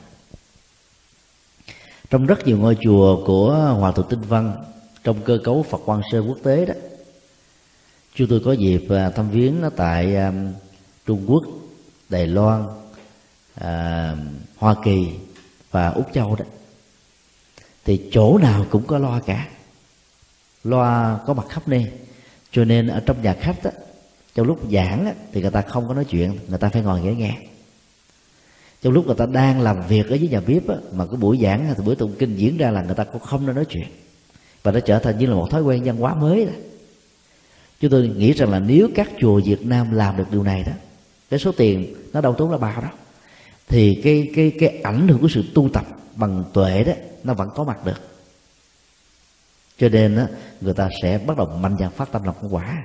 Trong rất nhiều ngôi chùa của hòa thượng tinh văn trong cơ cấu phật quan sơ quốc tế đó chúng tôi có dịp à, thăm viếng nó tại à, trung quốc đài loan à, hoa kỳ và úc châu đó. Thì chỗ nào cũng có loa cả. Loa có mặt khắp nơi. Cho nên ở trong nhà khách đó, trong lúc giảng á, thì người ta không có nói chuyện người ta phải ngồi ghế nghe. Trong lúc người ta đang làm việc ở dưới nhà bếp á, mà cái buổi giảng thì buổi tụng kinh diễn ra là người ta cũng không nên nói chuyện. Và nó trở thành như là một thói quen văn hóa mới đó chúng tôi nghĩ rằng là nếu các chùa Việt Nam làm được điều này đó cái số tiền nó đâu tốn là bao đó thì cái cái cái ảnh hưởng của sự tu tập bằng tuệ đó nó vẫn có mặt được. Cho nên đó, người ta sẽ bắt đầu mạnh dạn phát tâm làm công quả.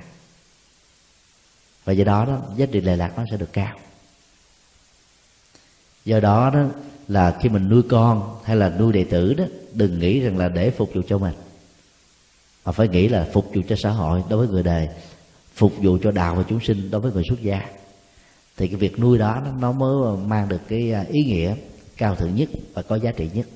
Và do đó đó giá trị lệ lạc nó sẽ được cao. Do đó đó là khi mình nuôi con hay là nuôi đệ tử đó đừng nghĩ rằng là để phục vụ cho mình mà phải nghĩ là phục vụ cho xã hội đối với người đời, phục vụ cho đạo và chúng sinh đối với người xuất gia. Thì cái việc nuôi đó nó mới mang được cái à, ý nghĩa cao thượng nhất và có giá trị nhất.